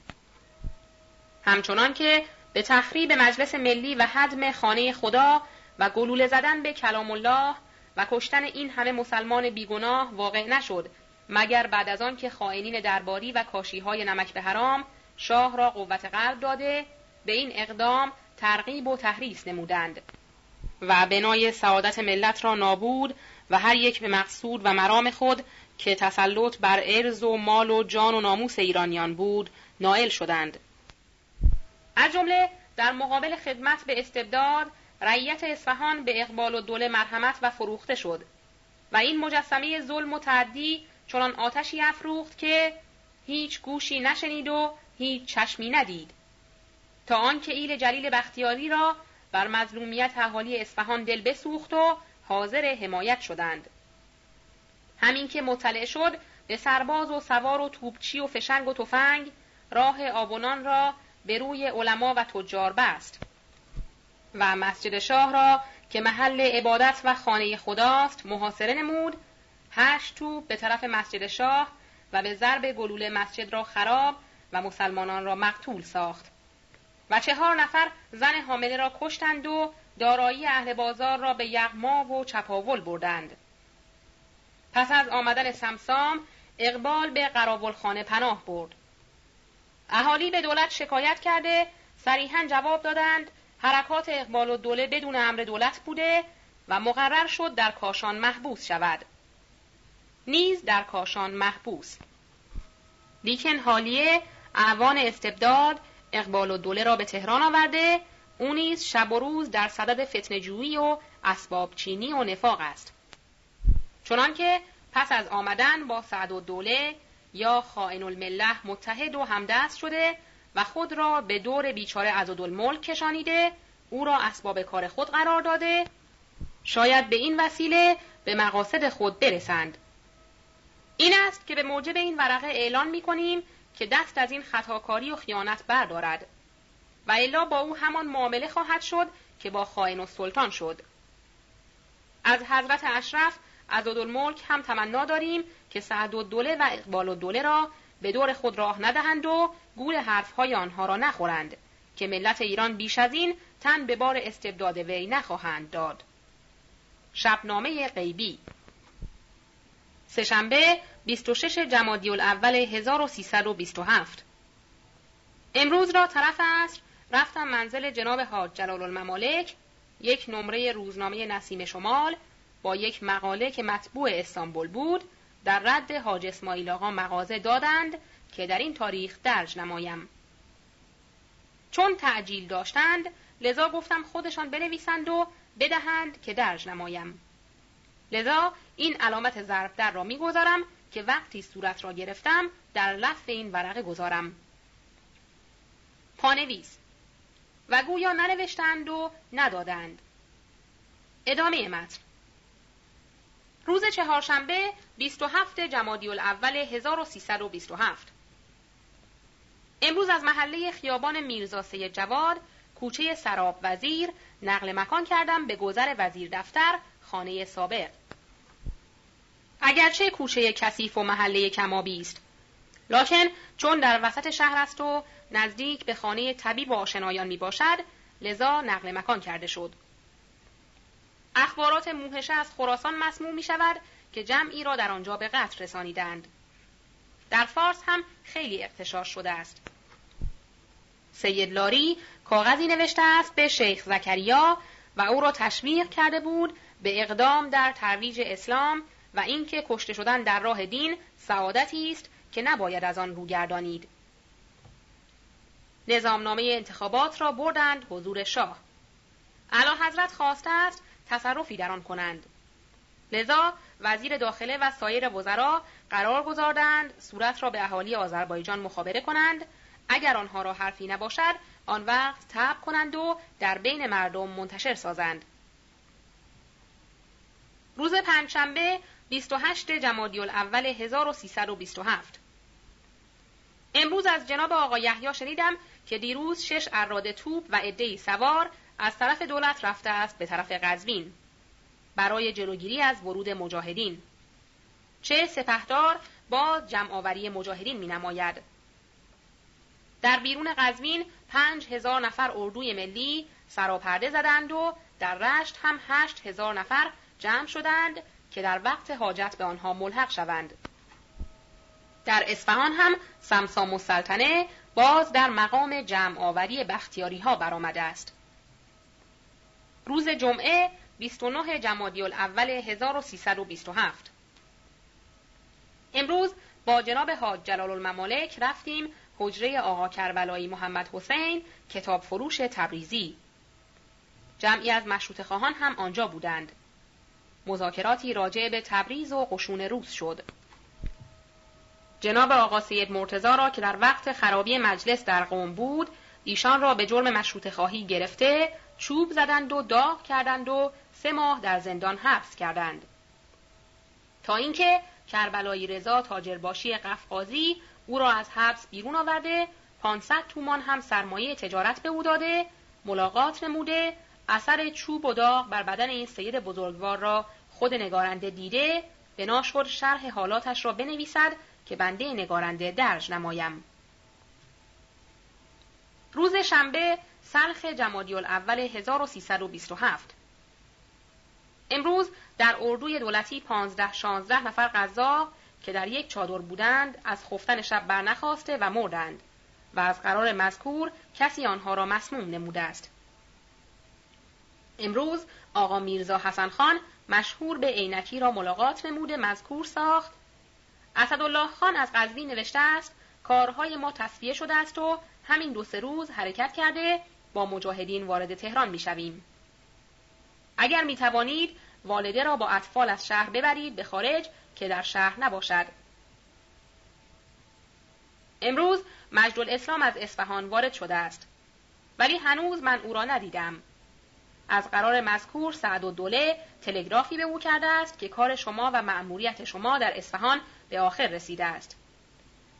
همچنان که به تخریب مجلس ملی و حدم خانه خدا و گلوله زدن به کلام الله و کشتن این همه مسلمان بیگناه واقع نشد مگر بعد از آن که خائنین درباری و کاشیهای نمک به حرام شاه را قوت قلب داده به این اقدام ترغیب و تحریس نمودند. و بنای سعادت ملت را نابود و هر یک به مقصود و مرام خود که تسلط بر ارز و مال و جان و ناموس ایرانیان بود نائل شدند. از جمله در مقابل خدمت به استبداد رعیت اصفهان به اقبال و دوله مرحمت و فروخته شد و این مجسمه ظلم و تعدی چنان آتشی افروخت که هیچ گوشی نشنید و هیچ چشمی ندید. تا آنکه ایل جلیل بختیاری را بر مظلومیت اهالی اصفهان دل بسوخت و حاضر حمایت شدند. همین که مطلع شد به سرباز و سوار و توپچی و فشنگ و تفنگ راه آبونان را به روی علما و تجار بست و مسجد شاه را که محل عبادت و خانه خداست محاصره نمود. هشت توپ به طرف مسجد شاه و به ضرب گلوله مسجد را خراب و مسلمانان را مقتول ساخت. و چهار نفر زن حامله را کشتند و دارایی اهل بازار را به یغما و چپاول بردند. پس از آمدن سمسام اقبال به خانه پناه برد. اهالی به دولت شکایت کرده صریحا جواب دادند حرکات اقبال و دوله بدون امر دولت بوده و مقرر شد در کاشان محبوس شود. نیز در کاشان محبوس. لیکن حالیه اعوان استبداد اقبال و دوله را به تهران آورده او نیز شب و روز در صدد فتنجویی و اسباب چینی و نفاق است. چنانکه پس از آمدن با سعد و دوله یا خائن المله متحد و همدست شده و خود را به دور بیچاره عزدالملک کشانیده او را اسباب کار خود قرار داده. شاید به این وسیله به مقاصد خود برسند. این است که به موجب این ورقه اعلان می کنیم که دست از این خطاکاری و خیانت بردارد و الا با او همان معامله خواهد شد که با خائن و سلطان شد. از حضرت اشرف عزدالملک هم تمنا داریم که سعد و دوله و اقبال و دوله را به دور خود راه ندهند و گول حرفهای آنها را نخورند که ملت ایران بیش از این تن به بار استبداد وی نخواهند داد. شبنامه غیبی. سهشنبه 26 جمادی الاول 1327 امروز را طرف عصر رفتم منزل جناب حاج جلال الممالک یک نمره روزنامه نسیم شمال با یک مقاله که مطبوع استانبول بود. در رد حاج اسماعیل آقا مغازه دادند که در این تاریخ درج نمایم. چون تعجیل داشتند لذا گفتم خودشان بنویسند و بدهند که درج نمایم. لذا این علامت ضرب در را می‌گذارم که وقتی صورت را گرفتم در لفظ این ورقه گذارم. پانویس. و گویا ننوشتند و ندادند. ادامه متن. روز چهارشنبه 27 جمادی الاول 1327 امروز از محله خیابان میرزا سید جواد کوچه سراب وزیر نقل مکان کردم به گذر وزیر دفتر خانه سابق. اگرچه کوچه کثیف و محله کمابی است. لکن چون در وسط شهر است و نزدیک به خانه طبیب و آشنایان می باشد لذا نقل مکان کرده شد. اخبارات موهشه از خراسان مسموم می شود که جمعی را در آنجا به قتل رسانیدند در فارس هم خیلی اقتشار شده است سید لاری کاغذی نوشته است به شیخ زکریا و او را تشویق کرده بود به اقدام در ترویج اسلام و اینکه کشته شدن در راه دین سعادتی است که نباید از آن رو گردانید. نظامنامه انتخابات را بردند حضور شاه. علا حضرت خواسته است تصرفی در آن کنند. لذا وزیر داخله و سایر وزرا قرار گذاردند صورت را به اهالی آذربایجان مخابره کنند. اگر آنها را حرفی نباشد آن وقت تب کنند و در بین مردم منتشر سازند. روز پنجشنبه 28 جمادی الاول 1327 امروز از جناب آقا یحیی شنیدم که دیروز شش اراده توپ و عدهای سوار از طرف دولت رفته است به طرف قزوین برای جلوگیری از ورود مجاهدین چه سپهدار با جمعآوری مجاهدین می نماید. در بیرون قزوین پنج هزار نفر اردوی ملی سراپرده زدند و در رشت هم هشت هزار نفر جمع شدند که در وقت حاجت به آنها ملحق شوند. در اصفهان هم سمسام السلطنه باز در مقام جمع آوری بختیاری ها برآمده است. روز جمعه 29 جمادی الاول 1327 امروز با جناب حاج جلال الممالک رفتیم حجره آقا کربلایی محمد حسین کتاب فروش تبریزی. جمعی از مشروط خواهان هم آنجا بودند. مذاکراتی راجع به تبریز و قشون روس شد. جناب آقا سید مرتزا را که در وقت خرابی مجلس در قوم بود ایشان را به جرم مشروط خواهی گرفته چوب زدند و داغ کردند و سه ماه در زندان حبس کردند. تا اینکه کربلایی رضا تاجرباشی قفقازی او را از حبس بیرون آورده 500 تومان هم سرمایه تجارت به او داده ملاقات نموده اثر چوب و داغ بر بدن این سید بزرگوار را خود نگارنده دیده بنا شد شرح حالاتش را بنویسد که بنده نگارنده درج نمایم. روز شنبه سلخ جمادی الاول 1327 امروز در اردوی دولتی 15 16 نفر قزاق که در یک چادر بودند از خفتن شب برنخواسته و مردند و از قرار مذکور کسی آنها را مسموم نموده است. امروز آقا میرزا حسن خان مشهور به عینکی را ملاقات نموده مذکور ساخت. اسدالله خان از قزوین نوشته است کارهای ما تصفیه شده است و همین دو سه روز حرکت کرده با مجاهدین وارد تهران می‌شویم. اگر می توانید والده را با اطفال از شهر ببرید به خارج که در شهر نباشد. امروز مجد الاسلام از اصفهان وارد شده است. ولی هنوز من او را ندیدم. از قرار مذکور سعد و دوله تلگرافی به او کرده است که کار شما و مأموریت شما در اصفهان به آخر رسیده است.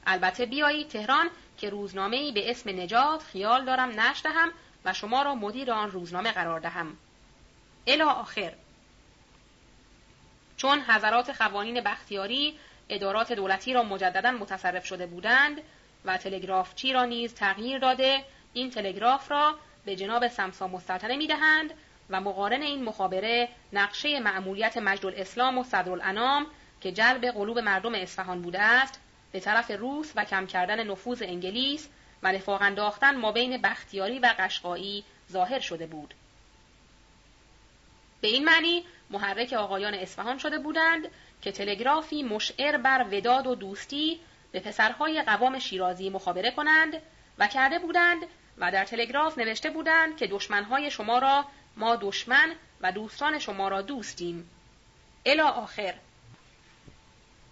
البته بیایید تهران که روزنامه‌ای به اسم نجات خیال دارم نشر دهم و شما را مدیر آن روزنامه قرار دهم. الا آخر. چون حضرات قوانین بختیاری ادارات دولتی را مجددا متصرف شده بودند و تلگرافچی را نیز تغییر داده این تلگراف را به جناب سمسا مستطنه می دهند و مقارن این مخابره نقشه مأموریت مجد الاسلام و صدرالانام که جلب قلوب مردم اصفهان بوده است به طرف روس و کم کردن نفوذ انگلیس و نفاق انداختن ما بین بختیاری و قشقایی ظاهر شده بود. به این معنی محرک آقایان اصفهان شده بودند که تلگرافی مشعر بر وداد و دوستی به پسرهای قوام شیرازی مخابره کنند و کرده بودند و در تلگراف نوشته بودند که دشمنهای شما را ما دشمن و دوستان شما را دوستیم. الا آخر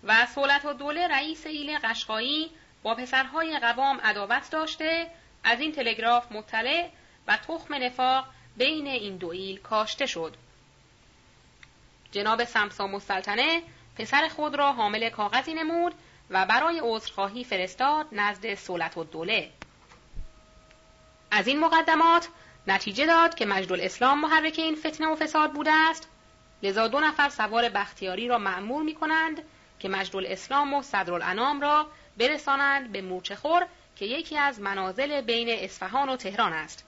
و سولت و دوله رئیس ایل قشقایی با پسرهای قوام عداوت داشته از این تلگراف مطلع و تخم نفاق بین این دو ایل کاشته شد. جناب سمسا مسلطنه پسر خود را حامل کاغذی نمود و برای عذرخواهی فرستاد نزد سولت و دوله. از این مقدمات نتیجه داد که مجد الاسلام محرک این فتنه و فساد بوده است لذا دو نفر سوار بختیاری را معمور می کنند که مجد الاسلام و صدرالانام را برسانند به مورچهخور که یکی از منازل بین اصفهان و تهران است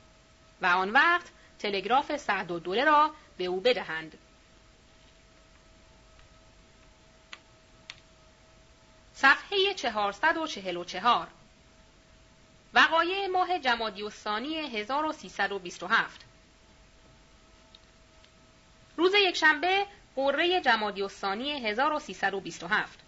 و آن وقت تلگراف سعد و دوله را به او بدهند. صفحه 444 وقایع ماه جمادی الثانی 1327 روز یکشنبه قره جمادی الثانی 1327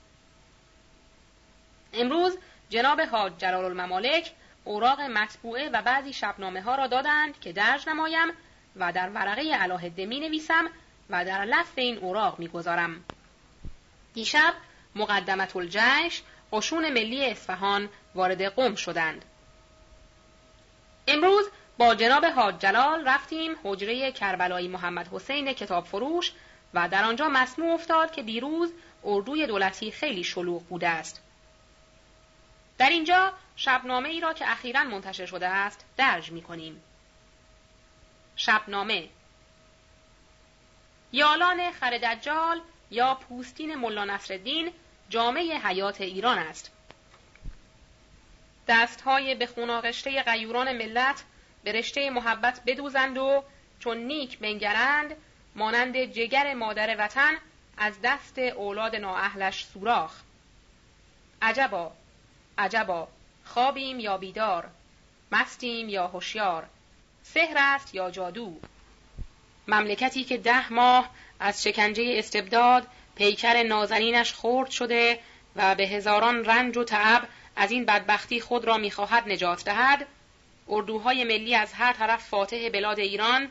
امروز جناب حاج جلال الممالک اوراق مطبوعه و بعضی شبنامه ها را دادند که درج نمایم و در ورقه علاهده می نویسم و در لف این اوراق می گذارم. دیشب مقدمت الجیش قشون ملی اصفهان وارد قم شدند. امروز با جناب حاج جلال رفتیم حجره کربلایی محمد حسین کتاب فروش و در آنجا مسموع افتاد که دیروز اردوی دولتی خیلی شلوغ بوده است. در اینجا شبنامه ای را که اخیرا منتشر شده است درج می کنیم. شبنامه یالان خردجال یا پوستین ملا نصرالدین جامعه حیات ایران است. دستهای به خوناغشته غیوران ملت به رشته محبت بدوزند و چون نیک بنگرند مانند جگر مادر وطن از دست اولاد نااهلش سوراخ. عجبا عجبا خوابیم یا بیدار مستیم یا هوشیار سحر است یا جادو. مملکتی که ده ماه از شکنجه استبداد پیکر نازنینش خورد شده و به هزاران رنج و تعب از این بدبختی خود را می‌خواهد نجات دهد اردوهای ملی از هر طرف فاتح بلاد ایران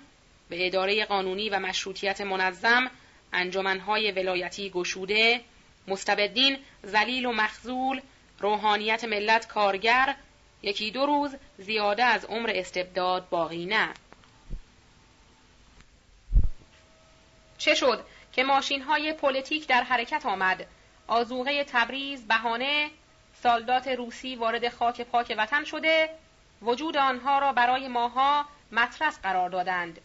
به اداره قانونی و مشروطیت منظم انجمنهای ولایتی گشوده مستبدین ذلیل و مخذول روحانیت ملت کارگر یکی دو روز زیاده از عمر استبداد باقی نه. چه شد که ماشین های پلیتیک در حرکت آمد؟ آذوقه تبریز بهانه سالدات روسی وارد خاک پاک وطن شده وجود آنها را برای ماها مطرس قرار دادند.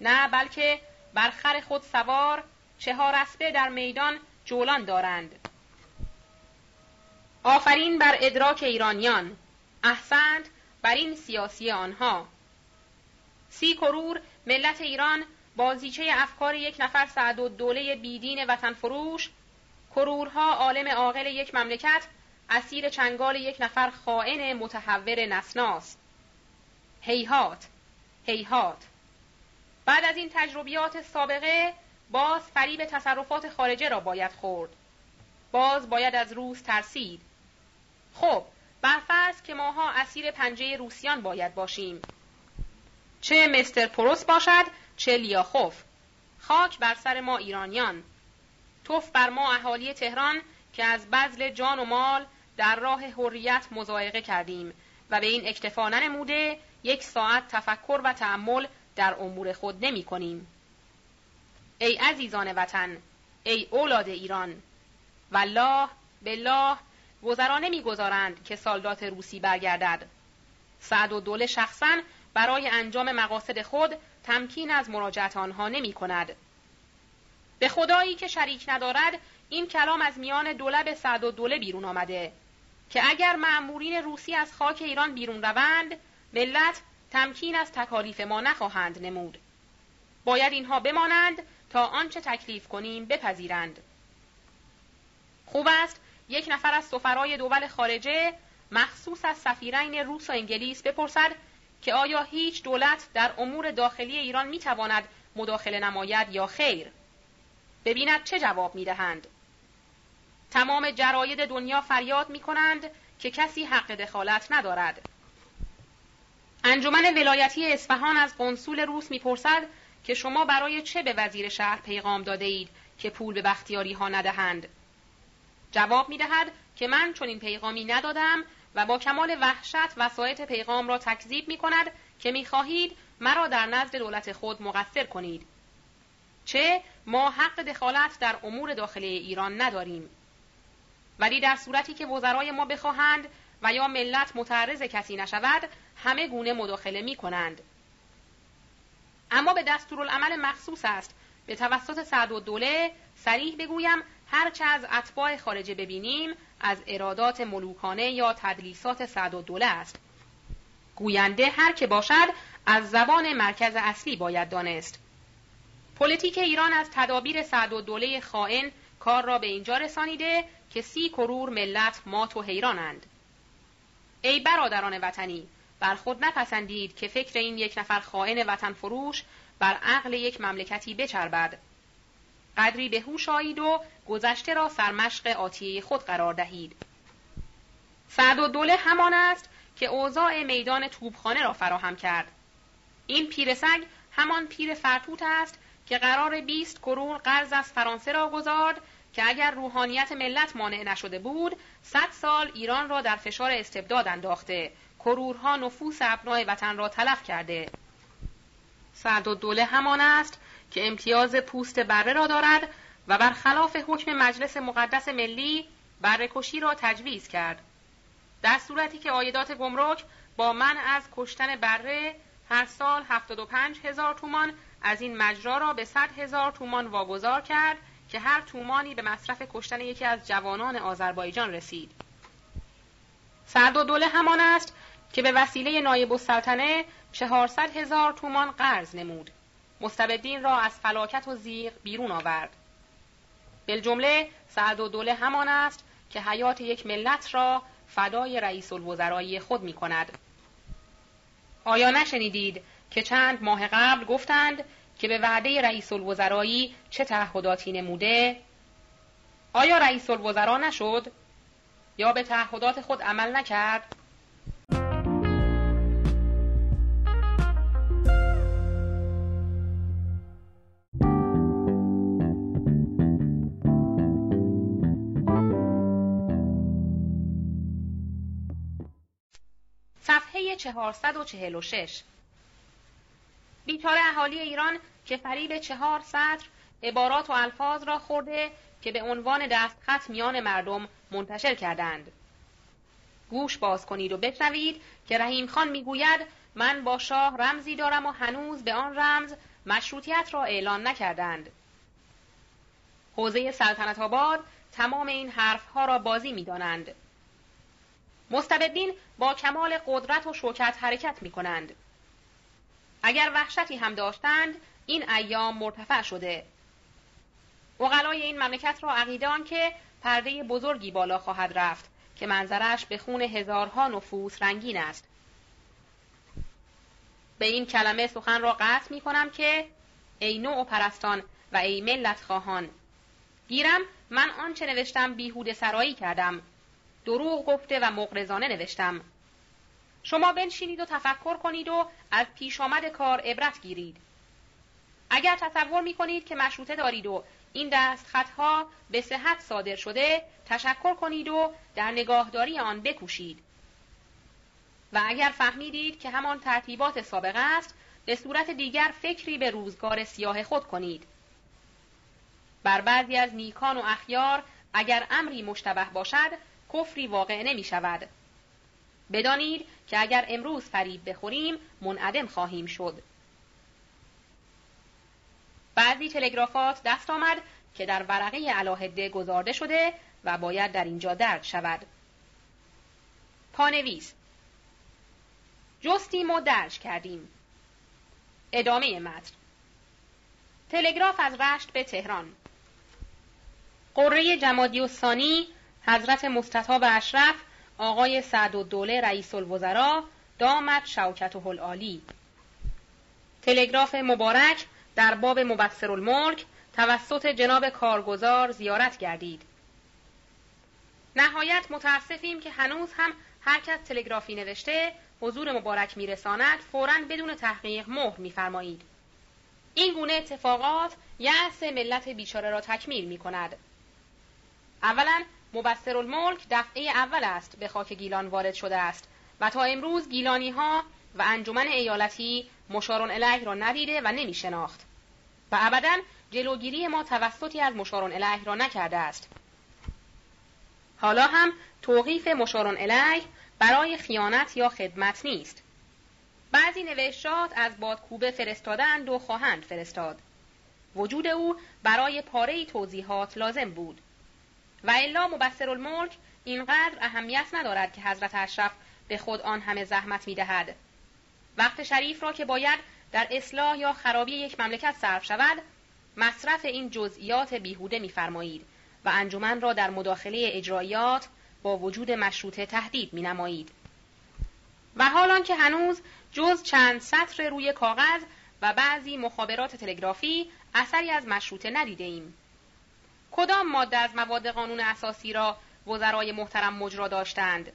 نه بلکه بر خر خود سوار چهار اسبه در میدان جولان دارند. آفرین بر ادراک ایرانیان. احسنت بر این سیاسی آنها. سی کرور ملت ایران بازیچه افکار یک نفر سعد و دوله بیدین وطن فروش کرورها عالم عاقل یک مملکت اسیر چنگال یک نفر خائن متحور نسناس. هیهات هیهات. بعد از این تجربیات سابقه باز فریب تصرفات خارجه را باید خورد. باز باید از روس ترسید. خب برفرض که ماها اسیر پنجه روسیان باید باشیم. چه مستر پروس باشد چه لیاخوف. خاک بر سر ما ایرانیان. توف بر ما اهالی تهران که از بذل جان و مال در راه حریت مزایقه کردیم و به این اکتفا ننموده یک ساعت تفکر و تعمل در امور خود نمی کنیم. ای عزیزان وطن ای اولاد ایران والله بالله وزرا نمی‌گذارند که سالدات روسی برگردد سعد و دوله شخصا برای انجام مقاصد خود تمکین از مراجعت آنها نمی کند. به خدایی که شریک ندارد این کلام از میان دولب سعد و دوله بیرون آمده که اگر معمورین روسی از خاک ایران بیرون روند ملت تمکین از تکالیف ما نخواهند نمود. باید اینها بمانند تا آنچه تکلیف کنیم بپذیرند. خوب است یک نفر از سفرای دول خارجه مخصوص از سفیرین روس و انگلیس بپرسد که آیا هیچ دولت در امور داخلی ایران می‌تواند مداخله نماید یا خیر. ببیند چه جواب می‌دهند. تمام جراید دنیا فریاد می کنند که کسی حق دخالت ندارد. انجمن ولایتی اصفهان از قنسول روس می‌پرسد که شما برای چه به وزیر شهر پیغام داده اید که پول به بختیاری ها ندهند؟ جواب می دهد که من چون این پیغامی ندادم و با کمال وحشت وسایت پیغام را تکذیب می کند که می خواهید مرا در نزد دولت خود مقصر کنید. چه ما حق دخالت در امور داخلی ایران نداریم. ولی در صورتی که وزرای ما بخواهند و یا ملت متعرض کسی نشود همه گونه مداخله می کنند. اما به دستورالعمل مخصوص است به توسط سعدالدوله صریح بگویم هرچه از اتباع خارجه ببینیم از ارادات ملوکانه یا تدلیسات سعدالدوله است. گوینده هر که باشد از زبان مرکز اصلی باید دانست. پلیتیک ایران از تدابیر سعدالدوله خائن کار را به اینجا رسانیده که سی کرور ملت مات و حیرانند ای برادران وطنی بر خود نپسندید که فکر این یک نفر خائن وطن فروش بر عقل یک مملکتی بچربد. قدری به هوش آیید و گذشته را سرمشق آتیه خود قرار دهید. سعد و دوله همان است که اوضاع میدان توبخانه را فراهم کرد. این پیرسگ همان پیر فرتوت است که قرار بیست کرور قرض از فرانسه را گذارد که اگر روحانیت ملت مانع نشده بود صد سال ایران را در فشار استبداد انداخته کرورها نفوس ابنای وطن را تلف کرده سعد و دوله همان است که امتیاز پوست بره را دارد و برخلاف حکم مجلس مقدس ملی برکشی را تجویز کرد در صورتی که آیدات گمرک با من از کشتن بره هر سال 75 هزار تومان از این مجرا را به 100 هزار تومان واگذار کرد که هر تومانی به مصرف کشتن یکی از جوانان آذربایجان رسید. سعد و دوله همان است که به وسیله نایب السلطنه 400 هزار تومان قرض نمود. مستبدین را از فلاکت و زیغ بیرون آورد. بالجمله سعد و دوله همان است که حیات یک ملت را فدای رئیس الوزرایی خود می کند. آیا نشنیدید که چند ماه قبل گفتند که به وعده رئیس الوزرایی چه تعهداتی نموده؟ آیا رئیس الوزرا نشد؟ یا به تعهدات خود عمل نکرد؟ 446 بیچاره اهالی ایران که فریب چهار سطر عبارات و الفاظ را خورده که به عنوان دستخط میان مردم منتشر کردند. گوش باز کنید و بشنوید که رحیم خان می‌گوید من با شاه رمزی دارم و هنوز به آن رمز مشروطیت را اعلان نکردند. حوزه سلطنت آباد تمام این حرفها را بازی می دانند. مستبدین با کمال قدرت و شوکت حرکت می کنند. اگر وحشتی هم داشتند این ایام مرتفع شده. اقلای این مملکت را عقیدان که پرده بزرگی بالا خواهد رفت که منظرش به خون هزارها نفوس رنگین است. به این کلمه سخن را قطع می کنم که ای نوع پرستان و ای ملت خواهان گیرم من آنچه نوشتم بیهوده سرایی کردم. دروغ گفته و مغرزانه نوشتم. شما بنشینید و تفکر کنید و از پیش آمد کار عبرت گیرید. اگر تصور می کنید که مشروطه دارید و این دست خطها به صحت صادر شده تشکر کنید و در نگاهداری آن بکوشید. و اگر فهمیدید که همان ترتیبات سابق است به صورت دیگر فکری به روزگار سیاه خود کنید. بر بعضی از نیکان و اخیار اگر امری مشتبه باشد کفری واقع نمی شود بدانید که اگر امروز فریب بخوریم منعدم خواهیم شد. بعضی تلگرافات دست آمد که در ورقه علاهده گذارده شده و باید در اینجا درد شود. پانویس. جستیم و درج کردیم. ادامه متن. تلگراف از رشت به تهران. قره جمادی الثانی حضرت مستطاب اشرف آقای سعد و دوله رئیس الوزراء دامت شوکت و عالی تلگراف مبارک در باب مبصر الملک توسط جناب کارگزار زیارت گردید. نهایت متاسفیم که هنوز هم هر کس تلگرافی نوشته حضور مبارک میرساند فوراً بدون تحقیق مهر میفرمایید. این گونه اتفاقات یأس ملت بیچاره را تکمیل می کند. اولا مبصر الملک دفعه اول است به خاک گیلان وارد شده است و تا امروز گیلانی ها و انجمن ایالتی مشارون الیه را ندیده و نمی شناخت. و ابدا جلوگیری ما توسطی از مشارون الیه را نکرده است. حالا هم توقیف مشارون الیه برای خیانت یا خدمت نیست. بعضی نوشتات از بادکوبه فرستادند و خواهند فرستاد. وجود او برای پاره توضیحات لازم بود. و الا مبصر الملک اینقدر اهمیت ندارد که حضرت اشرف به خود آن همه زحمت می دهد. وقت شریف را که باید در اصلاح یا خرابی یک مملکت صرف شود مصرف این جزئیات بیهوده میفرمایید و انجمن را در مداخله اجرایات با وجود مشروطه تهدید می نمایید. و حالان که هنوز جز چند سطر روی کاغذ و بعضی مخابرات تلگرافی اثری از مشروطه ندیده ایم. کدام ماده از مواد قانون اساسی را وزرای محترم مجرا داشتند؟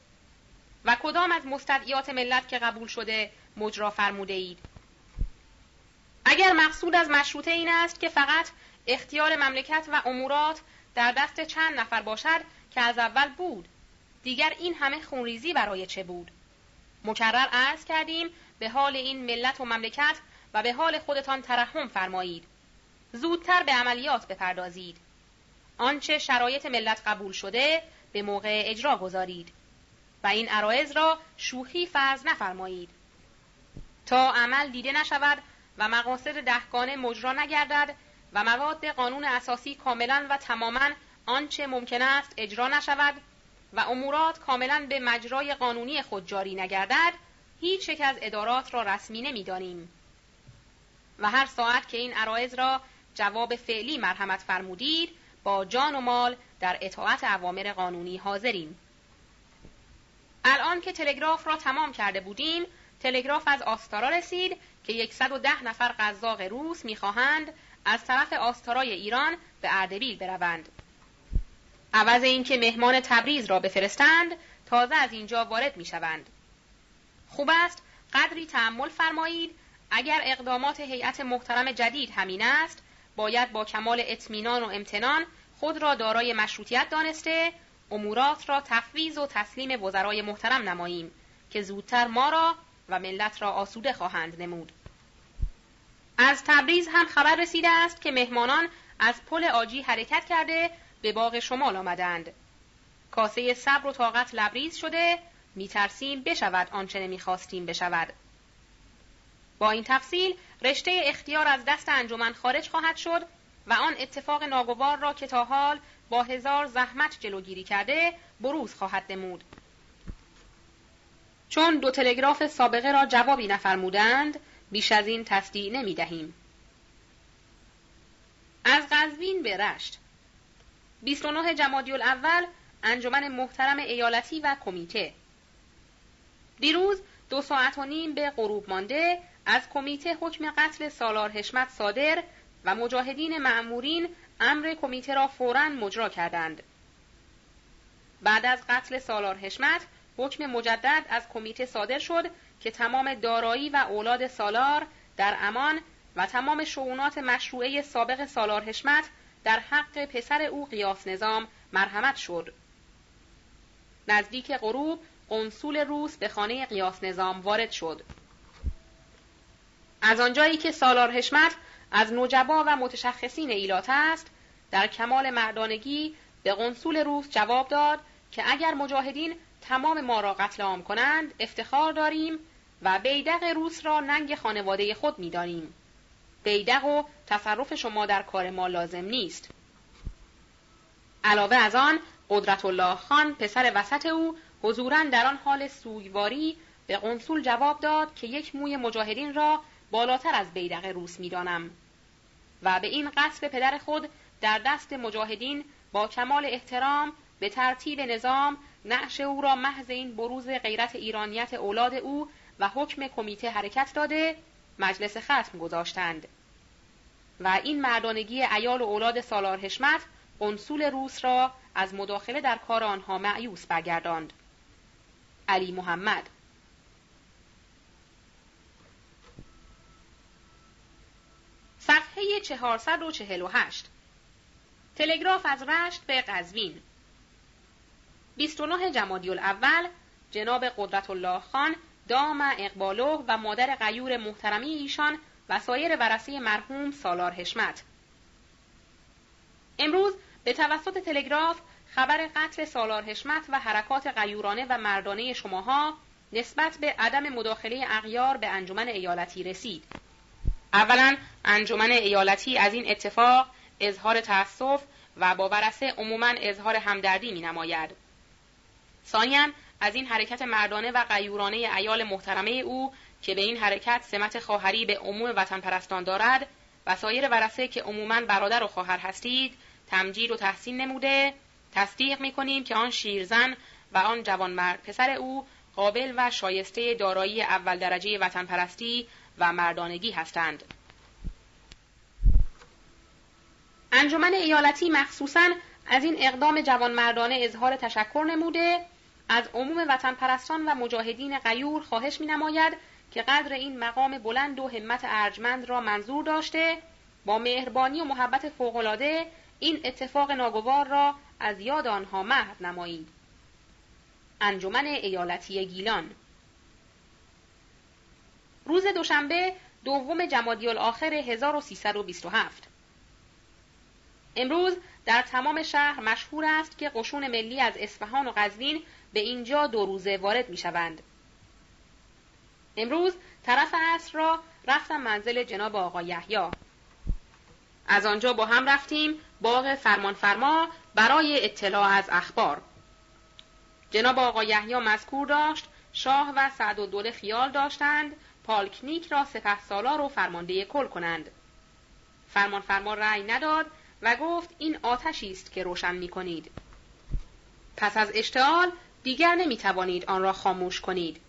و کدام از مستدعیات ملت که قبول شده مجرا فرموده اید؟ اگر مقصود از مشروطه این است که فقط اختیار مملکت و امورات در دست چند نفر باشد که از اول بود دیگر این همه خونریزی برای چه بود؟ مکرر عرض کردیم به حال این ملت و مملکت و به حال خودتان ترحم فرمایید. زودتر به عملیات بپردازید. آنچه شرایط ملت قبول شده به موقع اجرا گذارید و این عرایز را شوخی فرض نفرمایید. تا عمل دیده نشود و مقاصد دهگانه مجرا نگردد و مواد قانون اساسی کاملا و تماما آنچه ممکن است اجرا نشود و امورات کاملا به مجرای قانونی خود جاری نگردد هیچ یک از ادارات را رسمی نمی‌دانیم. و هر ساعت که این عرایز را جواب فعلی مرحمت فرمودید با جان و مال در اطاعت اوامر قانونی حاضریم الان که تلگراف را تمام کرده بودیم تلگراف از آستارا رسید که 110 نفر قزاق روس می‌خواهند از طرف آستارای ایران به اردبیل بروند. عوض اینکه مهمان تبریز را بفرستند تازه از اینجا وارد می‌شوند. خوب است قدری تحمل فرمایید اگر اقدامات هیئت محترم جدید همین است باید با کمال اطمینان و امتنان خود را دارای مشروطیت دانسته امورات را تفویض و تسلیم وزرای محترم نماییم که زودتر ما را و ملت را آسوده خواهند نمود. از تبریز هم خبر رسیده است که مهمانان از پل آجی حرکت کرده به باغ شمال آمدند. کاسه صبر و طاقت لبریز شده میترسیم بشود آنچه نمی‌خواستیم بشود. با این تفصیل رشته اختیار از دست انجمن خارج خواهد شد و آن اتفاق ناگوار را که تا حال با هزار زحمت جلوگیری کرده بروز خواهد نمود. چون دو تلگراف سابقه را جوابی نفرمودند بیش از این تصدیع نمی دهیم. از قزوین به رشت. 29 جمادی الاول انجمن محترم ایالتی و کمیته. دیروز دو ساعت و نیم به غروب مانده از کمیته حکم قتل سالار حشمت صادر و مجاهدین معمورین امر کمیته را فوراً مجرا کردند. بعد از قتل سالار حشمت حکم مجدد از کمیته صادر شد که تمام دارایی و اولاد سالار در امان و تمام شعونات مشروعه سابق سالار حشمت در حق پسر او قیاس نظام مرحمت شد. نزدیک غروب قنصول روس به خانه قیاس نظام وارد شد. از آنجایی که سالار حشمت از نجبا و متشخصین ایلات است در کمال مردانگی به قنصول روس جواب داد که اگر مجاهدین تمام ما را قتل عام کنند افتخار داریم و بیدق روس را ننگ خانواده خود می‌دانیم. بیدق و تصرف شما در کار ما لازم نیست. علاوه از آن قدرت الله خان پسر وسط او حضورا در آن حال سوگواری به قنصول جواب داد که یک موی مجاهدین را بالاتر از بیدق روس می‌دانم. و به این قصد پدر خود در دست مجاهدین با کمال احترام به ترتیب نظام نعش او را محض این بروز غیرت ایرانیت اولاد او و حکم کمیته حرکت داده مجلس ختم گذاشتند. و این مردانگی ایال و اولاد سالار حشمت قنصول روس را از مداخله در کار آنها معیوس برگرداند. علی محمد صفحه 448 تلگراف از رشت به قزوین. 29 جمادی الاول جناب قدرت الله خان دام اقبالو و مادر غیور محترمی ایشان و سایر ورسه مرحوم سالار حشمت. امروز به توسط تلگراف خبر قتل سالار حشمت و حرکات غیورانه و مردانه شماها نسبت به عدم مداخله اغیار به انجمن ایالتی رسید. اولا انجمن ایالتی از این اتفاق اظهار تأسف و با ورسه عموما اظهار همدردی می نماید. ثانیا از این حرکت مردانه و غیورانه ایال محترمه او که به این حرکت سمت خواهری به عموم وطن پرستان دارد و سایر ورسه که عموما برادر و خواهر هستید تمجید و تحسین نموده تصدیق می کنیم که آن شیرزن و آن جوانمرد پسر او قابل و شایسته دارایی اول درجه وطن پرستی و مردانگی هستند. انجمن ایالتی مخصوصا از این اقدام جوانمردانه اظهار تشکر نموده از عموم وطن پرستان و مجاهدین غیور خواهش می نماید که قدر این مقام بلند و همت ارجمند را منظور داشته با مهربانی و محبت فوقالعاده این اتفاق ناگوار را از یاد آنها محو نمایید. انجمن ایالتی گیلان روز دوشنبه دوم جمادی الاخر 1327 امروز در تمام شهر مشهور است که قشون ملی از اصفهان و قزوین به اینجا دو روزه وارد می شوند. امروز طرف عصر را رفتم منزل جناب آقا یحیی. از آنجا با هم رفتیم باغ فرمانفرما برای اطلاع از اخبار. جناب آقا یحیی مذکور داشت شاه و سعد و دوله خیال داشتند پالکنیک را سپه سالار و فرمانده کل کنند. فرمانفرما رأی نداد و گفت این آتشی است که روشن می کنید. پس از اشتعال دیگر نمی توانید آن را خاموش کنید.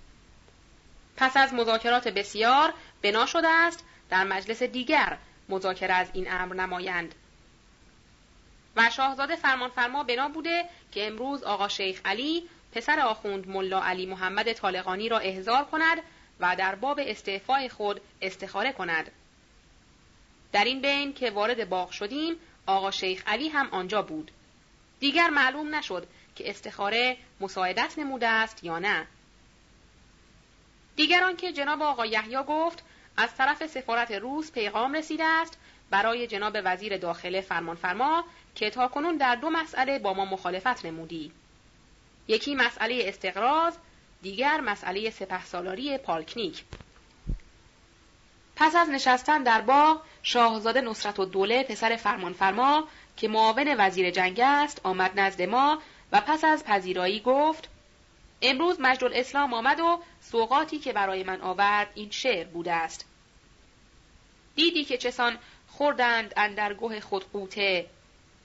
پس از مذاکرات بسیار بنا شده است در مجلس دیگر مذاکره از این امر نمایند. و شاهزاده فرمانفرما بنا بوده که امروز آقا شیخ علی پسر آخوند ملا علی محمد طالقانی را احضار کند و در باب استعفای خود استخاره کند. در این بین که وارد باغ شدیم آقا شیخ علی هم آنجا بود. دیگر معلوم نشد که استخاره مساعدت نموده است یا نه. دیگران که جناب آقا یحیی گفت از طرف سفارت روس پیغام رسیده است برای جناب وزیر داخله فرمانفرما که تاکنون در دو مسئله با ما مخالفت نمودی یکی مسئله استقراض دیگر مسئله سپهسالاری پالکنیک. پس از نشستن در باغ شاهزاده نصرت و دوله پسر فرمانفرما که معاون وزیر جنگ است آمد نزد ما و پس از پذیرایی گفت امروز مجد اسلام آمد و سوقاتی که برای من آورد این شعر بوده است. دیدی که چسان خوردند اندر گوه خود قوته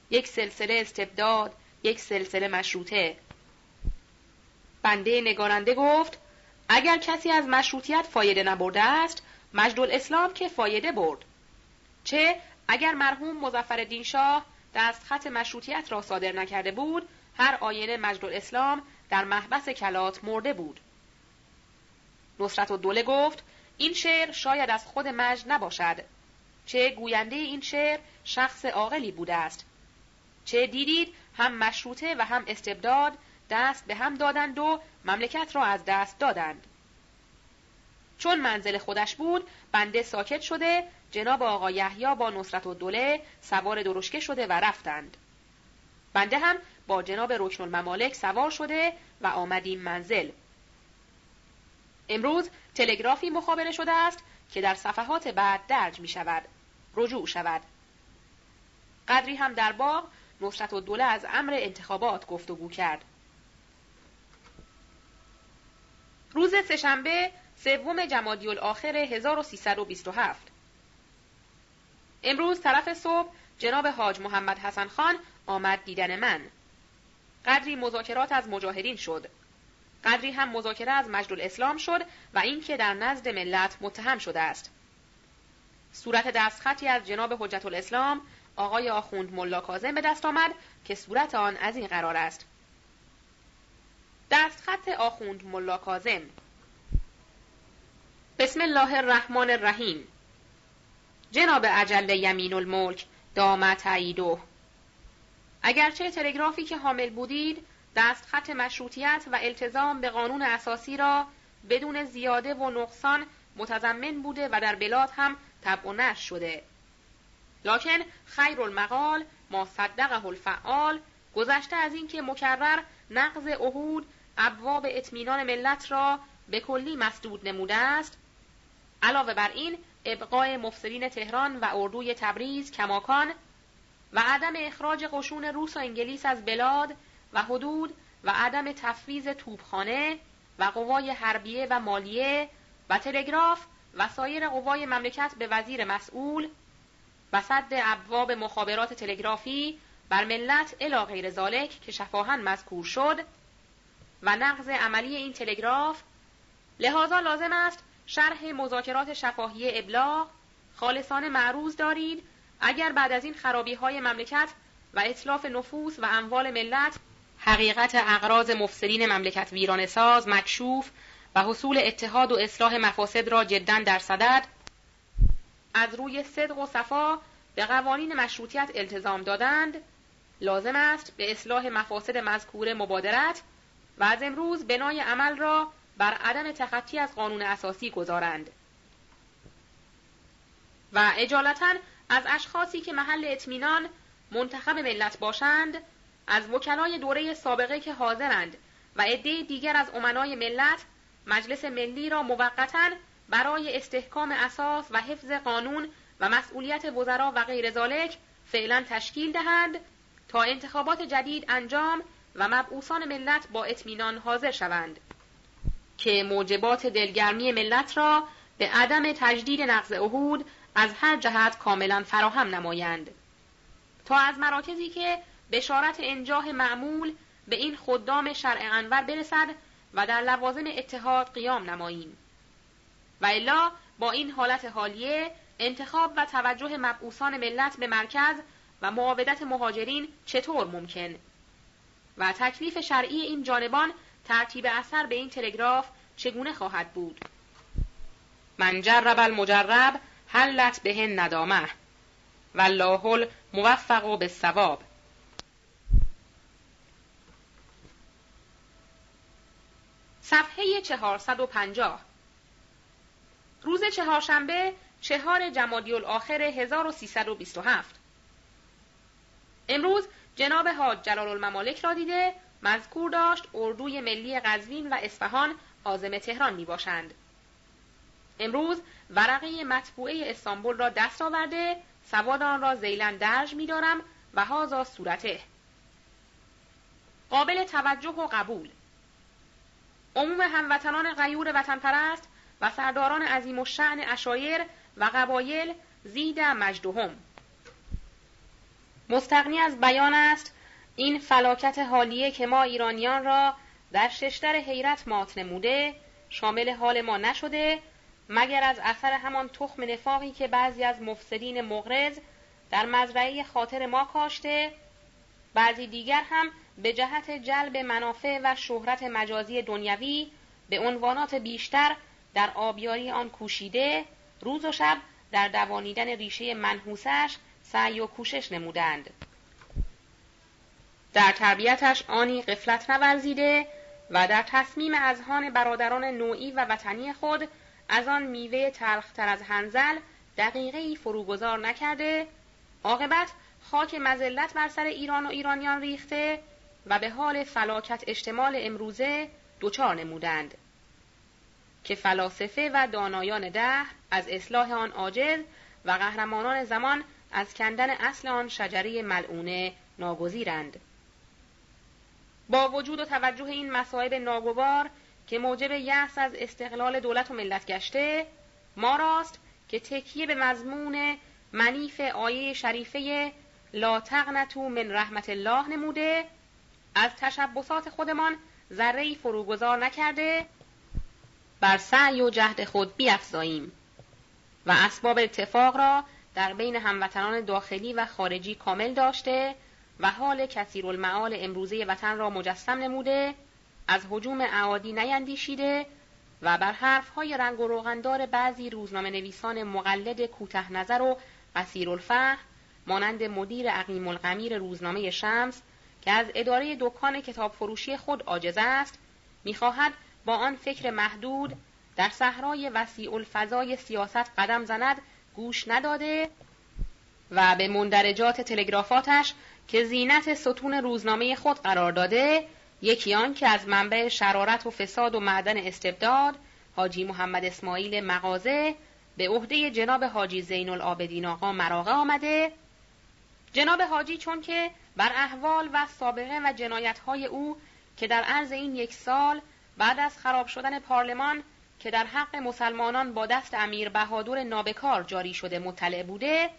یک سلسله استبداد یک سلسله مشروطه. بنده نگارنده گفت اگر کسی از مشروطیت فایده نبرده است مجد اسلام که فایده برد. چه اگر مرحوم مظفر شاه دست خط مشروطیت را صادر نکرده بود هر آینه مجد اسلام در محبس کلات مرده بود. نصرت و دوله گفت این شعر شاید از خود مجد نباشد. چه گوینده این شعر شخص عاقلی بوده است. چه دیدید هم مشروطه و هم استبداد دست به هم دادند و مملکت را از دست دادند. چون منزل خودش بود بنده ساکت شده جناب آقا یحیی با نصرت و دوله سوار درشکه شده و رفتند. بنده هم با جناب رکن الممالک سوار شده و آمدیم منزل. امروز تلگرافی مخابره شده است که در صفحات بعد درج می شود. رجوع شود. قدری هم در باغ نصرت و دوله از امر انتخابات گفتگو کرد. روز سهشنبه سوم جمادی الاخر 1327 امروز طرف صبح جناب حاج محمد حسن خان آمد دیدن من. قدری مذاکرات از مجاهدین شد. قدری هم مذاکره از مجد الاسلام شد و اینکه در نزد ملت متهم شده است. صورت دستخطی از جناب حجت الاسلام آقای آخوند ملا کازم به دست آمد که صورت آن از این قرار است. دستخط آخوند ملا کازم بسم الله الرحمن الرحیم. جناب عجل یمین الملک دام تعییدو اگرچه تلگرافی که حامل بودید دستخط مشروطیت و التزام به قانون اساسی را بدون زیاده و نقصان متضمن بوده و در بلاد هم طبع و نشر شده. لکن خیر المقال ما صدقه الفعال گذشته از اینکه مکرر نقض عهود ابواب اطمینان ملت را به کلی مسدود نموده است. علاوه بر این ابقای مفسرین تهران و اردوی تبریز کماکان و عدم اخراج قشون روس و انگلیس از بلاد و حدود و عدم تفویض توپخانه و قوای حربیه و مالیه و تلگراف و سایر قوای مملکت به وزیر مسئول و صد ابواب مخابرات تلگرافی بر ملت الا غیر ذالک که شفاهن مذکور شد. و نقض عملی این تلگراف لحاظا لازم است شرح مذاکرات شفاهی ابلاغ خالصانه معروض دارید. اگر بعد از این خرابی های مملکت و اطلاف نفوس و اموال ملت حقیقت اقراض مفسرین مملکت ویران ساز مکشوف و حصول اتحاد و اصلاح مفاسد را جدا در صدد از روی صدق و صفا به قوانین مشروطیت التزام دادند لازم است به اصلاح مفاسد مذکور مبادرت و از امروز بنای عمل را بر عدم تخطی از قانون اساسی گذارند. و اجالتا از اشخاصی که محل اطمینان منتخب ملت باشند از وکلای دوره سابقه که حاضرند و عده دیگر از امنای ملت مجلس ملی را موقتا برای استحکام اساس و حفظ قانون و مسئولیت وزرا و غیر ذالک فعلا تشکیل دهند تا انتخابات جدید انجام و مبعوثان ملت با اطمینان حاضر شوند که موجبات دلگرمی ملت را به عدم تجدید نقض عهود از هر جهت کاملا فراهم نمایند. تا از مراکزی که بشارت انجاه معمول به این خدام شرع انور برسد و در لوازم اتحاد قیام نماییم. و الا با این حالت حالیه انتخاب و توجه مبعوثان ملت به مرکز و معاودت مهاجرین چطور ممکن؟ و تکلیف شرعی این جانبان ترتیب اثر به این تلگراف چگونه خواهد بود؟ من جرب المجرب حلت به ندامه. والله الموفق بالصواب صفحه 450 روز چهارشنبه چهار جمادی الاخر 1327 امروز جناب حاج جلال الممالک را دیده مذکور داشت اردوی ملی قزوین و اصفهان عازم تهران می باشند. امروز ورقه مطبوعه استانبول را دست آورده سواد آن را زیلن درج می دارم و هازا صورته. قابل توجه و قبول. عموم هموطنان غیور وطن پرست و سرداران عظیم و شعن اشایر و قبایل زید مجدهم. مستقنی از بیان است این فلاکت حالیه که ما ایرانیان را در ششتر حیرت مات نموده شامل حال ما نشده مگر از اثر همان تخم نفاقی که بعضی از مفسدین مغرض در مزرعه خاطر ما کاشته بعضی دیگر هم به جهت جلب منافع و شهرت مجازی دنیوی به عنوانات بیشتر در آبیاری آن کوشیده روز و شب در دوانیدن ریشه منحوسش سعی و کوشش نمودند. در تربیتش آنی قفلت نورزیده و در تصمیم اذهان برادران نوعی و وطنی خود از آن میوه تلختر از هنزل دقیقه فروگذار نکرده عاقبت خاک مزلت بر سر ایران و ایرانیان ریخته و به حال فلاکت اجتمال امروزه دچار نمودند. که فلاسفه و دانایان ده از اصلاح آن عاجز و قهرمانان زمان از کندن اصل آن شجره ملعونه ناگزیرند. با وجود و توجه این مصائب ناگوار که موجب یأس از استقلال دولت و ملت گشته ما راست که تکیه به مضمون منیف آیه شریفه لا تقنتو من رحمت الله نموده از تشبسات خودمان ذره فروگذار نکرده بر سعی و جهد خود بیافزاییم و اسباب اتفاق را در بین هموطنان داخلی و خارجی کامل داشته و حال کثیر المعال امروزه وطن را مجسم نموده از حجوم اعادی نیندیشیده و بر حرفهای رنگ و روغندار بعضی روزنامه نویسان مقلد کوته نظر و قصیر الفهم مانند مدیر عقیم القمیر روزنامه شمس که از اداره دکان کتاب فروشی خود عاجز است می‌خواهد با آن فکر محدود در صحرای وسیع الفضای سیاست قدم زند گوش نداده و به مندرجات تلگرافاتش که زینت ستون روزنامه خود قرار داده یکی آن که از منبع شرارت و فساد و معدن استبداد حاجی محمد اسماعیل مغازه به عهده جناب حاجی زین العابدین آقا مراغه آمده. جناب حاجی چون که بر احوال و سابقه و جنایتهای او که در عرض این یک سال بعد از خراب شدن پارلمان که در حق مسلمانان با دست امیر بهادر نابکار جاری شده مطلع بوده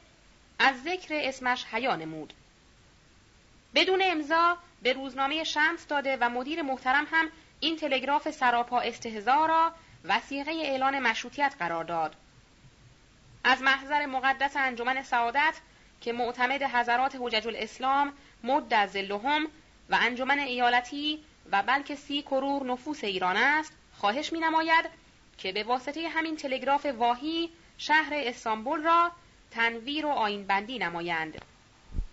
از ذکر اسمش حیا نمود. بدون امضا به روزنامه شمس داده و مدیر محترم هم این تلگراف سراپا استهزا را وسیقه اعلان مشروطیت قرار داد. از محضر مقدس انجمن سعادت که معتمد حضرات حجج الاسلام مد زلهم و انجمن ایالتی و بلکه سی کرور نفوس ایران است خواهش می نماید که به واسطه همین تلگراف واهی شهر استانبول را تنویر و آینبندی نمایند.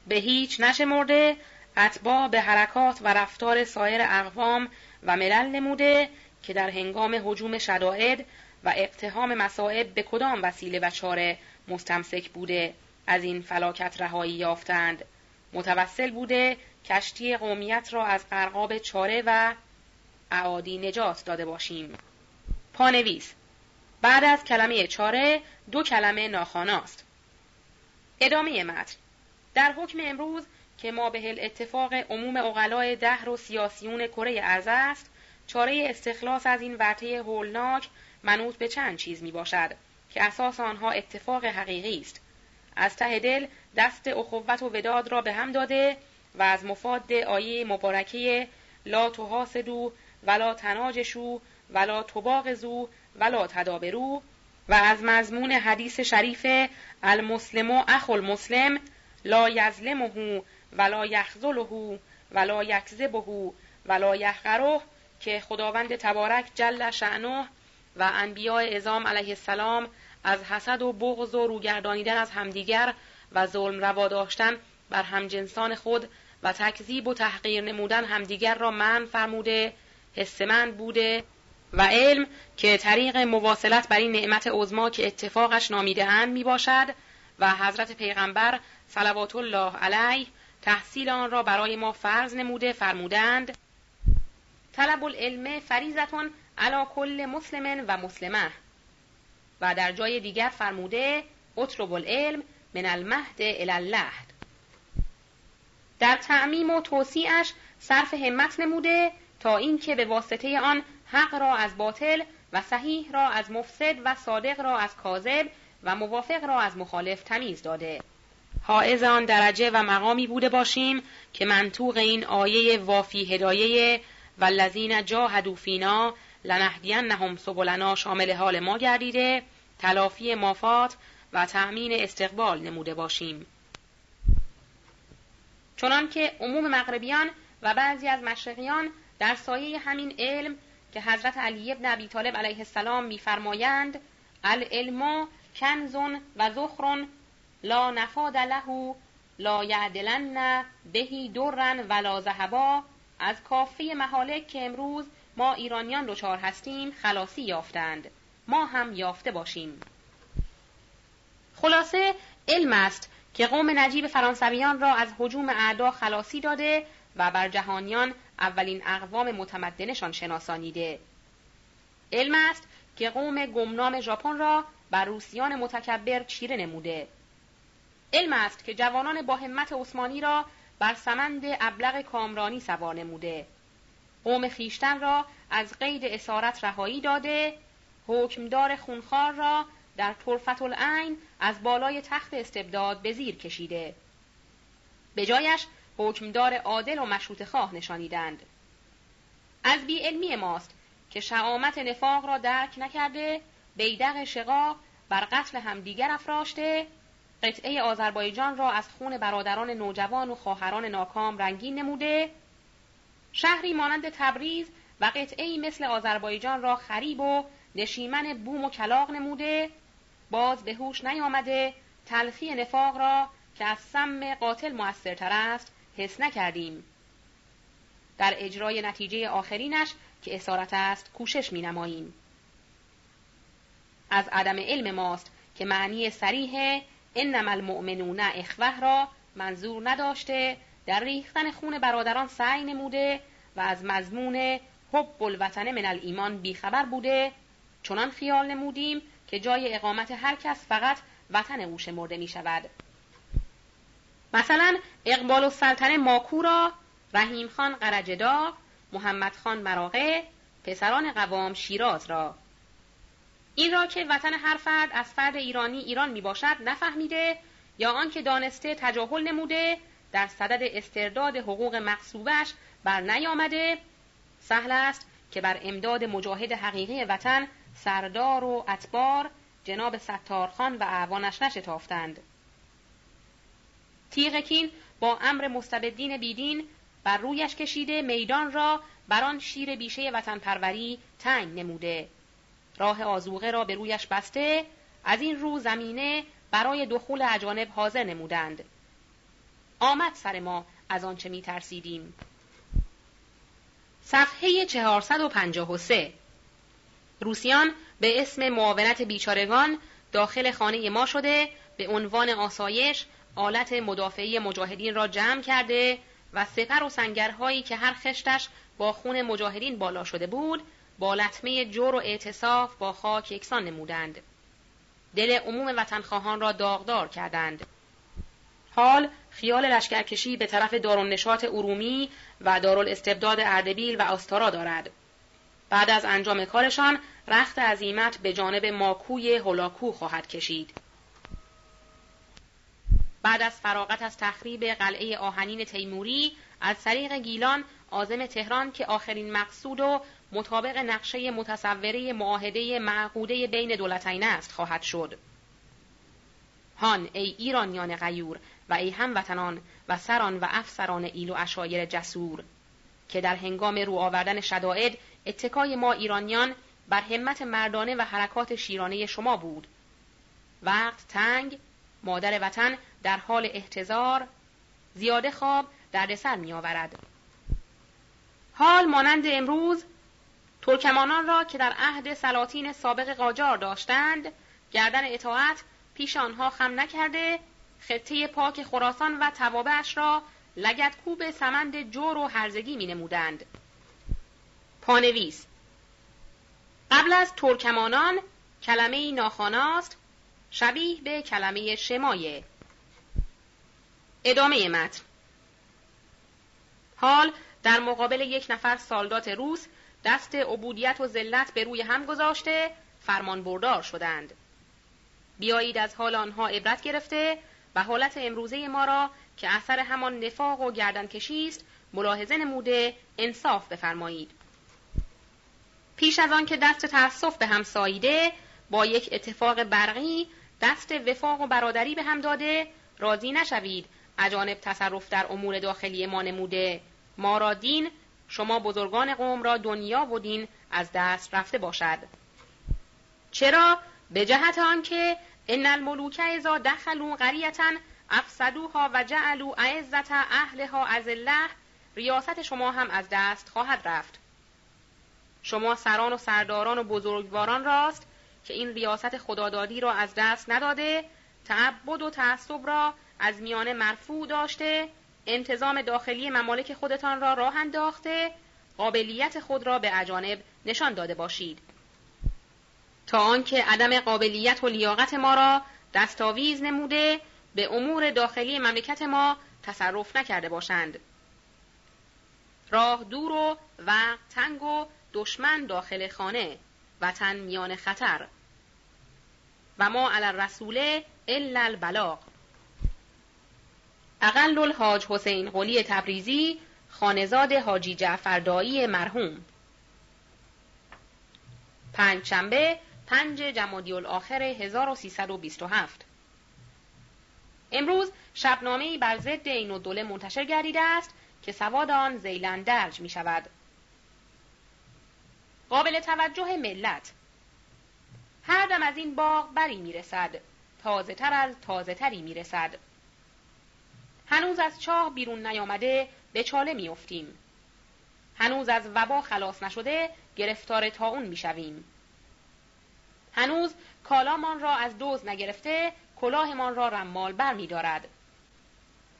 به هیچ نشمرده اتباع به حرکات و رفتار سایر اقوام و ملل نموده که در هنگام حجوم شدائد و اقتحام مصائب به کدام وسیله و چاره مستمسک بوده از این فلاکت رهایی یافتند. متوسل بوده کشتی قومیت را از قرقاب چاره و اعادی نجات داده باشیم. پانویس. بعد از کلمه چاره دو کلمه ناخاناست. ادامه متن. در حکم امروز که ما به اتفاق عموم اقلای دهر و سیاسیون کره ارز است چاره استخلاص از این ورطه هولناک منوط به چند چیز می باشد که اساس آنها اتفاق حقیقی است. از ته دل دست اخوت و وداد را به هم داده و از مفاد آیه مبارکه لا تحاسدو ولا تناجشو ولا تباغزو ولا تدابرو و از مضمون حدیث شریف المسلم اخو المسلم لا یظلمه ولا یخذله ولا یکذبه ولا یحقره که خداوند تبارک جل شعنه و انبیاء ازام علیه السلام از حسد و بغض و روگردانیدن از همدیگر و ظلم روا داشتن بر همجنسان خود و تکذیب و تحقیر نمودن همدیگر را من فرموده حسمند بوده و علم که طریق مواصلت بر این نعمت عظما که اتفاقش نامیده اند می باشد و حضرت پیغمبر صلوات الله علیه تحصیل آن را برای ما فرض نموده فرمودند طلب العلم فریزتون علا کل مسلم و مسلمه. و در جای دیگر فرموده اطرب العلم من المهد الى اللحد در تعمیم و توسیعش صرف همت نموده تا اینکه به واسطه آن حق را از باطل و صحیح را از مفسد و صادق را از کاذب و موافق را از مخالف تمیز داده. حائز آن درجه و مقامی بوده باشیم که منطوق این آیه وافی هدایه و لذین جاهدوا فینا لنهدینهم سبلنا شامل حال ما گردیده تلافی مافات و تأمین استقبال نموده باشیم. چنان که عموم مغربیان و بعضی از مشرقیان در سایه همین علم که حضرت علی ابن ابی طالب علیه السلام میفرمایند العلم کنزون و زخرون لا نفاد له لا یعدلن بهی درن ولا ذهبا. از کافی محالک که امروز ما ایرانیان دچار هستیم خلاصی یافتند. ما هم یافته باشیم. خلاصه علم است که قوم نجیب فرانسویان را از حجوم اعدا خلاصی داده و بر جهانیان اولین اقوام متمدنشان شناسانیده. علم است که قوم گمنام ژاپن را بر روسیان متکبر چیره نموده. علم است که جوانان با همت عثمانی را بر سمند ابلغ کامرانی سوار نموده. قوم خیشتن را از قید اسارت رهایی داده. حکمدار خونخوار را در طرفت العین از بالای تخت استبداد به زیر کشیده. به جایش حکمدار عادل و مشروط خواه نشانیدند. از علمی ماست که شعامت نفاق را درک نکرده بیدق شقاق بر قتل همدیگر افراشته قطعه آذربایجان را از خون برادران نوجوان و خواهران ناکام رنگین نموده شهری مانند تبریز و قطعه مثل آذربایجان را خریب و نشیمن بوم و کلاق نموده باز به هوش نیامده تلخی نفاق را که از سم قاتل موثرتر است حس نکردیم در اجرای نتیجه آخرینش که اسارت است کوشش می نماییم. از عدم علم ماست که معنی سریح انما المؤمنون اخوه را منظور نداشته در ریختن خون برادران سعی نموده و از مضمون حب الوطن من الایمان بیخبر بوده چنان خیال نمودیم که جای اقامت هر کس فقط وطن او شمرده می شود. مثلا اقبال و سلطنه ماکو را رحیم خان قرجدا محمد خان مراغه پسران قوام شیراز را. این را که وطن هر فرد از فرد ایرانی ایران می باشد نفهمیده یا آنکه دانسته تجاهل نموده در صدد استرداد حقوق مقصوبش بر نیامده سهل است که بر امداد مجاهد حقیقی وطن سردار و اتبار جناب ستارخان و اعوانش نشتافتند. تیغکین با امر مستبدین بیدین بر رویش کشیده میدان را بر آن شیر بیشه وطن پروری تنگ نموده. راه آزوغه را به رویش بسته از این رو زمینه برای دخول اجانب حاضر نمودند. آمد سر ما از آنچه می ترسیدیم صفحه 453 روسیان به اسم معاونت بیچارگان داخل خانه ما شده به عنوان آسایش آلت مدافعی مجاهدین را جمع کرده و سپر و سنگرهایی که هر خشتش با خون مجاهدین بالا شده بود با لطمه جور و اعتصاف با خاک یکسان نمودند. دل عموم وطنخواهان را داغدار کردند. حال خیال لشکرکشی به طرف دارالنشاط ارومی و دارالاستبداد اردبیل و آستارا دارد. بعد از انجام کارشان رخت عظیمت به جانب ماکوی هولاکو خواهد کشید. بعد از فراغت از تخریب قلعه آهنین تیموری از طریق گیلان آزم تهران که آخرین مقصود و مطابق نقشه متصوره معاهده معقوده بین دولتین است خواهد شد. هان ای ایرانیان غیور و ای هموطنان و سران و افسران ایل و اشایر جسور که در هنگام رو آوردن شدائد اتکای ما ایرانیان بر همت مردانه و حرکات شیرانه شما بود. وقت تنگ مادر وطن در حال احتضار زیاده خواب در سر می آورد. حال مانند امروز ترکمانان را که در عهد سلاطین سابق قاجار داشتند گردن اطاعت پیش آنها خم نکرده خطه پاک خراسان و توابعش را لگتکوب سمند جور و هرزگی می نمودند. پانویس قبل از ترکمانان کلمه ناخاناست شبیه به کلمه شمایه ادامه متن. حال در مقابل یک نفر سالدات روس دست عبودیت و ذلت به روی هم گذاشته فرمان بردار شدند. بیایید از حال آنها عبرت گرفته و حالت امروزه ما را که اثر همان نفاق و گردن است ملاحظه نموده انصاف بفرمایید. پیش از آن که دست تأسف به هم ساییده با یک اتفاق برقی دست وفاق و برادری به هم داده راضی نشوید اجانب تصرف در امور داخلی ما نموده. ما را دین شما بزرگان قوم را دنیا و دین از دست رفته باشد. چرا؟ به جهت آنکه ان الملوک اذا دخلوا قریتا افسدوها و جعلوا اعزت اهلها از الله ریاست شما هم از دست خواهد رفت. شما سران و سرداران و بزرگواران راست که این ریاست خدادادی را از دست نداده تعبد و تعصب را از میانه مرفوع داشته انتظام داخلی ممالک خودتان را راه انداخته قابلیت خود را به اجانب نشان داده باشید. تا آنکه عدم قابلیت و لیاقت ما را دستاویز نموده به امور داخلی مملکت ما تصرف نکرده باشند. راه دور و وقت تنگ و دشمن داخل خانه وطن میان خطر. و ما علی الرسول الا البلاغ. اقل الحاج حسین قلی تبریزی خانزاد حاجی جعفر دایی مرحوم پنج شنبه پنج جمادی الاخر 1327 امروز شبنامه بر ضد این دوله منتشر گردیده است که سواد آن زیلن درج می شود. قابل توجه ملت. هر دم از این باغ بری می رسد تازه تر از تازه تری می رسد هنوز از چاه بیرون نیامده به چاله می افتیم. هنوز از وبا خلاص نشده گرفتار تاون می شویم. هنوز کالامان را از دوز نگرفته کلاهمان را رمال بر می دارد.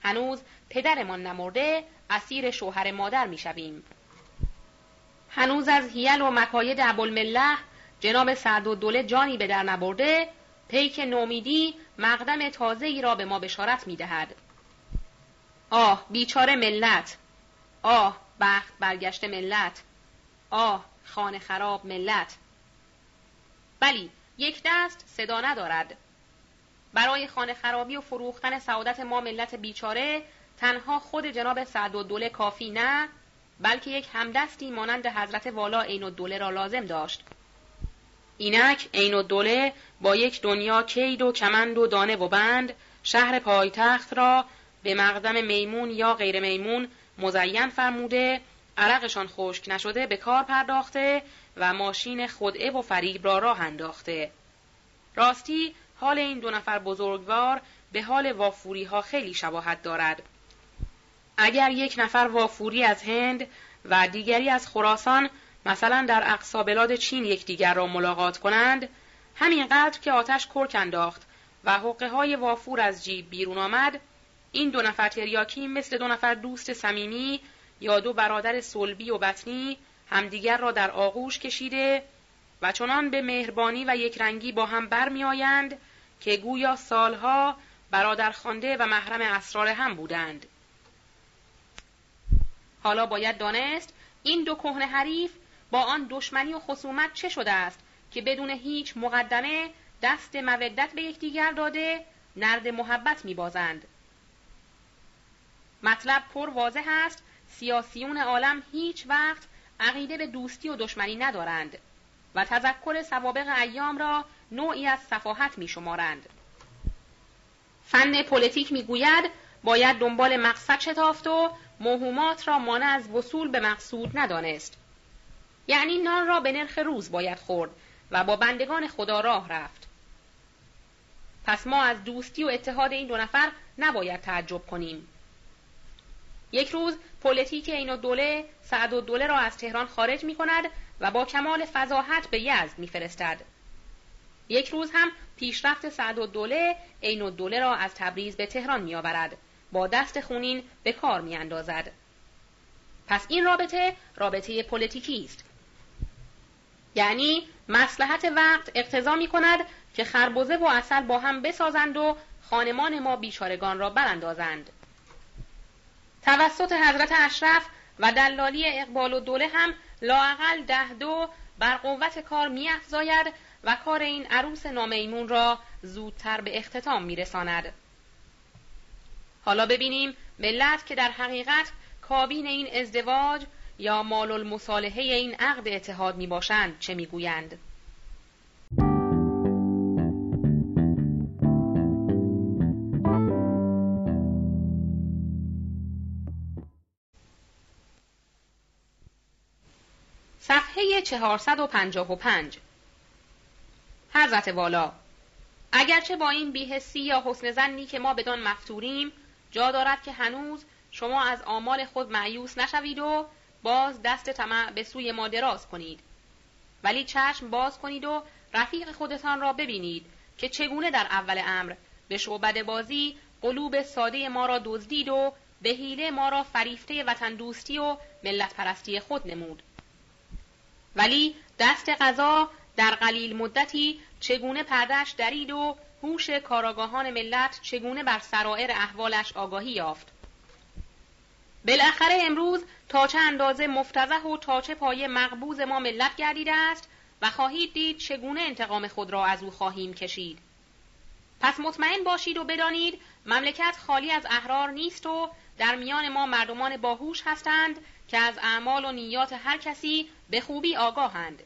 هنوز پدرمان نمرده اسیر شوهر مادر می شویم. هنوز از هیل و مکاید ابوالمله جناب سعد و دوله جانی به در نبرده پیک نومیدی مقدم تازه ای را به ما بشارت می دهد. آه بیچاره ملت. آه بخت برگشت ملت. آه خانه خراب ملت. بلی یک دست صدا ندارد. برای خانه خرابی و فروختن سعادت ما ملت بیچاره تنها خود جناب سعد و دوله کافی نه بلکه یک همدستی مانند حضرت والا عین الدوله را لازم داشت. اینک عین الدوله با یک دنیا کید و کمند و دانه و بند شهر پایتخت را به مقدم میمون یا غیر میمون مزین فرموده عرقشان خشک نشده به کار پرداخته و ماشین خودعه و فریب را راه انداخته. راستی حال این دو نفر بزرگوار به حال وافوری ها خیلی شباهت دارد. اگر یک نفر وافوری از هند و دیگری از خراسان مثلا در اقصا بلاد چین یکدیگر را ملاقات کنند همینقدر که آتش کرک انداخت و حقه های وافور از جیب بیرون آمد این دو نفر تریاکی مثل دو نفر دوست صمیمی یا دو برادر صلبی و بطنی همدیگر را در آغوش کشیده و چنان به مهربانی و یکرنگی با هم برمیآیند که گویا سالها برادر خانده و محرم اسرار هم بودند. حالا باید دانست این دو کهنه حریف با آن دشمنی و خصومت چه شده است که بدون هیچ مقدمه دست مودت به یکدیگر داده نرد محبت میبازند مطلب پر واضح است سیاسیون عالم هیچ وقت عقیده به دوستی و دشمنی ندارند و تذکر سوابق ایام را نوعی از سفاهت می شمارند. فن پلیتیک می گوید باید دنبال مقصد شتافت و موهومات را مانع از وصول به مقصود ندانست. یعنی نان را به نرخ روز باید خورد و با بندگان خدا راه رفت. پس ما از دوستی و اتحاد این دو نفر نباید تعجب کنیم. یک روز پلیتیک این دوله سعدالدوله را از تهران خارج می کند و با کمال فضاحت به یزد میفرستد. یک روز هم پیشرفت سعدالدوله عین و دوله را از تبریز به تهران می آورد. با دست خونین به کار می اندازد. پس این رابطه رابطه پلیتیکی است. یعنی مسلحت وقت اقتضا می کند که خربزه و اصل با هم بسازند و خانمان ما بیچارگان را براندازند. توسط حضرت اشرف و دلالی اقبال و دوله هم لاعقل ده دو بر قوت کار میافزاید و کار این عروس نامیمون را زودتر به اختتام میرساند. حالا ببینیم ملت که در حقیقت کابین این ازدواج یا مال المصالحه این عقد اتحاد می باشند چه می‌گویند. صفحه 455 حضرت والا اگرچه با این بیهسی یا حسن زنی که ما بدان مفتوریم جا دارد که هنوز شما از آمال خود معیوس نشوید و باز دست طمع به سوی ما دراز کنید. ولی چشم باز کنید و رفیق خودتان را ببینید که چگونه در اول امر به شعبد بازی قلوب ساده ما را دزدید و به حیله ما را فریفته وطن دوستی و ملت پرستی خود نمود. ولی دست قضا در قلیل مدتی چگونه پردش درید و هوش کاراگاهان ملت چگونه بر سرائر احوالش آگاهی یافت. بالاخره امروز تا چه اندازه مفتزه و تا چه پایه مقبوز ما ملت گردیده است و خواهید دید چگونه انتقام خود را از او خواهیم کشید پس مطمئن باشید و بدانید مملکت خالی از احرار نیست و در میان ما مردمان باهوش هستند که از اعمال و نیات هر کسی به خوبی آگاهند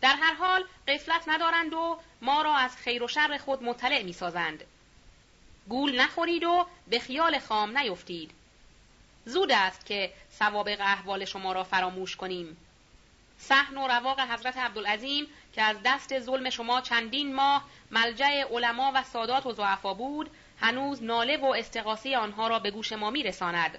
در هر حال قفلت ندارند و ما را از خیر و شر خود مطلع می سازند. گول نخورید و به خیال خام نیفتید. زود است که سوابق احوال شما را فراموش کنیم. صحن و رواق حضرت عبدالعظیم که از دست ظلم شما چندین ماه ملجع علما و سادات و زعفا بود هنوز ناله و استقاسی آنها را به گوش ما میرساند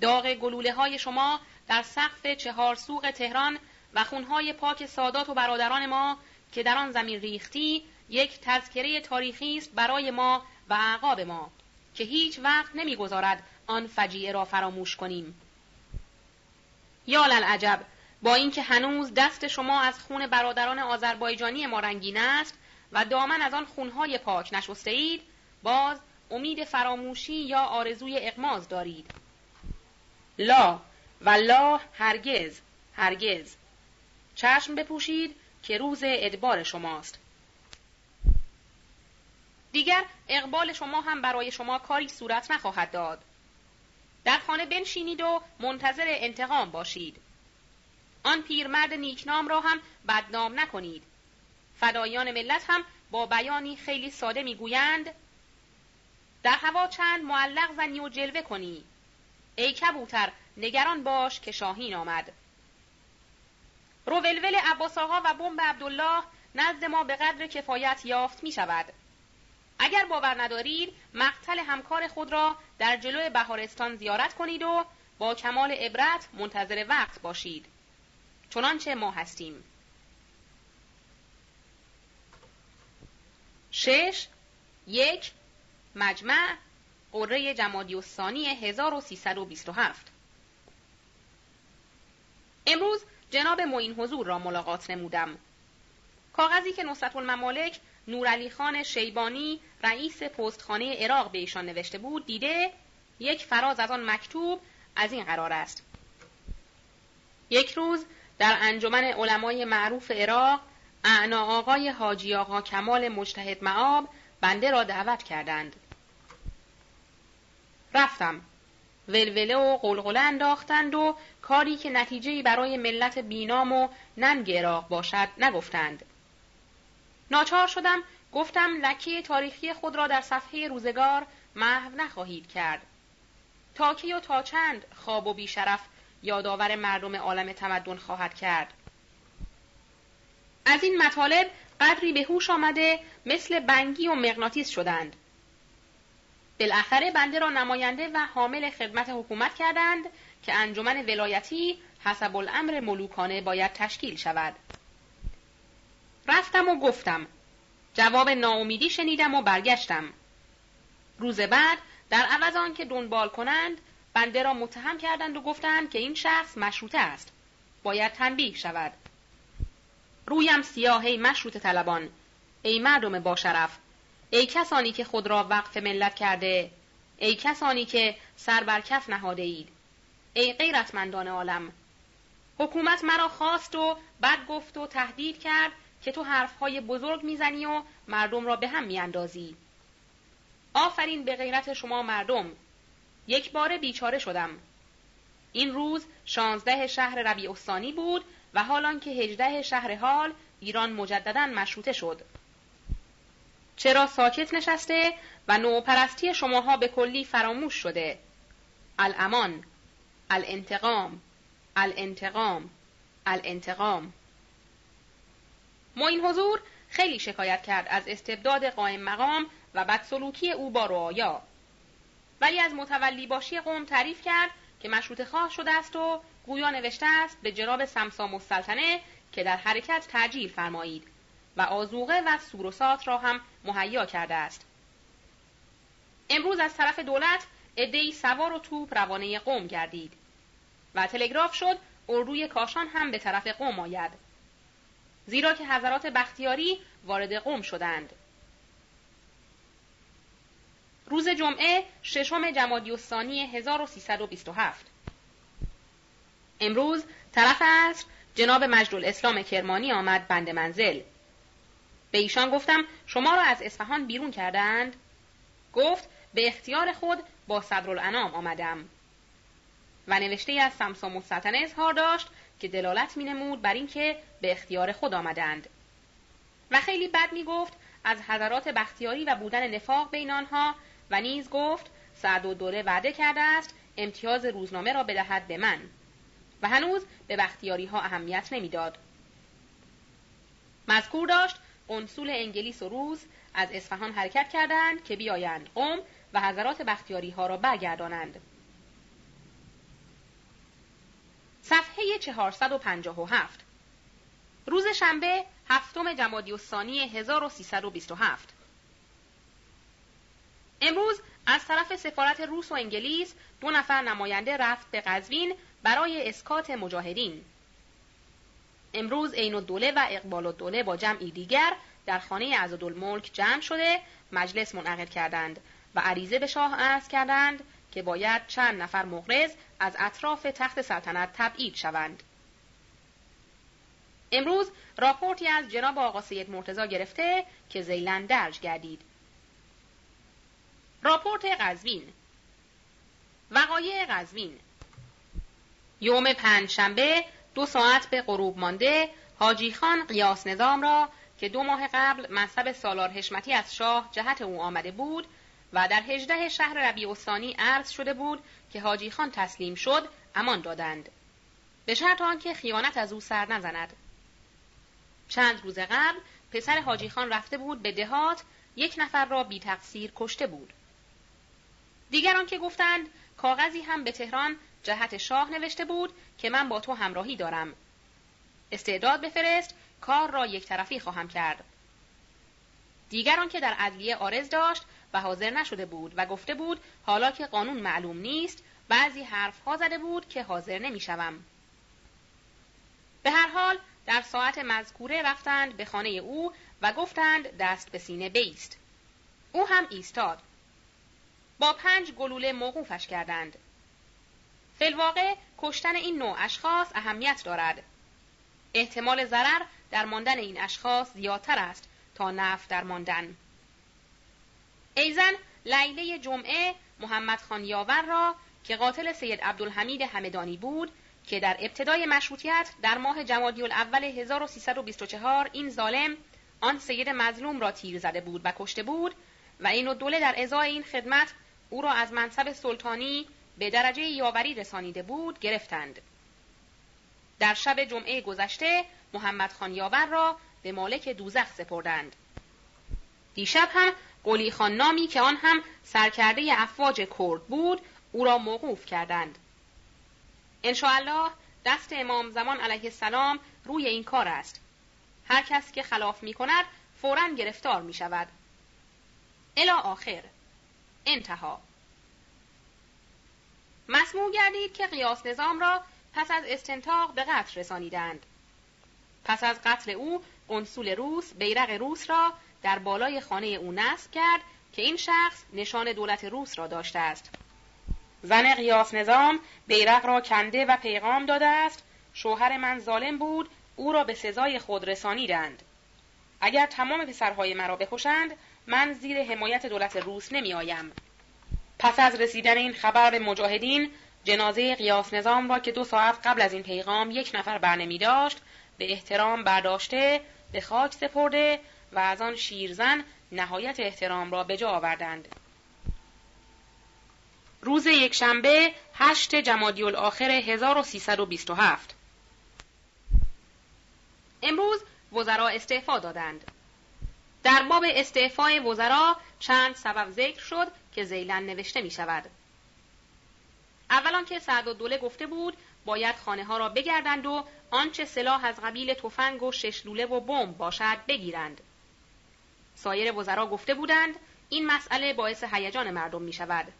داغ گلوله های شما در سقف چهار سوق تهران و خونهای پاک سادات و برادران ما که در آن زمین ریختی یک تذکره تاریخی است برای ما و اعقاب ما که هیچ وقت نمی‌گذارد آن فجیعه را فراموش کنیم. یا للعجب با اینکه هنوز دست شما از خون برادران آذربایجانی ما رنگین است و دامن از آن خونهای پاک نشسته اید باز امید فراموشی یا آرزوی اقماز دارید. لا والله هرگز هرگز. چشم بپوشید که روز ادبار شماست. دیگر اقبال شما هم برای شما کاری صورت نخواهد داد. در خانه بنشینید و منتظر انتقام باشید. آن پیرمرد نیکنام را هم بدنام نکنید. فدایان ملت هم با بیانی خیلی ساده می‌گویند در هوا چند معلق زنی و جلوه کنی. ای کبوتر نگران باش که شاهین آمد. روولول عباس آقا و بمب عبدالله نزد ما به قدر کفایت یافت می شود. اگر باور ندارید مقتل همکار خود را در جلو بهارستان زیارت کنید و با کمال عبرت منتظر وقت باشید. چنانچه ما هستیم. شش یک مجمع قره جمادی الثانی 1327 امروز جناب معین حضور را ملاقات نمودم. کاغذی که نصرت الممالک نورعلی خان شیبانی رئیس پستخانه عراق به ایشان نوشته بود دیده یک فراز از آن مکتوب از این قرار است. یک روز در انجمن علمای معروف عراق اعنا آقای حاجی آقا کمال مجتهد معاب بنده را دعوت کردند. رفتم. ولوله و قلقله انداختند و کاری که نتیجه برای ملت بینام و ننگ عراق باشد نگفتند. ناچار شدم گفتم لکه تاریخی خود را در صفحه روزگار محو نخواهید کرد. تا کی و تا چند خواب و بیشرف یادآور مردم عالم تمدن خواهد کرد. از این مطالب قدری به هوش آمده مثل بنگی و مغناطیس شدند. بالاخره بنده را نماینده و حامل خدمت حکومت کردند که انجمن ولایتی حسب الامر ملوکانه باید تشکیل شود. رفتم و گفتم. جواب ناامیدی شنیدم و برگشتم. روز بعد در عوض آن که دنبال کنند بنده را متهم کردند و گفتند که این شخص مشروطه است. باید تنبیه شود. رویم سیاه ای مشروط طلبان. ای مردم با شرف. ای کسانی که خود را وقف ملت کرده. ای کسانی که سر بر کف نهاده اید. ای غیرتمندان عالم. حکومت مرا خواست و بد گفت و تهدید کرد که تو حرفهای بزرگ می‌زنی و مردم را به هم میاندازی. آفرین به غیرت شما مردم. یک بار بیچاره شدم. این روز شانزده شهر ربیع الثانی بود و حالان که هجده شهر حال ایران مجددا مشروطه شد. چرا ساکت نشسته و نوپرستی شماها به کلی فراموش شده؟ الامان الانتقام الانتقام الانتقام. معین حضور خیلی شکایت کرد از استبداد قائم مقام و بدسلوکی او با رعایا. ولی از متولی باشی قوم تعریف کرد که مشروط خواه شده است و گویا نوشته است به جناب سمسام السلطنه که در حرکت تعجیل فرمایید و آزوغه و سوروسات را هم مهیا کرده است. امروز از طرف دولت عدهای سوار و توپ روانه قوم گردید و تلگراف شد اردوی کاشان هم به طرف قوم آید. زیرا که حضرات بختیاری وارد قوم شدند. روز جمعه ششم جمادی الثانی 1327 امروز طرف عصر جناب مجد الاسلام کرمانی آمد بند منزل. به ایشان گفتم شما را از اصفهان بیرون کردند؟ گفت به اختیار خود با صدرالانام آمدم. و نوشته از سمسام السلطنه اظهار داشت که دلالت می نمود بر اینکه به اختیار خود آمدند و خیلی بد می گفت از حضرات بختیاری و بودن نفاق بین آنها و نیز گفت سعد و دوله وعده کرده است امتیاز روزنامه را بدهد به من و هنوز به بختیاری ها اهمیت نمی‌داد. مذکور داشت قنصول انگلیس و روز از اصفهان حرکت کردند که بیایند قوم و حضرات بختیاری ها را برگردانند. صفحه 457 روز شنبه هفتم جمادی الثانی 1327 امروز از طرف سفارت روس و انگلیس دو نفر نماینده رفت به قزوین برای اسکات مجاهدین. امروز عین الدوله و اقبال الدوله با جمعی دیگر در خانه عزدالملک جمع شده مجلس منعقد کردند و عریضه به شاه عرض کردند که باید چند نفر مغرض از اطراف تخت سلطنت تبعید شوند. امروز راپورتی از جناب آقا سید مرتزا گرفته که زیلن درج گردید. راپورت قزوین وقایع قزوین یوم پنجشنبه دو ساعت به غروب مانده حاجی خان قیاس نظام را که دو ماه قبل منصب سالار حشمتی از شاه جهت او آمده بود و در هجده شهر ربیع الثانی عرض شده بود که حاجی خان تسلیم شد امان دادند. به شرط آنکه خیانت از او سر نزند. چند روز قبل پسر حاجی خان رفته بود به دهات یک نفر را بی تقصیر کشته بود. دیگران که گفتند کاغذی هم به تهران جهت شاه نوشته بود که من با تو همراهی دارم. استعداد بفرست کار را یک طرفی خواهم کرد. دیگران که در عدلیه آرز داشت و حاضر نشده بود و گفته بود حالا که قانون معلوم نیست بعضی حرف ها زده بود که حاضر نمی‌شوم. به هر حال در ساعت مذکوره رفتند به خانه او و گفتند دست به سینه بیست. او هم ایستاد. با پنج گلوله موقوفش کردند. فلواقع کشتن این نوع اشخاص اهمیت دارد. احتمال ضرر در ماندن این اشخاص زیادتر است تا نفع در ماندن. ایزن لیله جمعه محمد خان یاور را که قاتل سید عبدالحمید همدانی بود که در ابتدای مشروطیت در ماه جمادی الاول 1324 این ظالم آن سید مظلوم را تیر زده بود و کشته بود و این دوله در ازای این خدمت او را از منصب سلطانی به درجه یاوری رسانیده بود گرفتند. در شب جمعه گذشته محمد خان یاور را به مالک دوزخ سپردند. دیشب هم قلی خان نامی که آن هم سرکرده افواج کرد بود او را موقوف کردند. الله دست امام زمان علیه السلام روی این کار است. هر کس که خلاف می کند فورا گرفتار می شود. الا آخر. انتها. مسموع گردید که قیاس نظام را پس از استنتاق به قتل رسانیدند. پس از قتل او قنسول روس بیرق روس را در بالای خانه او نصب کرد که این شخص نشان دولت روس را داشته است. زن قیاس نظام بیرق را کنده و پیغام داده است. شوهر من ظالم بود او را به سزای خود رسانیدند. اگر تمام پسرهای مرا بکشند من زیر حمایت دولت روس نمی آیم. پس از رسیدن این خبر به مجاهدین جنازه قیاس نظام را که دو ساعت قبل از این پیغام یک نفر برنمی داشت به احترام برداشته به خاک سپرده و از آن شیرزن نهایت احترام را به جا آوردند روز یکشنبه هشت جمادی الاخر 1327 امروز وزرا استعفا دادند در باب استعفای وزرا چند سبب ذکر شد که زیلن نوشته می شود. اولان که سعد و دوله گفته بود باید خانه ها را بگردند و آنچه سلاح از قبیل تفنگ و شش لوله و بمب باشد بگیرند. سایر وزرا گفته بودند این مسئله باعث هیجان مردم می شود.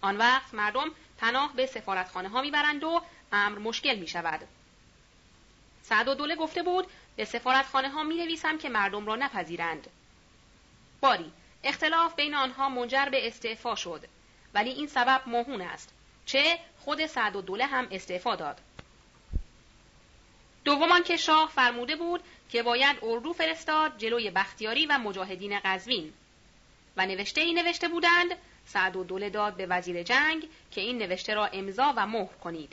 آن وقت مردم پناه به سفارتخانه ها می‌برند و امر مشکل می شود. سعد و دوله گفته بود به سفارتخانه ها می نویسم که مردم را نپذیرند. باری اختلاف بین آنها منجر به استعفا شد ولی این سبب موهون است چه خود سعد و دوله هم استعفا داد دومان که شاه فرموده بود که باید اردو فرستاد جلوی بختیاری و مجاهدین قزوین. و نوشته ای نوشته بودند سعد و دوله داد به وزیر جنگ که این نوشته را امضا و مهر کنید.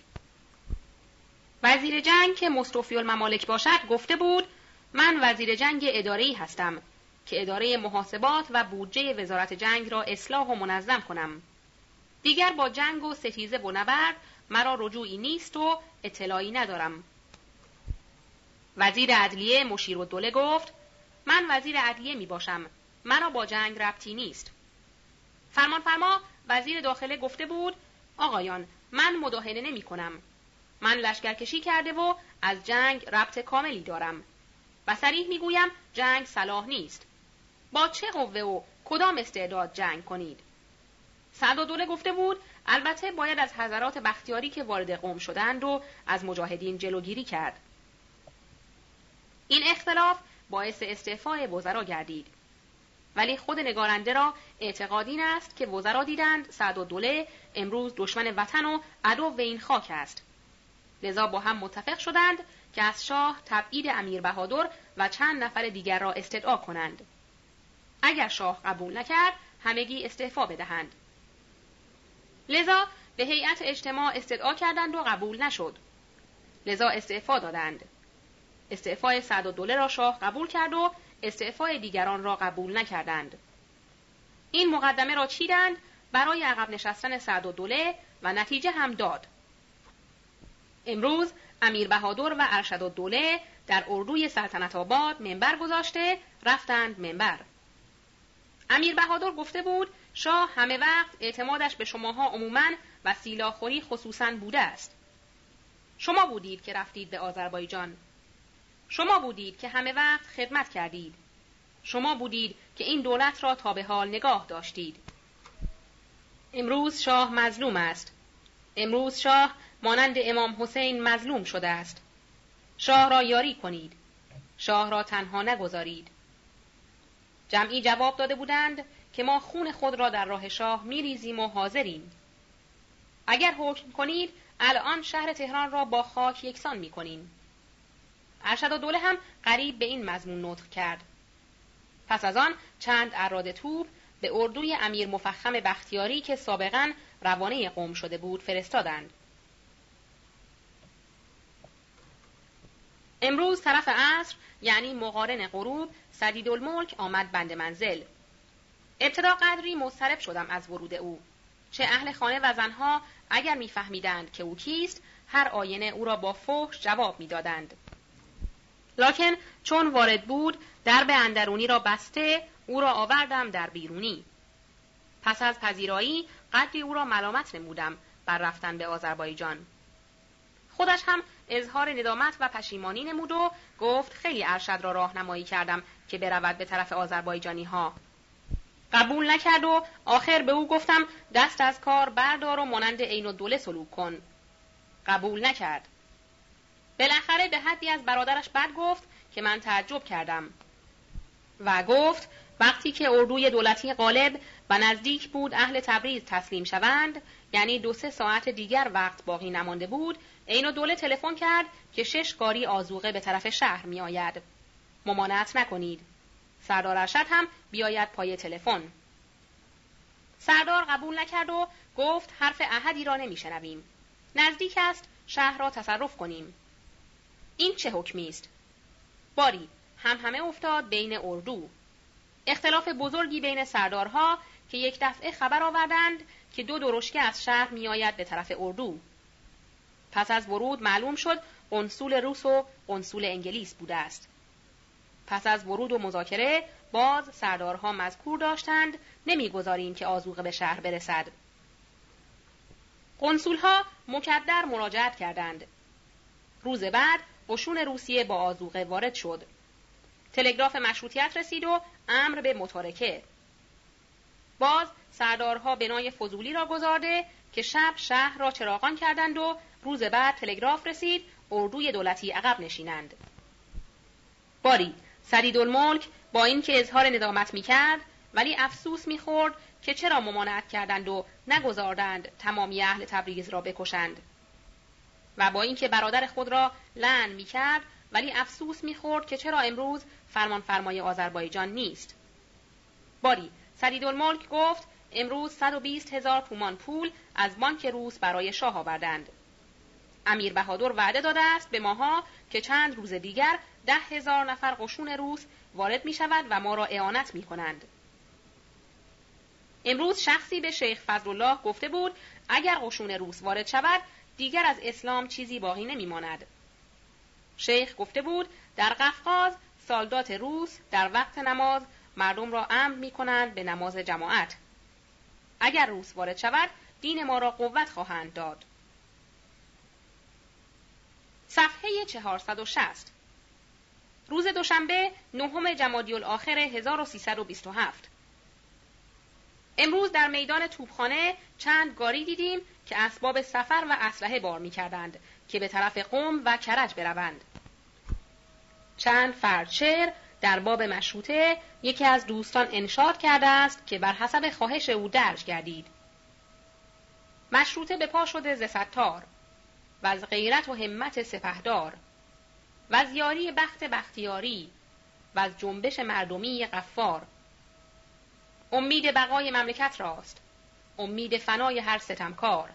وزیر جنگ که مصطفی الممالک باشد گفته بود من وزیر جنگ اداره‌ای هستم که اداره محاسبات و بودجه وزارت جنگ را اصلاح و منظم کنم. دیگر با جنگ و ستیزه و نبرد مرا رجوعی نیست و اطلاعی ندارم. وزیر عدلیه مشیر و دوله گفت من وزیر عدلیه می باشم. مرا با جنگ ربطی نیست. فرمان فرما وزیر داخله گفته بود آقایان من مداهنه نمی کنم. من لشکرکشی کرده و از جنگ ربط کاملی دارم. و سریح می‌گویم جنگ صلاح نیست. با چه قوه و کدام استعداد جنگ کنید؟ دوله گفته بود البته باید از حضرات بختیاری که وارد قوم شدند و از مجاهدین جلوگیری کرد. این اختلاف باعث استعفای وزرا گردید. ولی خود نگارنده را اعتقاد این است که وزرا دیدند سعد و دوله امروز دشمن وطن و عدو این خاک است. لذا با هم متفق شدند که از شاه تبعید امیر بهادر و چند نفر دیگر را استدعا کنند. اگر شاه قبول نکرد همگی استعفا بدهند. لذا به هیئت اجتماع استدعا کردند و قبول نشد. لذا استعفا دادند. استعفای سعد و دوله را شاه قبول کرد و استعفای دیگران را قبول نکردند. این مقدمه را چیدند؟ برای عقب نشستن سعد و دوله و نتیجه هم داد. امروز امیر بهادر و ارشد و دوله در اردوی سلطنت آباد منبر گذاشته رفتند منبر. امیر بهادر گفته بود شاه همه وقت اعتمادش به شماها عموماً و سیلاخوری خصوصا بوده است. شما بودید که رفتید به آذربایجان. شما بودید که همه وقت خدمت کردید. شما بودید که این دولت را تا به حال نگاه داشتید. امروز شاه مظلوم است. امروز شاه مانند امام حسین مظلوم شده است. شاه را یاری کنید. شاه را تنها نگذارید. جمعی جواب داده بودند که ما خون خود را در راه شاه میریزیم و حاضریم. اگر حکم کنید الان شهر تهران را با خاک یکسان می‌کنیم. ارشد و دوله هم قریب به این مضمون نطق کرد. پس از آن چند اراده توپ به اردوی امیر مفخم بختیاری که سابقا روانه قوم شده بود فرستادند. امروز طرف عصر یعنی مقارن غروب سدید الملک آمد بند منزل. ابتدا قدری مضطرب شدم از ورود او. چه اهل خانه و زنها اگر میفهمیدند که او کیست هر آینه او را با فحش جواب می‌دادند. لکن چون وارد بود درب اندرونی را بسته او را آوردم در بیرونی. پس از پذیرایی قدری او را ملامت نمودم بر رفتن به آذربایجان. خودش هم اظهار ندامت و پشیمانی نمود و گفت خیلی ارشد را راهنمایی کردم که برود به طرف آذربایجانی ها قبول نکرد و آخر به او گفتم دست از کار بردار و مانند عین دوله سلوک کن. قبول نکرد. بالاخره به حدی از برادرش بد گفت که من تعجب کردم و گفت وقتی که اردوی دولتی غالب و نزدیک بود اهل تبریز تسلیم شوند یعنی دو سه ساعت دیگر وقت باقی نمانده بود عین دوله تلفن کرد که شش گاری آزوقه به طرف شهر می آید. ممانعت نکنید. سردار ارشد هم بیاید پای تلفن. سردار قبول نکرد و گفت حرف احدی را نمیشنویم. نزدیک است شهر را تصرف کنیم. این چه حکمی است؟ باری هم همه افتاد بین اردو. اختلاف بزرگی بین سردارها که یک دفعه خبر آوردند که دو درشکه از شهر میآید به طرف اردو. پس از ورود معلوم شد قنصول روس و قنصول انگلیس بوده است. پس از ورود و مذاکره باز سردارها مذکور داشتند نمی‌گذاریم که آزوقه به شهر برسد. قنصولها مکدر مراجعت کردند. روز بعد قشون روسیه با آزوقه وارد شد. تلگراف مشروطیت رسید و امر به متارکه. باز سردارها بنای فضولی را گذارده که شب شهر را چراغان کردند و روز بعد تلگراف رسید اردوی دولتی عقب نشینند. باری سریدالملک با اینکه اظهار ندامت می‌کرد ولی افسوس می‌خورد که چرا ممانعت کردند و نگذاردند تمامی اهل تبریز را بکشند و با اینکه برادر خود را لعن می‌کرد ولی افسوس می‌خورد که چرا امروز فرمان فرمای آذربایجان نیست باری سریدالملک گفت امروز 120 هزار تومان پول از بانک روس برای شاه آوردند امیر بهادر وعده داده است به ماها که چند روز دیگر ده هزار نفر قشون روس وارد می شود و ما را اعانت می کنند. امروز شخصی به شیخ فضلالله گفته بود اگر قشون روس وارد شود دیگر از اسلام چیزی باقی نمی ماند. شیخ گفته بود در قفقاز سالدات روس در وقت نماز مردم را امر می کنند به نماز جماعت. اگر روس وارد شود دین ما را قوت خواهند داد. صفحه 460 روز دوشنبه نهم جمادی الاخر 1327 امروز در میدان توپخانه چند گاری دیدیم که اسباب سفر و اسلحه بار می کردند که به طرف قوم و کرج بروند. چند فرد شعر در باب مشروطه یکی از دوستان انشاد کرده است که بر حسب خواهش او درج گردید. مشروطه به پا شده ز ستار و از غیرت و همت سپهدار و از یاری بخت بختیاری و از جنبش مردمی قفار امید بقای مملکت راست امید فنای هر ستمکار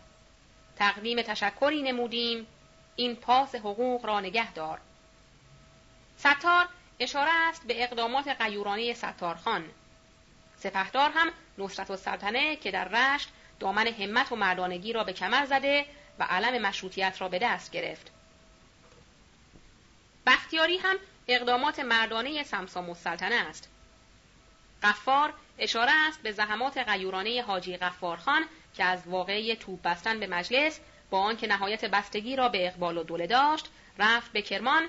تقویم تشکری نمودیم این پاس حقوق را نگه دار ستار اشاره است به اقدامات قیورانه ستارخان سپهدار هم نصرت السلطنه که در رشت دامن همت و مردانگی را به کمر زده و علم مشروطیت را به دست گرفت. بختیاری هم اقدامات مردانه سمسام السلطنه است. قفار اشاره است به زحمات غیورانه حاجی قفارخان که از واقعی توپ بستن به مجلس با آنکه نهایت بستگی را به اقبال و دوله داشت رفت به کرمان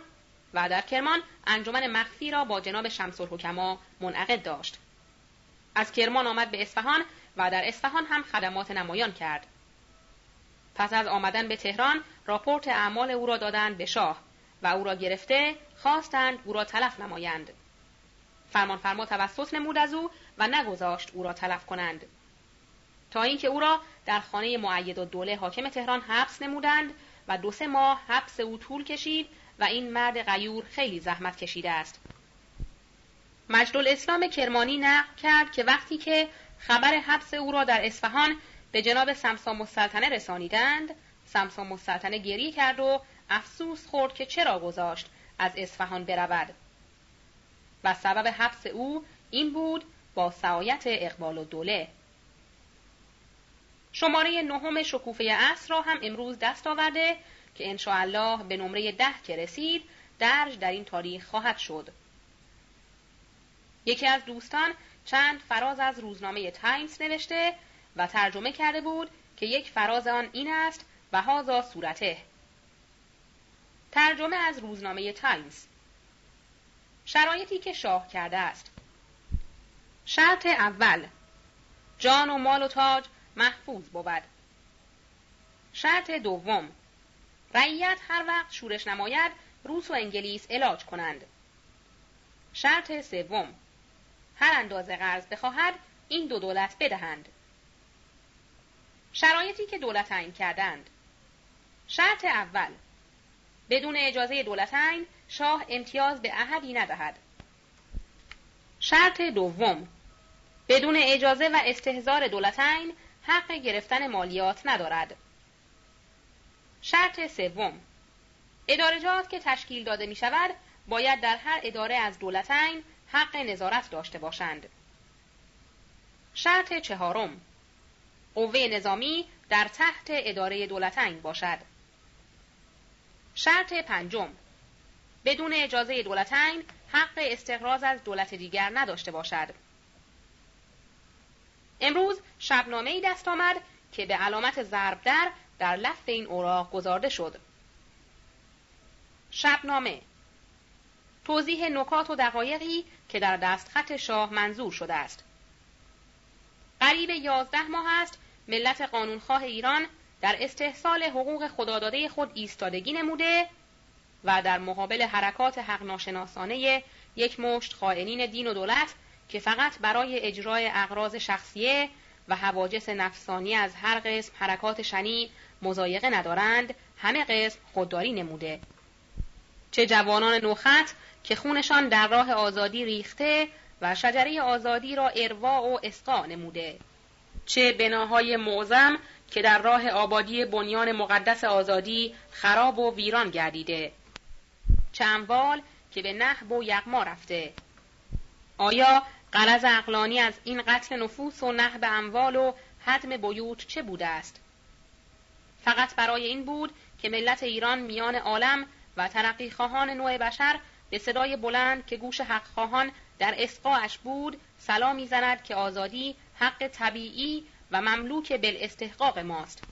و در کرمان انجمن مخفی را با جناب شمس الحکما منعقد داشت. از کرمان آمد به اصفهان و در اصفهان هم خدمات نمایان کرد. پس از آمدن به تهران راپورت اعمال او را دادند به شاه و او را گرفته خواستند او را تلف نمایند. فرمان فرما توسط نمود از او و نگذاشت او را تلف کنند. تا اینکه او را در خانه معید و دوله حاکم تهران حبس نمودند و دو سه ماه حبس او طول کشید و این مرد غیور خیلی زحمت کشیده است. مجد الاسلام کرمانی نقل کرد که وقتی که خبر حبس او را در اصفهان به جناب سمسام السلطنه رسانیدند سمسام السلطنه گریه کرد و افسوس خورد که چرا گذاشت از اصفهان برود. و سبب حبس او این بود با سعایت اقبال و دوله. شماره نهم شکوفه اصر را هم امروز دست آورده که الله به نمره ده که رسید درج در این تاریخ خواهد شد. یکی از دوستان چند فراز از روزنامه تایمز نوشته و ترجمه کرده بود که یک فراز آن این است و هازا صورته. ترجمه از روزنامه تایمز. شرایطی که شاه کرده است. شرط اول جان و مال و تاج محفوظ بود. شرط دوم رعیت هر وقت شورش نماید روس و انگلیس علاج کنند. شرط سوم هر اندازه قرض بخواهد این دو دولت بدهند. شرایطی که دولتین کردند. شرط اول بدون اجازه دولتین شاه امتیاز به احدی ندهد. شرط دوم بدون اجازه و استهزار دولتین حق گرفتن مالیات ندارد. شرط سوم ادارجات که تشکیل داده می شود باید در هر اداره از دولتین حق نظارت داشته باشند. شرط چهارم قوه نظامی در تحت اداره دولتین باشد. شرط پنجم بدون اجازه دولتین حق استقراض از دولت دیگر نداشته باشد. امروز شبنامه ای دست آمد که به علامت ضرب در در لفت این اوراق گذارده شد. شبنامه توضیح نکات و دقایقی که در دستخط شاه منظور شده است. قریب یازده ماه است ملت قانونخواه ایران در استحصال حقوق خداداده خود ایستادگی نموده و در مقابل حرکات حق ناشناسانه یک مشت خائنین دین و دولت که فقط برای اجرای اغراض شخصیه و حواجس نفسانی از هر قسم حرکات شنی مزایقه ندارند همه قسم خودداری نموده. چه جوانان نوخط که خونشان در راه آزادی ریخته و شجره آزادی را اروا و اسقا نموده. چه بناهای معظم که در راه آبادی بنیان مقدس آزادی خراب و ویران گردیده. اموال که به نحب و یغما رفته. آیا قرض اقلانی از این قتل نفوس و نهب اموال و حدم بیوت چه بوده است؟ فقط برای این بود که ملت ایران میان عالم و ترقی خواهان نوع بشر به صدای بلند که گوش حق خواهان در اسقاش بود سلام می‌زند که آزادی حق طبیعی و مملوک بالاستحقاق ماست.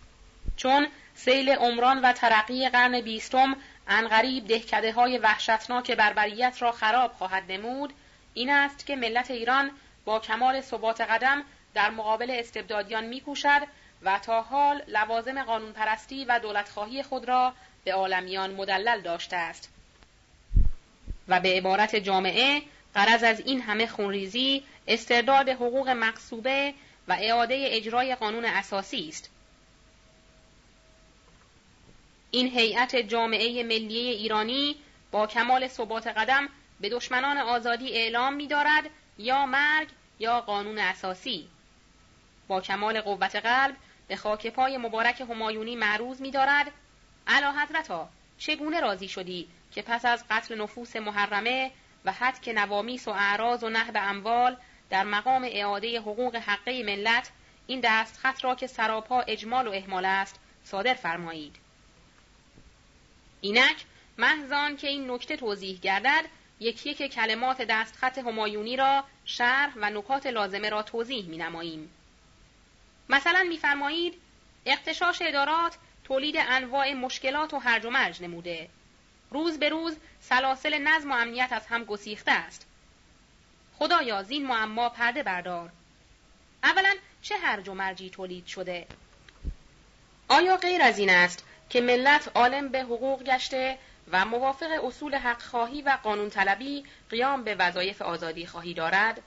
چون سیل عمران و ترقی قرن بیستم انقریب دهکده های وحشتناک بربریت را خراب خواهد نمود این است که ملت ایران با کمال ثبات قدم در مقابل استبدادیان میکوشد و تا حال لوازم قانون پرستی و دولتخواهی خود را به عالمیان مدلل داشته است. و به عبارت جامعه قرض از این همه خونریزی استرداد حقوق مقصوبه و اعاده اجرای قانون اساسی است. این هیئت جامعه ملی ایرانی با کمال ثبات قدم به دشمنان آزادی اعلام می دارد یا مرگ یا قانون اساسی. با کمال قوت قلب به خاک پای مبارک همایونی معروض می دارد علا حضرتا چگونه راضی شدی که پس از قتل نفوس محرمه و حد نوامیس و اعراض و نهب اموال در مقام اعاده حقوق حقه ملت این دست خط را که سراپا اجمال و احمال است صادر فرمایید؟ اینک محضان که این نکته توضیح گردد یک یک کلمات دستخط همایونی را شرح و نکات لازمه را توضیح می نماییم. مثلا میفرمایید اقتشاش ادارات تولید انواع مشکلات و هرج و مرج نموده. روز به روز سلاسل نظم و امنیت از هم گسیخته است. خدایا زین معما پرده بردار. اولا چه هرج و مرجی تولید شده؟ آیا غیر از این است که ملت عالم به حقوق گشته و موافق اصول حق خواهی و قانون طلبی قیام به وظایف آزادی خواهی دارد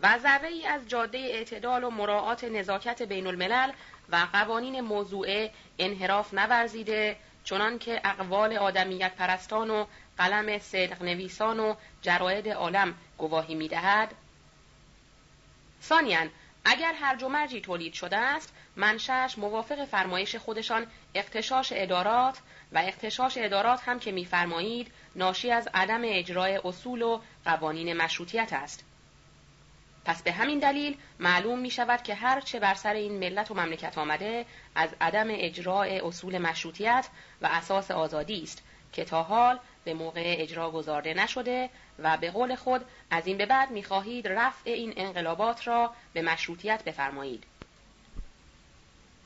و ذره ای از جاده اعتدال و مراعات نزاکت بین الملل و قوانین موضوعه انحراف نورزیده چنان که اقوال آدمیت پرستان و قلم صدق نویسان و جراید عالم گواهی می دهد؟ ثانیاً اگر هر مرجی تولید شده است منشأش موافق فرمایش خودشان اختشاش ادارات و اختشاش ادارات هم که میفرمایید ناشی از عدم اجرای اصول و قوانین مشروطیت است پس به همین دلیل معلوم می شود که هر چه بر سر این ملت و مملکت آمده از عدم اجرای اصول مشروطیت و اساس آزادی است که تا حال به موقع اجرا گذارده نشده و به قول خود از این به بعد می‌خواهید رفع این انقلابات را به مشروطیت بفرمایید.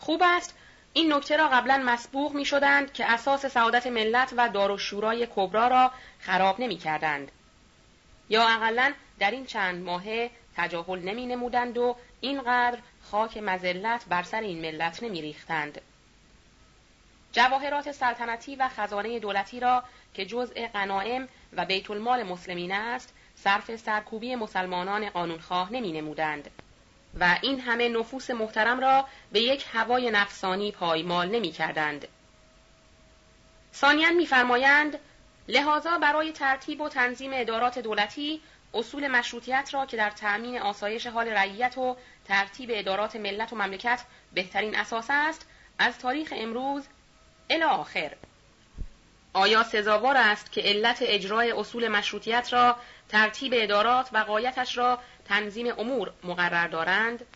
خوب است این نکته را قبلا مسبوق می شدند که اساس سعادت ملت و دار و شورای کبرا را خراب نمی کردند. یا اقلا در این چند ماهه تجاهل نمی نمودند و اینقدر خاک مزلت بر سر این ملت نمی ریختند. جواهرات سلطنتی و خزانه دولتی را که جزء غنائم و بیت المال مسلمین است صرف سرکوبی مسلمانان قانونخواه نمی نمودند و این همه نفوس محترم را به یک هوای نفسانی پایمال نمی کردند. سانیان میفرمایند لحاظا برای ترتیب و تنظیم ادارات دولتی اصول مشروطیت را که در تأمین آسایش حال رعیت و ترتیب ادارات ملت و مملکت بهترین اساس است از تاریخ امروز الی آخر آیا سزاوار است که علت اجرای اصول مشروطیت را ترتیب ادارات و قایتش را تنظیم امور مقرر دارند؟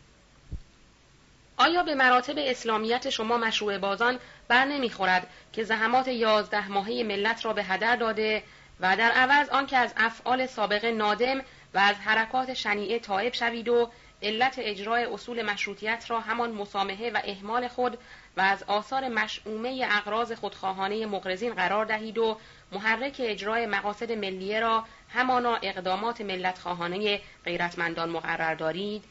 آیا به مراتب اسلامیت شما مشروع بازان بر نمی‌خورد که زحمات یازده ماهه ملت را به هدر داده و در عوض آنکه از افعال سابقه نادم و از حرکات شنیعه تائب شوید و علت اجرای اصول مشروطیت را همان مسامحه و اهمال خود و از آثار مشعومه اقراض خودخواهانه مقرزین قرار دهید و محرک اجرای مقاصد ملیه را همانا اقدامات ملت خواهانه غیرتمندان مقرر دارید.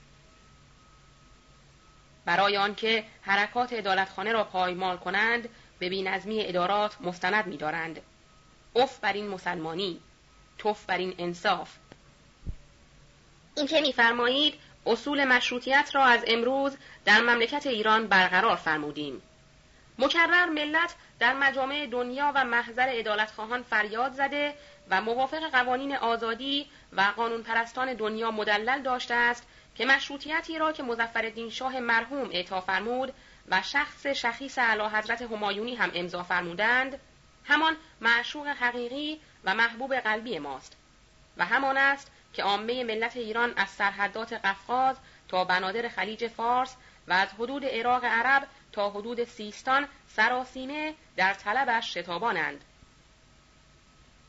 برای آنکه حرکات عدالتخانه را پایمال کنند به بینظمی ادارات مستند می‌دارند. اف بر این مسلمانی توف بر این انصاف. این که میفرمایید اصول مشروطیت را از امروز در مملکت ایران برقرار فرمودیم. مکرر ملت در مجامع دنیا و محضر ادالتخواهان فریاد زده و موافق قوانین آزادی و قانون پرستان دنیا مدلل داشته است که مشروطیتی را که مزفر شاه مرحوم اعطا فرمود و شخص شخیص اعلی حضرت همایونی هم امضا فرمودند همان معشوق حقیقی و محبوب قلبی ماست و همان است که عامه ملت ایران از سرحدات قفقاز تا بنادر خلیج فارس و از حدود عراق عرب تا حدود سیستان سراسیمه در طلبش شتابانند.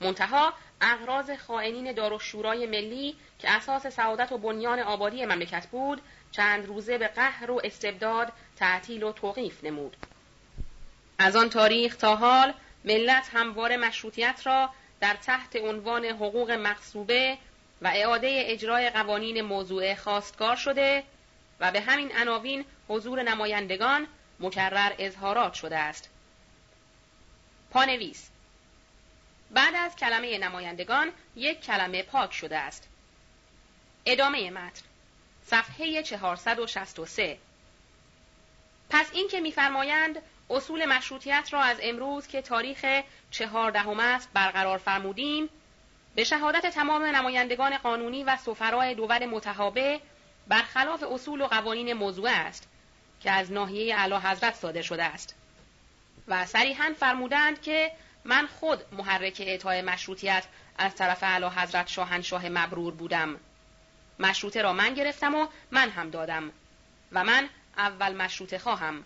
منتها اغراض خائنین دارالشورای ملی که اساس سعادت و بنیان آبادی مملکت بود چند روزه به قهر و استبداد تعطیل و توقیف نمود از آن تاریخ تا حال ملت همواره مشروطیت را در تحت عنوان حقوق مقصوبه و اعاده اجرای قوانین موضوع خواستگار شده و به همین عناوین حضور نمایندگان مکرر اظهارات شده است. پانویس بعد از کلمه نمایندگان یک کلمه پاک شده است. ادامه متن صفحه 463 پس این که میفرمایند اصول مشروطیت را از امروز که تاریخ چهاردهم است برقرار فرمودیم به شهادت تمام نمایندگان قانونی و سفرای دول متحابه برخلاف اصول و قوانین موضوع است که از ناحیه اعلی حضرت صادر شده است و صریحا فرمودند که من خود محرک اعطای مشروطیت از طرف اعلی حضرت شاهنشاه مبرور بودم. مشروطه را من گرفتم و من هم دادم و من اول مشروطه خواهم.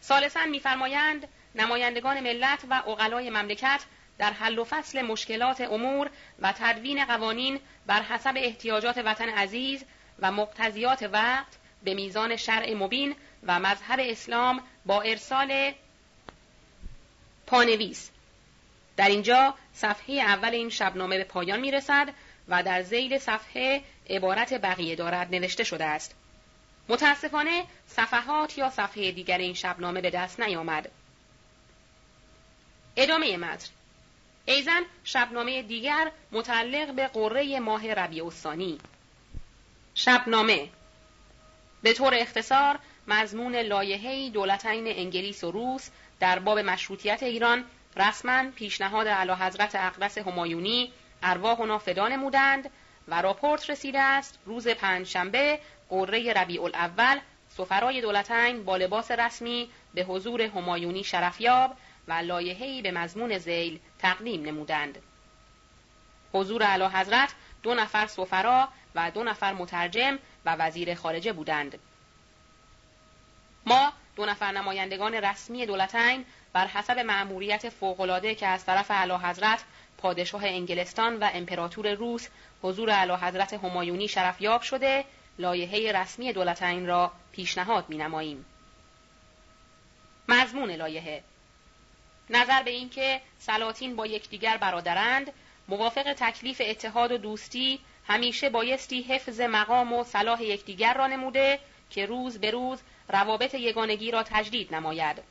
سالسا میفرمایند نمایندگان ملت و اقلای مملکت در حل و فصل مشکلات امور و تدوین قوانین بر حسب احتیاجات وطن عزیز و مقتضیات وقت به میزان شرع مبین و مذهب اسلام با ارسال پانویس در اینجا صفحه اول این شبنامه به پایان می رسد و در زیل صفحه عبارت بقیه دارد نوشته شده است. متاسفانه صفحات یا صفحه دیگر این شبنامه به دست نیامد. ادامه متن ایزن شبنامه دیگر متعلق به قره ماه ربیع الثانی شبنامه به طور اختصار مضمون لایحه‌ای دولتین انگلیس و روس در باب مشروطیت ایران رسما پیشنهاد اعلی حضرت اقدس همایونی ارواح فدا نمودند و راپورت رسیده است روز پنجشنبه قره ربیع الاول سفرای دولتین با لباس رسمی به حضور همایونی شرفیاب و لایحه‌ای به مضمون زیل تقدیم نمودند. حضور اعلی حضرت دو نفر سفرا و دو نفر مترجم و وزیر خارجه بودند. ما دو نفر نمایندگان رسمی دولتین بر حسب مأموریت فوقالعاده که از طرف اعلی حضرت پادشاه انگلستان و امپراتور روس حضور اعلی حضرت همایونی شرفیاب شده لایحه رسمی دولتین را پیشنهاد می نماییم. مضمون لایحه نظر به اینکه سلاطین با یکدیگر برادرند موافق تکلیف اتحاد و دوستی همیشه بایستی حفظ مقام و صلاح یکدیگر را نموده که روز به روز روابط یگانگی را تجدید نماید.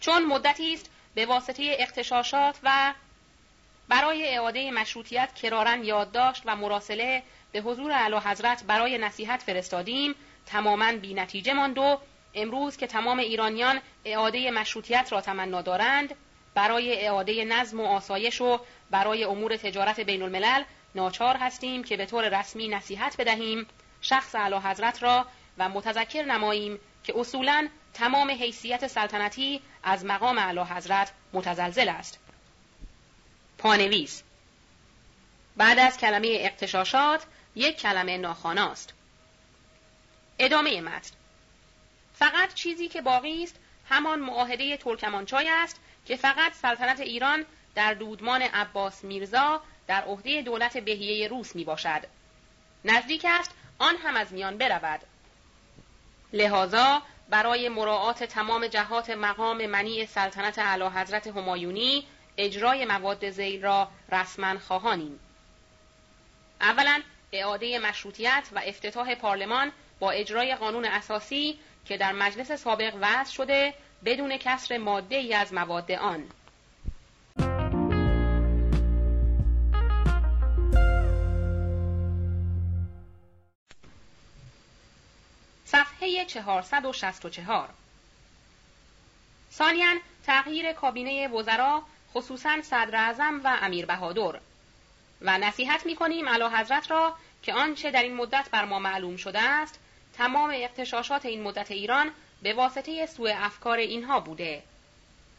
چون مدتی است به واسطه اختشاشات و برای اعاده مشروطیت کرارن یادداشت و مراسله به حضور اعلی حضرت برای نصیحت فرستادیم تماما بی نتیجه ماند و امروز که تمام ایرانیان اعاده مشروطیت را تمنا دارند برای اعاده نظم و آسایش و برای امور تجارت بین الملل ناچار هستیم که به طور رسمی نصیحت بدهیم. شخص اعلی حضرت را و متذکر نماییم که اصولا تمام حیثیت سلطنتی از مقام اعلی حضرت متزلزل است پانویس بعد از کلمه اقتشاشات یک کلمه ناخاناست ادامه متن فقط چیزی که باقی است همان معاهده ترکمانچای است که فقط سلطنت ایران در دودمان عباس میرزا در عهده دولت بهیه روس می باشد. نزدیک است آن هم از میان برود. لحاظا برای مراعات تمام جهات مقام منی سلطنت اعلی حضرت همایونی اجرای مواد زیل را رسما خواهانیم. اولا اعاده مشروطیت و افتتاح پارلمان با اجرای قانون اساسی که در مجلس سابق وضع شده بدون کسر ماده ای از مواد آن صفحه 464 ثانیا تغییر کابینه وزرا خصوصا صدر اعظم و امیر بهادر. و نصیحت می کنیم علا حضرت را که آنچه در این مدت بر ما معلوم شده است تمام اقتشاشات این مدت ایران به واسطه سوء افکار اینها بوده.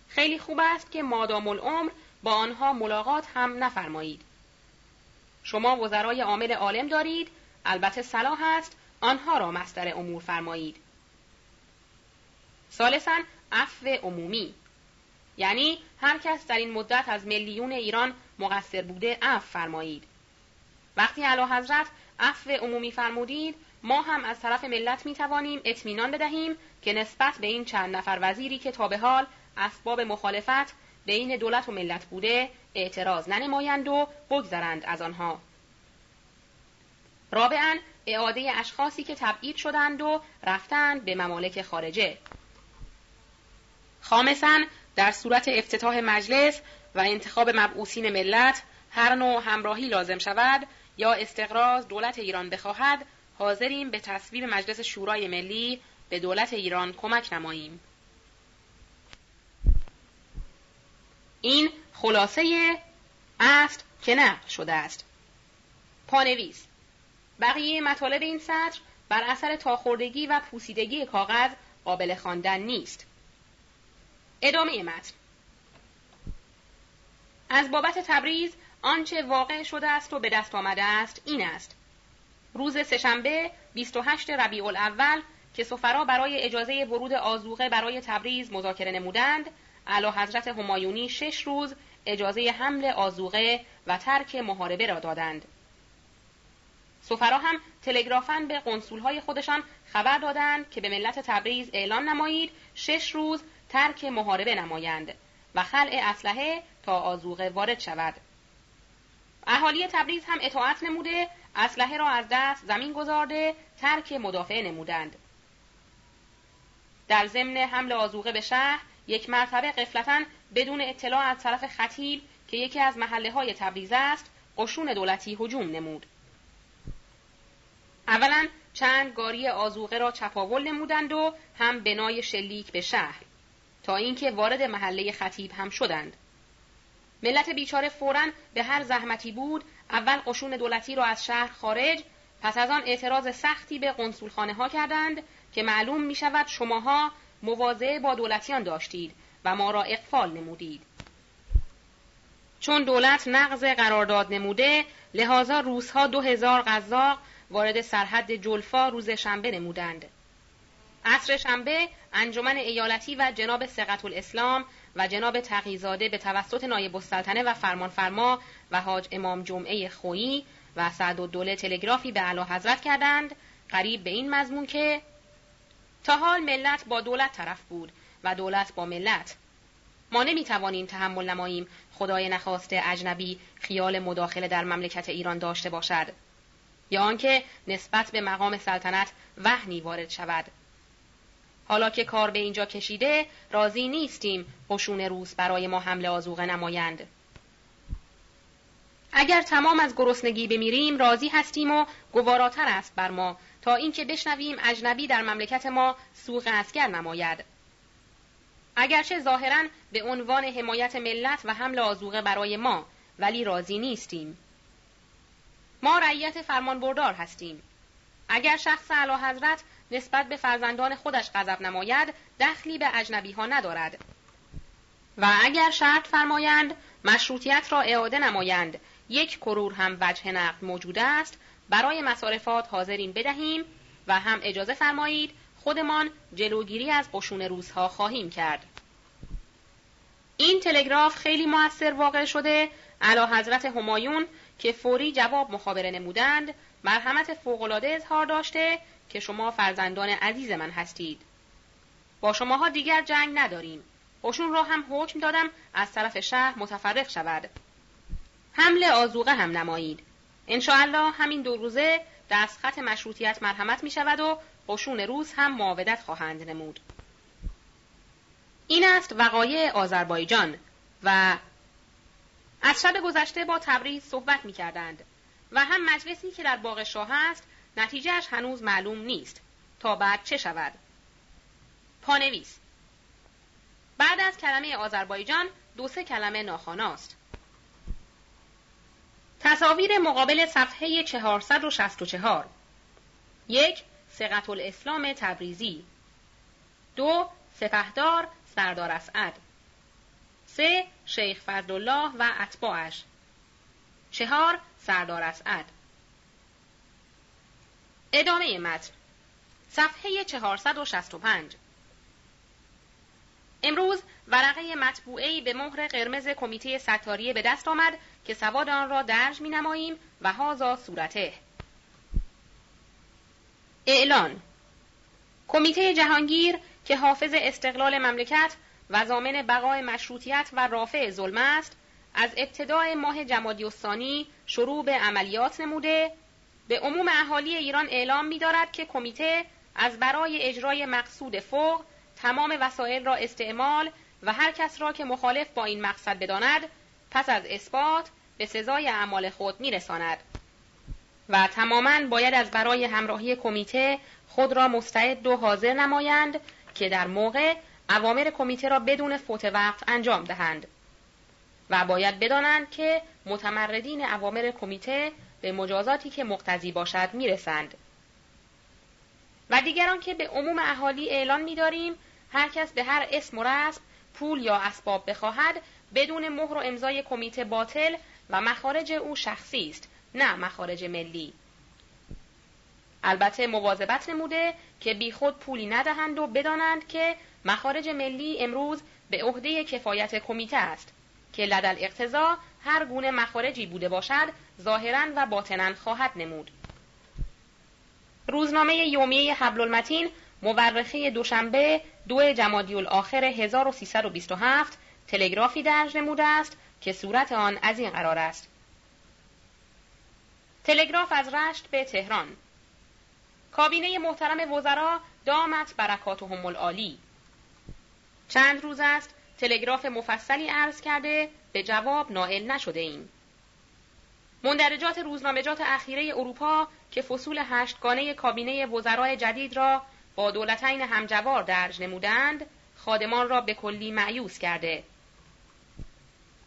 خیلی خوب است که مادام العمر با آنها ملاقات هم نفرمایید. شما وزرای عامل عالم دارید البته صلاح است آنها را مستر امور فرمایید. ثالثا عفو عمومی. یعنی هر کس در این مدت از میلیون ایران مقصر بوده عفو فرمایید. وقتی اعلی حضرت عفو عمومی فرمودید ما هم از طرف ملت می توانیم اطمینان بدهیم که نسبت به این چند نفر وزیری که تا به حال اسباب مخالفت بین دولت و ملت بوده اعتراض ننمایند و بگذرند از آنها. رابعا اعاده اشخاصی که تبعید شدند و رفتند به ممالک خارجه خامسا در صورت افتتاح مجلس و انتخاب مبعوثین ملت هر نوع همراهی لازم شود یا استقراض دولت ایران بخواهد حاضریم به تصویب مجلس شورای ملی به دولت ایران کمک نماییم. این خلاصه است که نقل شده است. پانویس بقیه مطالب این سطر بر اثر تاخوردگی و پوسیدگی کاغذ قابل خواندن نیست. ادامه متن. از بابت تبریز آنچه واقع شده است و به دست آمده است این است. روز سهشنبه 28 ربیع الاول که سفرا برای اجازه ورود آزوقه برای تبریز مذاکره نمودند اعلی حضرت همایونی شش روز اجازه حمل آزوقه و ترک محاربه را دادند. سفرا هم تلگرافن به قنسولهای خودشان خبر دادند که به ملت تبریز اعلان نمایید. شش روز ترک محاربه نمایند و خلع اسلحه تا آزوقه وارد شود. اهالی تبریز هم اطاعت نموده اسلحه را از دست زمین گذارده ترک مدافع نمودند. در ضمن حمل آزوقه به شهر یک مرتبه قفلتا بدون اطلاع از طرف خطیب که یکی از محله های تبریز است قشون دولتی هجوم نمود. اولا چند گاری آزوقه را چپاول نمودند و هم بنای شلیک به شهر تا اینکه وارد محله خطیب هم شدند. ملت بیچاره فورا به هر زحمتی بود اول قشون دولتی را از شهر خارج پس از آن اعتراض سختی به قنسولخانه ها کردند که معلوم می شود شماها مواضعه با دولتیان داشتید و ما را اقفال نمودید. چون دولت نقض قرارداد نموده لحاظا روزها دو هزار قذاق وارد سرحد جلفا روز شنبه نمودند. عصر شنبه انجمن ایالتی و جناب سقط الاسلام و جناب تقیزاده به توسط نایب السلطنه و فرمانفرما و حاج امام جمعه خویی و سعد الدوله تلگرافی به اعلی حضرت کردند. قریب به این مضمون که تا حال ملت با دولت طرف بود و دولت با ملت. ما نمی توانیم تحمل نماییم. خدای نخواسته اجنبی خیال مداخله در مملکت ایران داشته باشد. یا آنکه نسبت به مقام سلطنت وحنی وارد شود. حالا که کار به اینجا کشیده راضی نیستیم قشون روس برای ما حمله آزوغه نمایند. اگر تمام از گرسنگی بمیریم راضی هستیم و گواراتر است بر ما. تا اینکه بشنویم اجنبی در مملکت ما سوق اسگر نماید. اگرچه ظاهرا به عنوان حمایت ملت و حمل آزوغه برای ما ولی راضی نیستیم. ما رعیت فرمانبردار هستیم. اگر شخص اعلی حضرت نسبت به فرزندان خودش غضب نماید دخلی به اجنبی ها ندارد. و اگر شرط فرمایند مشروطیت را اعاده نمایند. یک کرور هم وجه نقد موجود است. برای مصارفات حاضرین بدهیم و هم اجازه فرمایید خودمان جلوگیری از قشون روزها خواهیم کرد. این تلگراف خیلی موثر واقع شده. علا حضرت همایون که فوری جواب مخابره نمودند مرحمت فوقالعاده اظهار داشته که شما فرزندان عزیز من هستید. با شماها دیگر جنگ نداریم. قشون را هم حکم دادم از طرف شهر متفرق شود. حمل آزوقه هم نمایید. انشاءالله همین دو روزه دستخط مشروطیت مرحمت می شود و قشون روز هم معاودت خواهند نمود. این است وقایع آذربایجان و از شب گذشته با تبریز صحبت می کردند و هم مجلسی که در باغ شاه است نتیجهش هنوز معلوم نیست. تا بعد چه شود؟ پانویس. بعد از کلمه آذربایجان دو سه کلمه ناخاناست تصاویر مقابل صفحه 464 یک سقط الاسلام تبریزی. دو سپهدار سردار اسعد. سه شیخ فردالله و اتباعش. چهار سردار اسعد. ادامه متن. صفحه 465 امروز ورقه مطبوعه به مهر قرمز کمیته ستاریه به دست آمد که سواد آن را درج می نماییم و هازا صورته. اعلان. کمیته جهانگیر که حافظ استقلال مملکت و زامن بقای مشروطیت و رافع ظلم است. از ابتدای ماه جمادی الثانی شروع به عملیات نموده. به عموم اهالی ایران اعلام می دارد که کمیته از برای اجرای مقصود فوق تمام وسایل را استعمال و هر کس را که مخالف با این مقصد بداند پس از اثبات به سزای اعمال خود میرساند. و تماما باید از برای همراهی کمیته خود را مستعد و حاضر نمایند که در موقع اوامر کمیته را بدون فوت وقت انجام دهند و باید بدانند که متمردین اوامر کمیته به مجازاتی که مقتضی باشد می‌رسند. و دیگران که به عموم اهالی اعلان می‌داریم هر کس به هر اسم و رسم پول یا اسباب بخواهد بدون مهر و امضای کمیته باطل و مخارج او شخصی است نه مخارج ملی. البته مواظبت نموده که بیخود پولی ندهند و بدانند که مخارج ملی امروز به عهده کفایت کمیته است که لدل اقتضا هر گونه مخارجی بوده باشد ظاهرا و باطنا خواهد نمود. روزنامه یومیه حبل المتین مورخه دوشنبه دو جمادی الاخر 1327 تلگرافی درج نموده است که صورت آن از این قرار است. تلگراف از رشت به تهران. کابینه محترم وزرا دامت برکاتهم العالی. چند روز است تلگراف مفصلی عرض کرده به جواب نائل نشده ایم. مندرجات روزنامجات اخیره اروپا که فصول هشتگانه کابینه وزرای جدید را با دولتین همجوار درج نمودند خادمان را به کلی معیوس کرده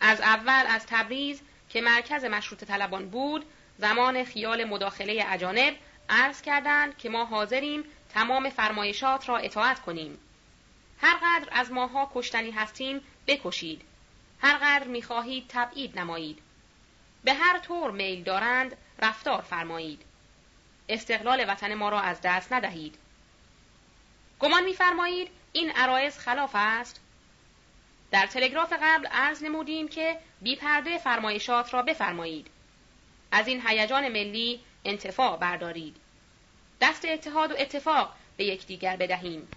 از اول از تبریز که مرکز مشروط طلبان بود زمان خیال مداخله اجانب عرض کردند که ما حاضریم تمام فرمایشات را اطاعت کنیم هر قدر از ماها کشتنی هستیم بکشید. هر قدر می‌خواهید تبعید نمایید. به هر طور میل دارند رفتار فرمایید. استقلال وطن ما را از دست ندهید. گمان میفرمایید این عرایز خلاف است؟ در تلگراف قبل عرض نمودیم که بی پرده فرمایشات را بفرمایید. از این هیجان ملی انتفاع بردارید. دست اتحاد و اتفاق به یکدیگر بدهیم.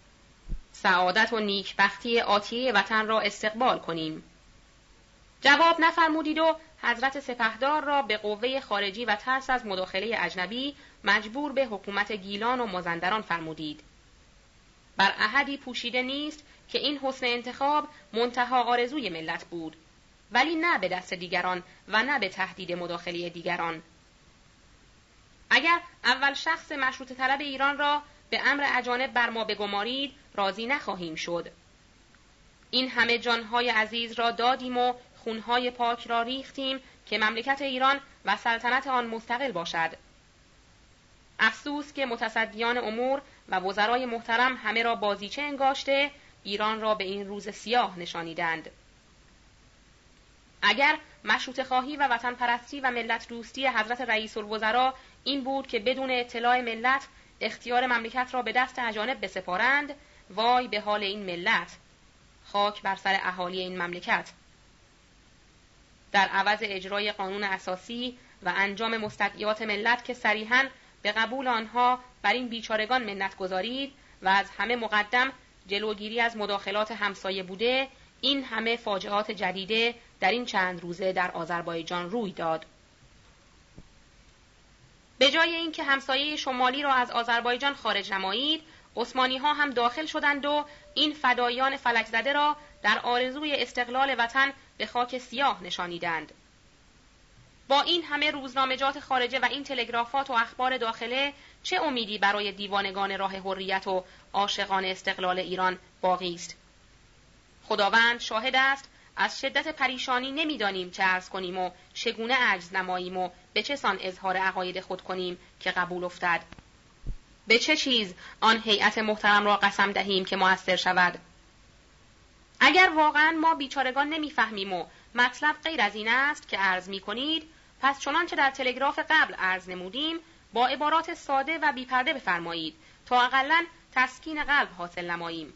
سعادت و نیکبختی آتیه وطن را استقبال کنیم. جواب نفرمودید و حضرت سپهدار را به قوه خارجی و ترس از مداخله اجنبی مجبور به حکومت گیلان و مازندران فرمودید. بر احدی پوشیده نیست که این حسن انتخاب منتها آرزوی ملت بود ولی نه به دست دیگران و نه به تهدید مداخله دیگران. اگر اول شخص مشروط طلب ایران را به امر اجانب بر ما بگمارید راضی نخواهیم شد. این همه جانهای عزیز را دادیم و خونهای پاک را ریختیم که مملکت ایران و سلطنت آن مستقل باشد. افسوس که متصدیان امور و وزرای محترم همه را بازیچه انگاشته ایران را به این روز سیاه نشانیدند. اگر مشروط خواهی و وطن پرستی و ملت دوستی حضرت رئیس الوزراء این بود که بدون اطلاع ملت اختیار مملکت را به دست اجانب بسپارند. وای به حال این ملت. خاک بر سر اهالی این مملکت. در عوض اجرای قانون اساسی و انجام مستقیات ملت که صریحا به قبول آنها بر این بیچارگان منت گذارید و از همه مقدم جلوگیری از مداخلات همسایه بوده این همه فاجعات جدیده در این چند روزه در آذربایجان روی داد. به جای اینکه همسایه شمالی را از آذربایجان خارج نمایید عثمانی ها هم داخل شدند و این فدایان فلک زده را در آرزوی استقلال وطن به خاک سیاه نشانیدند. با این همه روزنامجات خارجه و این تلگرافات و اخبار داخله چه امیدی برای دیوانگان راه حریت و عاشقان استقلال ایران باقی است؟ خداوند شاهد است از شدت پریشانی نمی‌دانیم چه ارز کنیم و چگونه عجز نماییم و به چه سان اظهار عقاید خود کنیم که قبول افتد. به چه چیز آن هیئت محترم را قسم دهیم که موثر شود؟ اگر واقعا ما بیچارگان نمی‌فهمیم و مطلب غیر از این است که عرض می کنید پس چنانچه در تلگراف قبل عرض نمودیم با عبارات ساده و بیپرده بفرمایید تا اقلا تسکین قلب حاصل نماییم.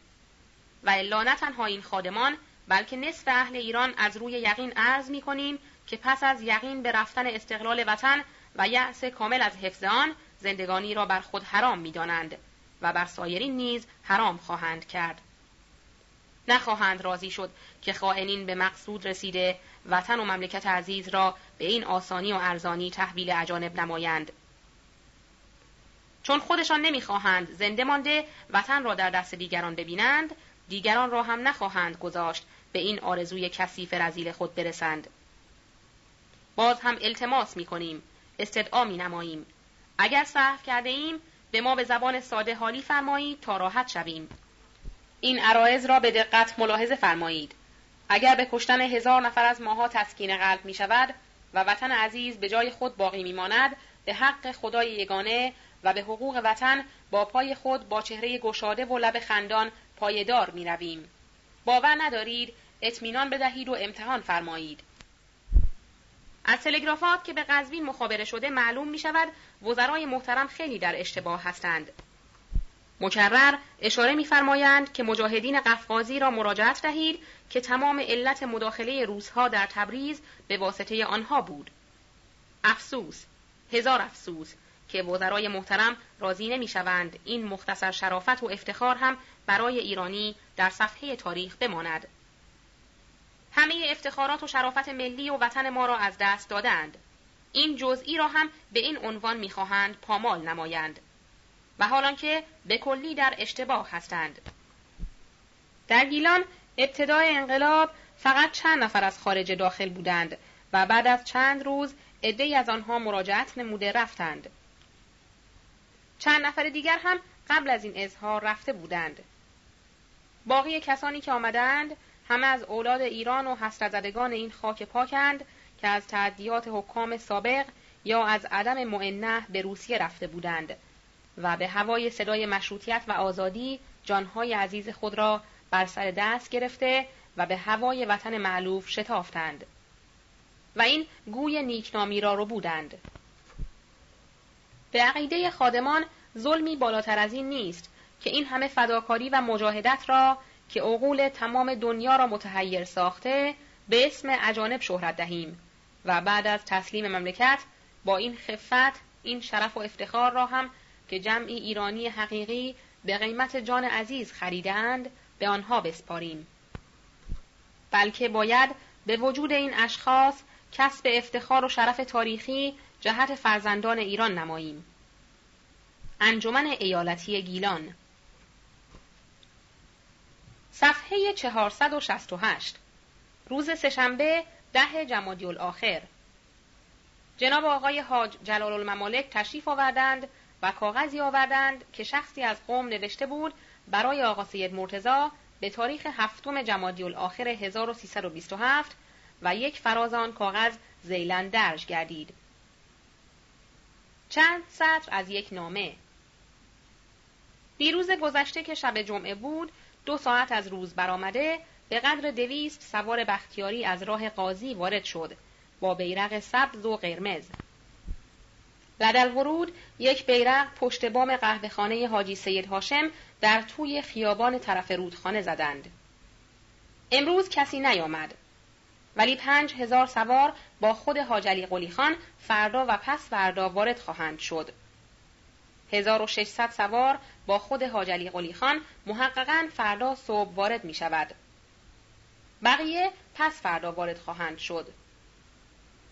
و الا نه تنها این خادمان بلکه نصف اهل ایران از روی یقین عرض می کنیم که پس از یقین به رفتن استقلال وطن و یأس کامل از حفظ آن زندگانی را بر خود حرام می دانند و بر سایرین نیز حرام خواهند کرد. نخواهند راضی شد که خائنین به مقصود رسیده وطن و مملکت عزیز را به این آسانی و ارزانی تحویل اجانب نمایند. چون خودشان نمی‌خواهند زنده مانده وطن را در دست دیگران ببینند دیگران را هم نخواهند گذاشت به این آرزوی کثیف رزیل خود برسند. باز هم التماس می کنیم استدعا می نماییم اگر صحف کرده ایم به ما به زبان ساده حالی فرمایید تا راحت شویم. این عرایز را به دقت ملاحظه فرمایید. اگر به کشتن هزار نفر از ماها تسکین قلب می شود و وطن عزیز به جای خود باقی می ماند به حق خدای یگانه و به حقوق وطن با پای خود با چهره گشاده و لب خندان پایدار می رویم. باور ندارید اطمینان بدهید و امتحان فرمایید. از تلگرافات که به قزوین مخابره شده معلوم می شود وزرای محترم خیلی در اشتباه هستند. مکرر اشاره می‌فرمایند که مجاهدین قفقازی را مراجعت دهید که تمام علت مداخله روزها در تبریز به واسطه آنها بود. افسوس، هزار افسوس که وزرای محترم راضی نمی‌شوند این مختصر شرافت و افتخار هم برای ایرانی در صفحه تاریخ بماند. همه افتخارات و شرافت ملی و وطن ما را از دست دادند. این جزئی را هم به این عنوان می‌خواهند پامال نمایند. و حالان که به کلی در اشتباه هستند. در گیلان ابتدای انقلاب فقط چند نفر از خارج داخل بودند و بعد از چند روز عدهای از آنها مراجعت نموده رفتند. چند نفر دیگر هم قبل از این اظهار رفته بودند. باقی کسانی که آمدند همه از اولاد ایران و حسرزدگان این خاک پاکند که از تعدیات حکام سابق یا از عدم معنه به روسیه رفته بودند و به هوای صدای مشروطیت و آزادی جانهای عزیز خود را بر سر دست گرفته و به هوای وطن معلوف شتافتند. و این گوی نیکنامی را رو بودند. به عقیده خادمان ظلمی بالاتر از این نیست که این همه فداکاری و مجاهدت را که عقول تمام دنیا را متحیر ساخته به اسم اجانب شهرت دهیم و بعد از تسلیم مملکت با این خفت این شرف و افتخار را هم که جمعی ایرانی حقیقی به قیمت جان عزیز خریدند به آنها بسپاریم. بلکه باید به وجود این اشخاص کسب افتخار و شرف تاریخی جهت فرزندان ایران نماییم. انجمن ایالتی گیلان صفحه 468 روز سهشنبه ده جمادی الاخر جناب آقای حاج جلال الممالک تشریف آوردند و کاغذی آوردند که شخصی از قوم نوشته بود برای آقا سید مرتزا به تاریخ هفتم جمادی الاخر 1327 و یک فراز آن کاغذ زیلن درج گردید. چند سطر از یک نامه. دیروز گذشته که شب جمعه بود دو ساعت از روز برآمده به قدر دویست سوار بختیاری از راه قاضی وارد شد با بیرق سبز و قرمز لدل ورود یک بیرق پشت بام قهوهخانه حاجی سید هاشم در توی خیابان طرف رودخانه زدند. امروز کسی نیامد. ولی پنج هزار سوار با خود حاج علی قلی خان فردا و پس فردا وارد خواهند شد. 1600 سوار با خود حاج علی قلی خان محققا فردا صبح وارد می شود. بقیه پس فردا وارد خواهند شد.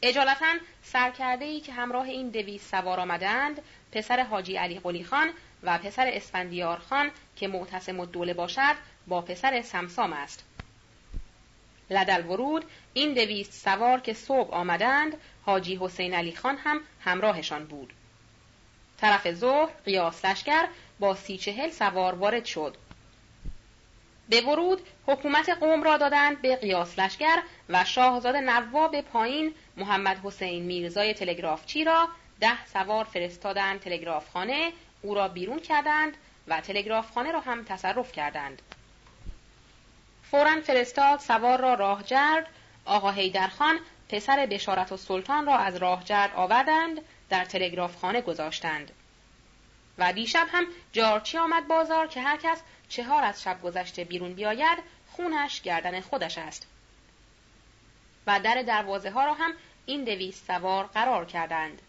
اجالتا سرکرده ای که همراه این دویست سوار آمدند پسر حاجی علی قلی خان و پسر اسفندیار خان که معتصم الدوله باشد با پسر سمسام است. لدل ورود این دویست سوار که صبح آمدند حاجی حسین علی خان هم همراهشان بود. طرف ظهر قیاس لشکر با سی چهل سوار وارد شد. به ورود حکومت قوم را دادند به قیاس لشکر و شاهزاده نواب پایین محمد حسین میرزای تلگرافچی را ده سوار فرستادند تلگرافخانه او را بیرون کردند و تلگرافخانه را هم تصرف کردند فورا فرستاد سوار را راه جرد آقا حیدرخان پسر بشارت و سلطان را از راه جرد آوردند در تلگرافخانه گذاشتند. و دیشب هم جارچی آمد بازار که هر کس چهار از شب گذشته بیرون بیاید خونش گردن خودش است. و در دروازه ها را هم این دویست سوار قرار کردند.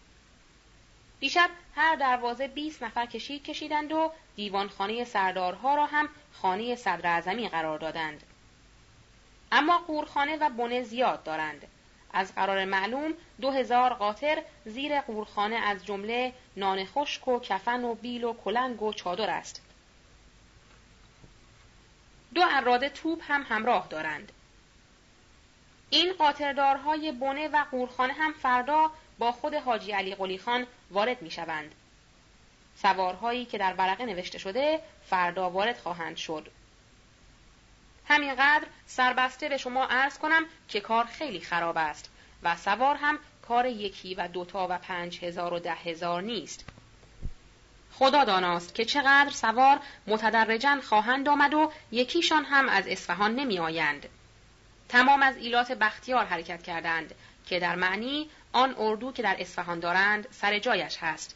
دیشب هر دروازه 20 نفر کشید کشیدند و دیوانخانه سردارها را هم خانه صدر قرار دادند. اما قورخانه و بنه زیاد دارند. از قرار معلوم دو هزار قاطر زیر قورخانه از جمله نان خشک و کفن و بیل و کلنگ و چادر است دو اراده توپ هم همراه دارند این قاطردارهای بنه و قورخانه هم فردا با خود حاجی علی قلی خان وارد می شوند. سوارهایی که در ورقه نوشته شده فردا وارد خواهند شد. همینقدر سربسته به شما عرض کنم که کار خیلی خراب است و سوار هم کار یکی و دوتا و پنج هزار و ده هزار نیست. خدا داناست که چقدر سوار متدرجن خواهند آمد و یکیشان هم از اصفهان نمی آیند. تمام از ایلات بختیار حرکت کردند که در معنی آن اردو که در اصفهان دارند سر جایش هست.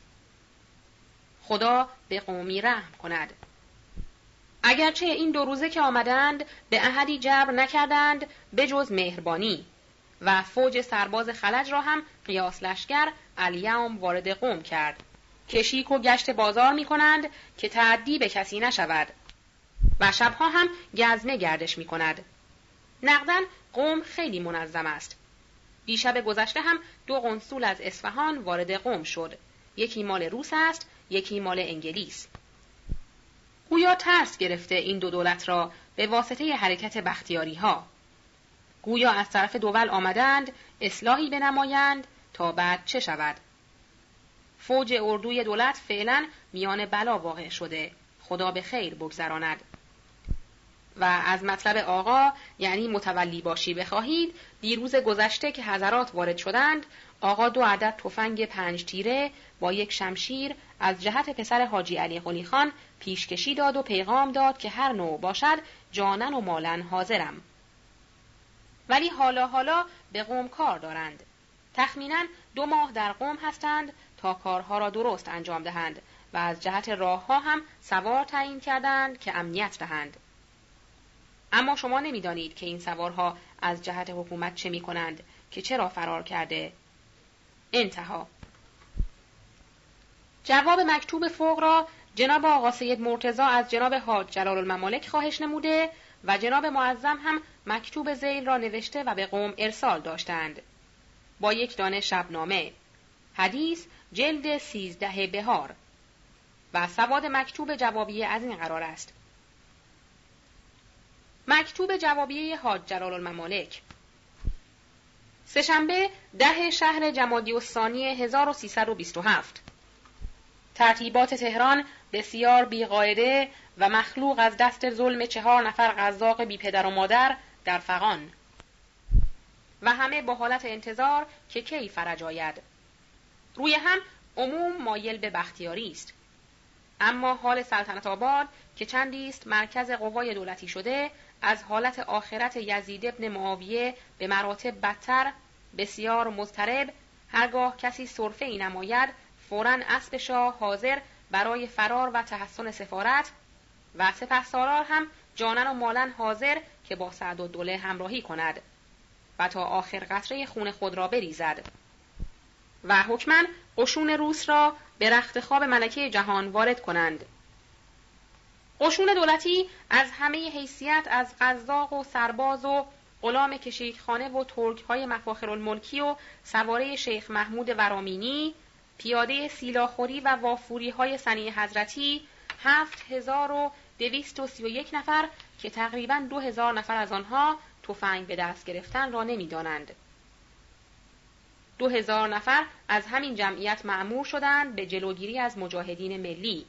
خدا به قومی رحم کند. اگرچه این دو روزه که آمدند به احدی جبر نکردند به جز مهربانی و فوج سرباز خلج را هم قیاس لشگر الیوم وارد قوم کرد. کشیک و گشت بازار می کنند که تعدی به کسی نشود و شبها هم گزمه گردش می کند. نقدن قوم خیلی منظم است. دیشب گذشته هم دو قنسول از اصفهان وارد قوم شد. یکی مال روس است، یکی مال انگلیس. گویا ترس گرفته این دو دولت را به واسطه حرکت بختیاری ها. گویا از طرف دول آمدند اصلاحی بنمایند تا بعد چه شود. فوج اردوی دولت فعلا میان بلا واقع شده. خدا به خیر بگذراند. و از مطلب آقا یعنی متولی باشی بخواهید دیروز گذشته که حضرات وارد شدند آقا دو عدد تفنگ پنج تیره با یک شمشیر از جهت پسر حاجی علی قلی خان پیشکشی داد و پیغام داد که هر نوع باشد جانن و مالن حاضرم ولی حالا حالا به قوم کار دارند تخمینا دو ماه در قوم هستند تا کارها را درست انجام دهند و از جهت راه ها هم سوار تعیین کردند که امنیت دهند. اما شما نمی‌دانید که این سوارها از جهت حکومت چه می کنند که چرا فرار کرده. انتها جواب مکتوب فوق را جناب آقا سید مرتزا از جناب حاج جلال الممالک خواهش نموده و جناب معظم هم مکتوب زیل را نوشته و به قوم ارسال داشتند. با یک دانه شبنامه حدیث جلد سیزده بهار و سواد مکتوب جوابیه از این قرار است. مکتوب جوابیه حاج جلال الممالک سهشنبه ده شهر جمادی الثانی 1327 ترتیبات تهران بسیار بیقاعده و مخلوق از دست ظلم چهار نفر قذاق بی پدر و مادر در فغان. و همه با حالت انتظار که کی فرج آید. روی هم عموم مایل به بختیاری است. اما حال سلطنت آباد که چندی است مرکز قوای دولتی شده از حالت آخرت یزید ابن معاویه به مراتب بدتر بسیار مضطرب هرگاه کسی صرفه ای نماید فورا اسب شاه حاضر برای فرار و تحسن سفارت و سپهسالار هم جانن و مالن حاضر که با سعد و دوله همراهی کند و تا آخر قطره خون خود را بریزد. و حکمن قشون روس را به رخت خواب ملکه جهان وارد کنند. قشون دولتی از همه حیثیت از قزاق و سرباز و غلام کشیکخانه و ترک های مفاخر الملکی و سواره شیخ محمود ورامینی پیاده سیلاخوری و وافوری های سنی حضرتی هفت هزار و دویست و سی و یک نفر که تقریبا دو هزار نفر از آنها تفنگ به دست گرفتن را نمی‌دانند. دو هزار نفر از همین جمعیت معمور شدند به جلوگیری از مجاهدین ملی.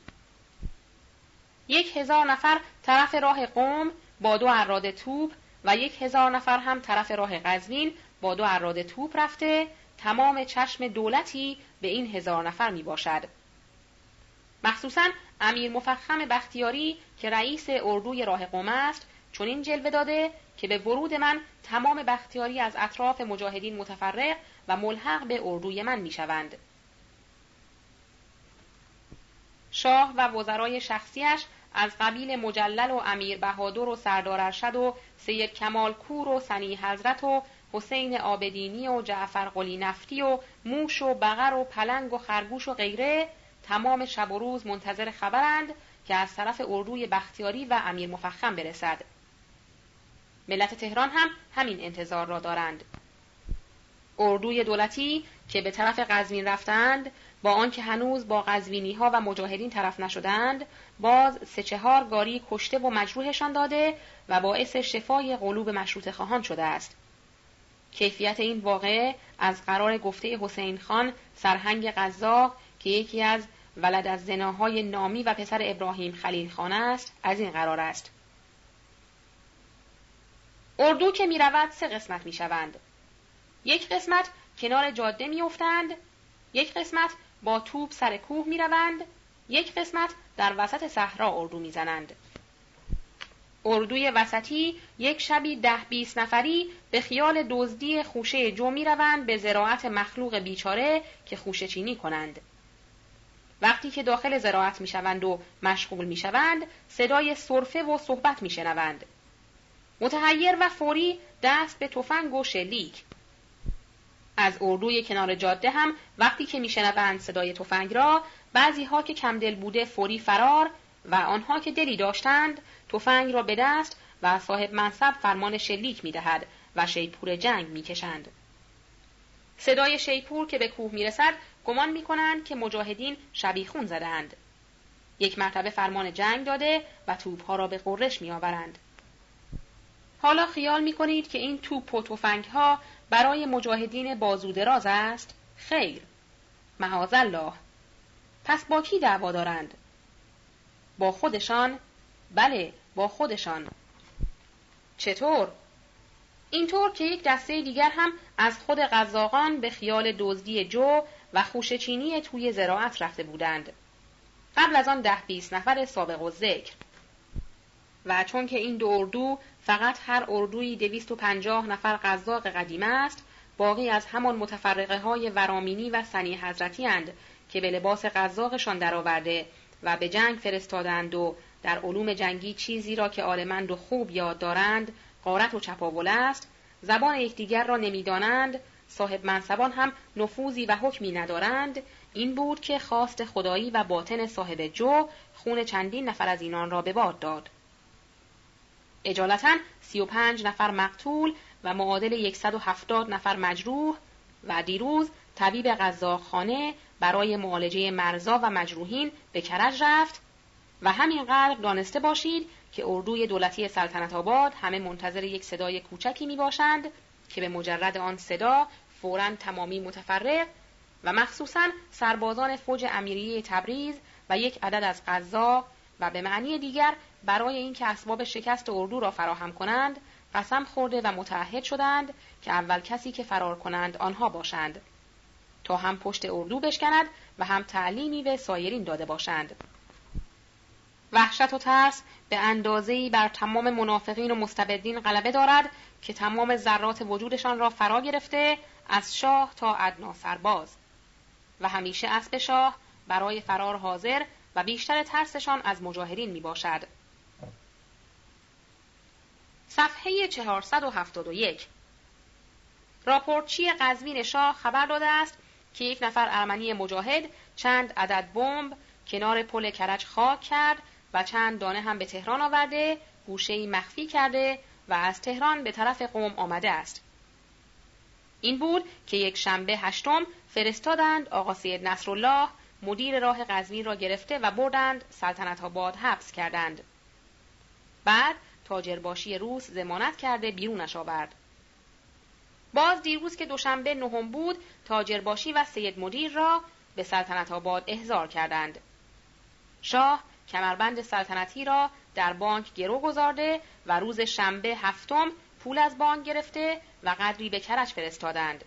یک هزار نفر طرف راه قوم با دو عراد توپ و یک هزار نفر هم طرف راه قزوین با دو عراد توپ رفته تمام چشم دولتی به این هزار نفر می باشد. مخصوصا امیر مفخم بختیاری که رئیس اردوی راه قوم است چون این جلوه داده که به ورود من تمام بختیاری از اطراف مجاهدین متفرق و ملحق به اردوی من می شوند. شاه و وزرای شخصیش از قبیل مجلل و امیر بهادر و سردار ارشد و سید کمال کور و سنی حضرت و حسین آبدینی و جعفر قلی نفتی و موش و بغر و پلنگ و خرگوش و غیره تمام شب و روز منتظر خبرند که از طرف اردوی بختیاری و امیر مفخم برسد. ملت تهران هم همین انتظار را دارند. اردوی دولتی که به طرف قزوین رفتند با آنکه هنوز با قزوینی ها و مجاهدین طرف نشدند باز سه چهار گاری کشته و مجروحشان داده و باعث شفای قلوب مشروط خواهان شده است کیفیت این واقعه از قرار گفته حسین خان سرهنگ قزاق که یکی از ولد از زناهای نامی و پسر ابراهیم خلیل خان است از این قرار است اردو که می رود سه قسمت می شوند. یک قسمت کنار جاده می افتند، یک قسمت با توپ سر کوه می روند، یک قسمت در وسط صحرا اردو می زنند. اردوی وسطی یک شبی ده بیست نفری به خیال دزدی خوشه جو می روند به زراعت مخلوق بیچاره که خوشه چینی کنند. وقتی که داخل زراعت می شوند و مشغول می شوند صدای صرفه و صحبت می شنوند. متحیر و فوری دست به تفنگ و شلیک از اردوی کنار جاده هم وقتی که میشنوند صدای تفنگ را بعضی ها که کمدل بوده فوری فرار و آنها که دلی داشتند تفنگ را به دست و صاحب منصب فرمان شلیک می‌دهد و شیپور جنگ می‌کشند صدای شیپور که به کوه می‌رسد گمان می‌کنند که مجاهدین شبیخون زدند یک مرتبه فرمان جنگ داده و توپها را به قررش میآورند حالا خیال می کنید که این توپ و تفنگ ها برای مجاهدین بازو دراز است؟ خیر. معاذ الله. پس با کی دعوا دارند؟ با خودشان؟ بله، با خودشان. چطور؟ اینطور که یک دسته دیگر هم از خود غذاقان به خیال دزدی جو و خوشچینی توی زراعت رفته بودند. قبل از آن ده بیست نفر سابق و ذکر. و چون که این دو اردو فقط هر اردوی دویست و پنجاه نفر قذاق قدیم است باقی از همان متفرقه های ورامینی و سنی حضرتی اند که به لباس قزاقشان درآورده و به جنگ فرستادند و در علوم جنگی چیزی را که عالمند و خوب یاد دارند قارت و چپاول است. زبان یکدیگر را نمی‌دانند. صاحب منصبان هم نفوذی و حکمی ندارند. این بود که خواست خدایی و باطن صاحب جو خون چندین نفر از اینان را به باد داد. اجالتا سی و پنج نفر مقتول و معادل یکصد و هفتاد نفر مجروح و دیروز طبیب غذاخانه برای معالجه مرزا و مجروحین به کرج رفت. و همینقدر دانسته باشید که اردوی دولتی سلطنت آباد همه منتظر یک صدای کوچکی می باشند که به مجرد آن صدا فورا تمامی متفرق و مخصوصا سربازان فوج امیریه تبریز و یک عدد از غذا و به معنی دیگر برای اینکه اسباب شکست اردو را فراهم کنند قسم خورده و متعهد شدند که اول کسی که فرار کنند آنها باشند. تا هم پشت اردو بشکند و هم تعلیمی به سایرین داده باشند. وحشت و ترس به اندازه‌ای بر تمام منافقین و مستبدین غلبه دارد که تمام ذرات وجودشان را فرا گرفته از شاه تا ادنا سرباز و همیشه اسب شاه برای فرار حاضر و بیشتر ترسشان از مجاهرین می باشد. صفحه 471 راپورتچی قزوین شاه خبر داده است که یک نفر ارمنی مجاهد چند عدد بمب کنار پل کرج خاک کرد و چند دانه هم به تهران آورده گوشه مخفی کرده و از تهران به طرف قوم آمده است. این بود که یک شنبه هشتم فرستادند آقا سید نصرالله مدیر راه قزوین را گرفته و بردند سلطنت آباد حبس کردند. بعد تاجرباشی روس زمانت کرده بیرونش آورد. باز دیروز که دوشنبه نهم بود تاجرباشی و سید مدیر را به سلطنت آباد احضار کردند. شاه کمربند سلطنتی را در بانک گرو گذارده و روز شنبه هفتم پول از بانک گرفته و قدری به کرج فرستادند.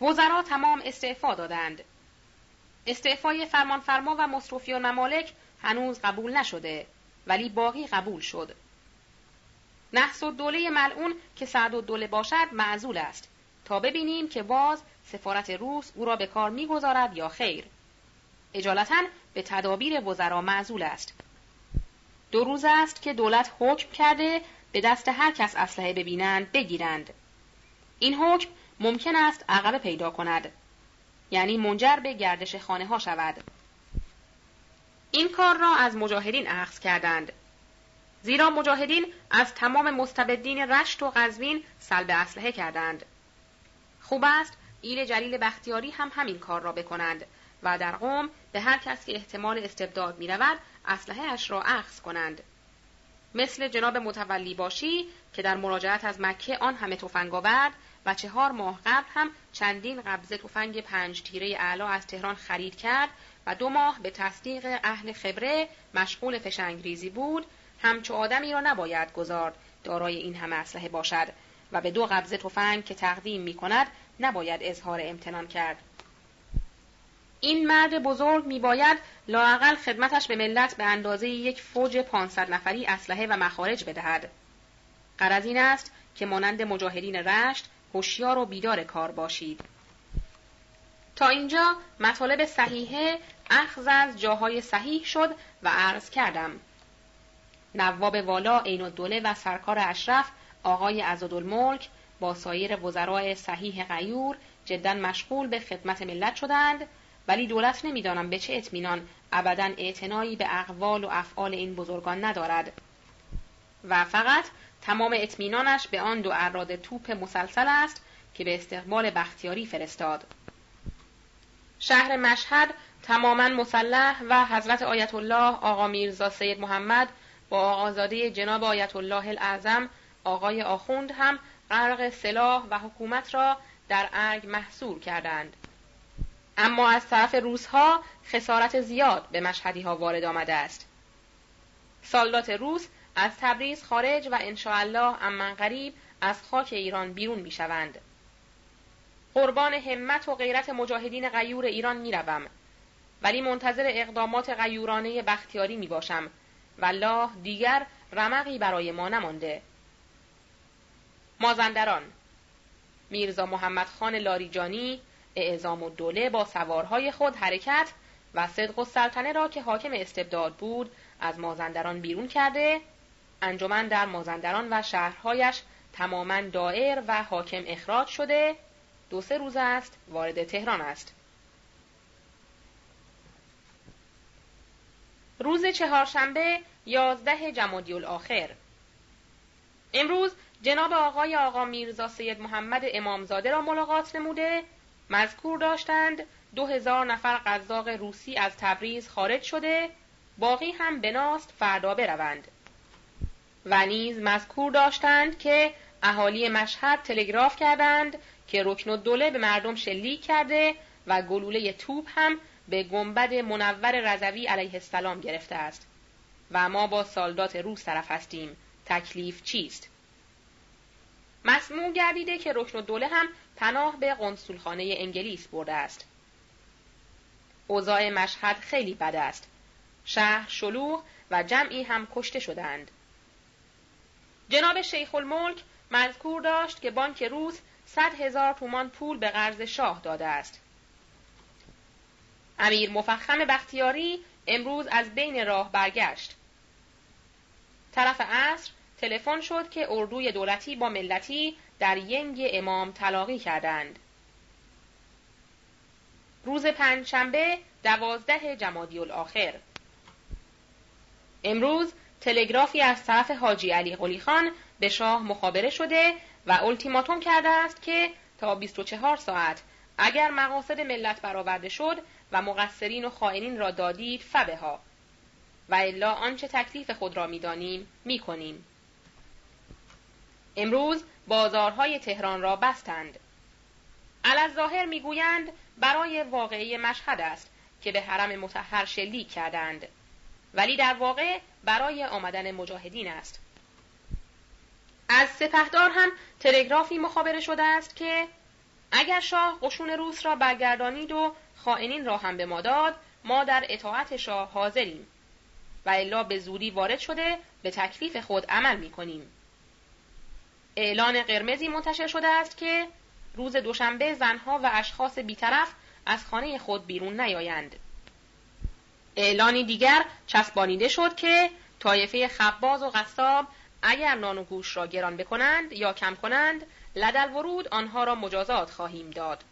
وزرا تمام استعفا دادند. استعفای فرمانفرما و مصروفی ممالک هنوز قبول نشده ولی باقی قبول شد. نحس و دوله ملعون که سعد و دوله باشد معزول است تا ببینیم که باز سفارت روس او را به کار می‌گذارد یا خیر. اجالتا به تدابیر وزرا معزول است. دو روز است که دولت حکم کرده به دست هر کس اسلحه ببینند بگیرند. این حکم ممکن است عقب پیدا کند. یعنی منجر به گردش خانه ها شود. این کار را از مجاهدین اخذ کردند. زیرا مجاهدین از تمام مستبدین رشت و قزوین سلب اسلحه کردند. خوب است ایل جلیل بختیاری هم همین کار را بکنند و در قوم به هر کس که احتمال استبداد می رود اسلحه اش را اخذ کنند. مثل جناب متولی باشی که در مراجعت از مکه آن همه تفنگ آورد و چهار ماه قبل هم چندین قبضه تفنگ پنج تیره اعلا از تهران خرید کرد و دو ماه به تصدیق اهل خبره مشغول فشنگریزی بود همچو آدمی را نباید گذارد دارای این همه اسلحه باشد و به دو قبضه تفنگ که تقدیم می کند نباید اظهار امتنان کرد این مرد بزرگ میباید لااقل خدمتش به ملت به اندازه یک فوج پانصد نفری اسلحه و مخارج بدهد. غرض این است که مانند مجاهدین رشت هوشیار و بیدار کار باشید. تا اینجا مطالب صحیحه اخذ از جاهای صحیح شد و عرض کردم. نواب والا عین الدوله و سرکار اشرف آقای عزادالملک با سایر وزرای صحیح غیور جدا مشغول به خدمت ملت شدند ولی دولت نمی‌دانم به چه اطمینان ابدا اعتنایی به اقوال و افعال این بزرگان ندارد. و فقط تمام اطمینانش به آن دو اراد توپ مسلسل است که به استقبال بختیاری فرستاد. شهر مشهد تماما مسلح و حضرت آیت الله آقا میرزا سید محمد با آقازاده جناب آیت الله الاعظم آقای آخوند هم غرق سلاح و حکومت را در ارگ محصور کردند. اما از طرف روسها خسارت زیاد به مشهدی ها وارد آمده است. سالدات روس از تبریز خارج و انشاءالله امن قریب از خاک ایران بیرون می شوند. قربان همت و غیرت مجاهدین غیور ایران می روم. ولی منتظر اقدامات غیورانه بختیاری می باشم والله دیگر رمقی برای ما نمانده. مازندران میرزا محمد خان لاریجانی اعزام و دوله با سوارهای خود حرکت و صدق و سلطنه را که حاکم استبداد بود از مازندران بیرون کرده انجمن در مازندران و شهرهایش تماما دائر و حاکم اخراج شده. دو سه روز است وارد تهران است. روز چهارشنبه یازده جمادی الاخر امروز جناب آقای آقا میرزا سید محمد امامزاده را ملاقات نموده. مذکور داشتند. دو هزار نفر قذاق روسی از تبریز خارج شده. باقی هم بناست فردا بروند. و نیز مذکور داشتند که اهالی مشهد تلگراف کردند که رکن الدوله به مردم شلیک کرده و گلوله توپ هم به گنبد منور رضوی علیه السلام گرفته است. و ما با سالدات روس طرف هستیم. تکلیف چیست؟ مسموع گردیده که رکن الدوله هم پناه به قنصولخانه انگلیس برده است. اوضاع مشهد خیلی بد است. شهر شلوغ و جمعی هم کشته شدند جناب شیخ الملک مذکور داشت که بانک روس صد هزار تومان پول به قرض شاه داده است. امیر مفخم بختیاری امروز از بین راه برگشت. طرف عصر تلفن شد که اردوی دولتی با ملتی در ینگ امام تلاقی کردند. روز پنجشنبه دوازده جمادی الاخر امروز تلگرافی از طرف حاجی علی قلی خان به شاه مخابره شده و التیماتوم کرده است که تا 24 ساعت اگر مقاصد ملت برآورده شد و مقصرین و خائنین را دادید فبه ها و الا آنچه تکلیف خود را می‌دانیم می‌کنیم. امروز بازارهای تهران را بستند. ظاهر می‌گویند برای واقعی مشهد است که به حرم متحر شلیک کردند. ولی در واقع برای آمدن مجاهدین است. از سپهدار هم تلگرافی مخابره شده است که اگر شاه قشون روس را برگردانید و خائنین را هم به ما داد ما در اطاعت شاه حاضریم. و الا به زودی وارد شده به تکلیف خود عمل می کنیم. اعلان قرمزی منتشر شده است که روز دوشنبه زنها و اشخاص بیطرف از خانه خود بیرون نیایند. اعلانی دیگر چسبانیده شد که طایفه خباز و قصاب اگر نان و گوش را گران بکنند یا کم کنند لدل ورود آنها را مجازات خواهیم داد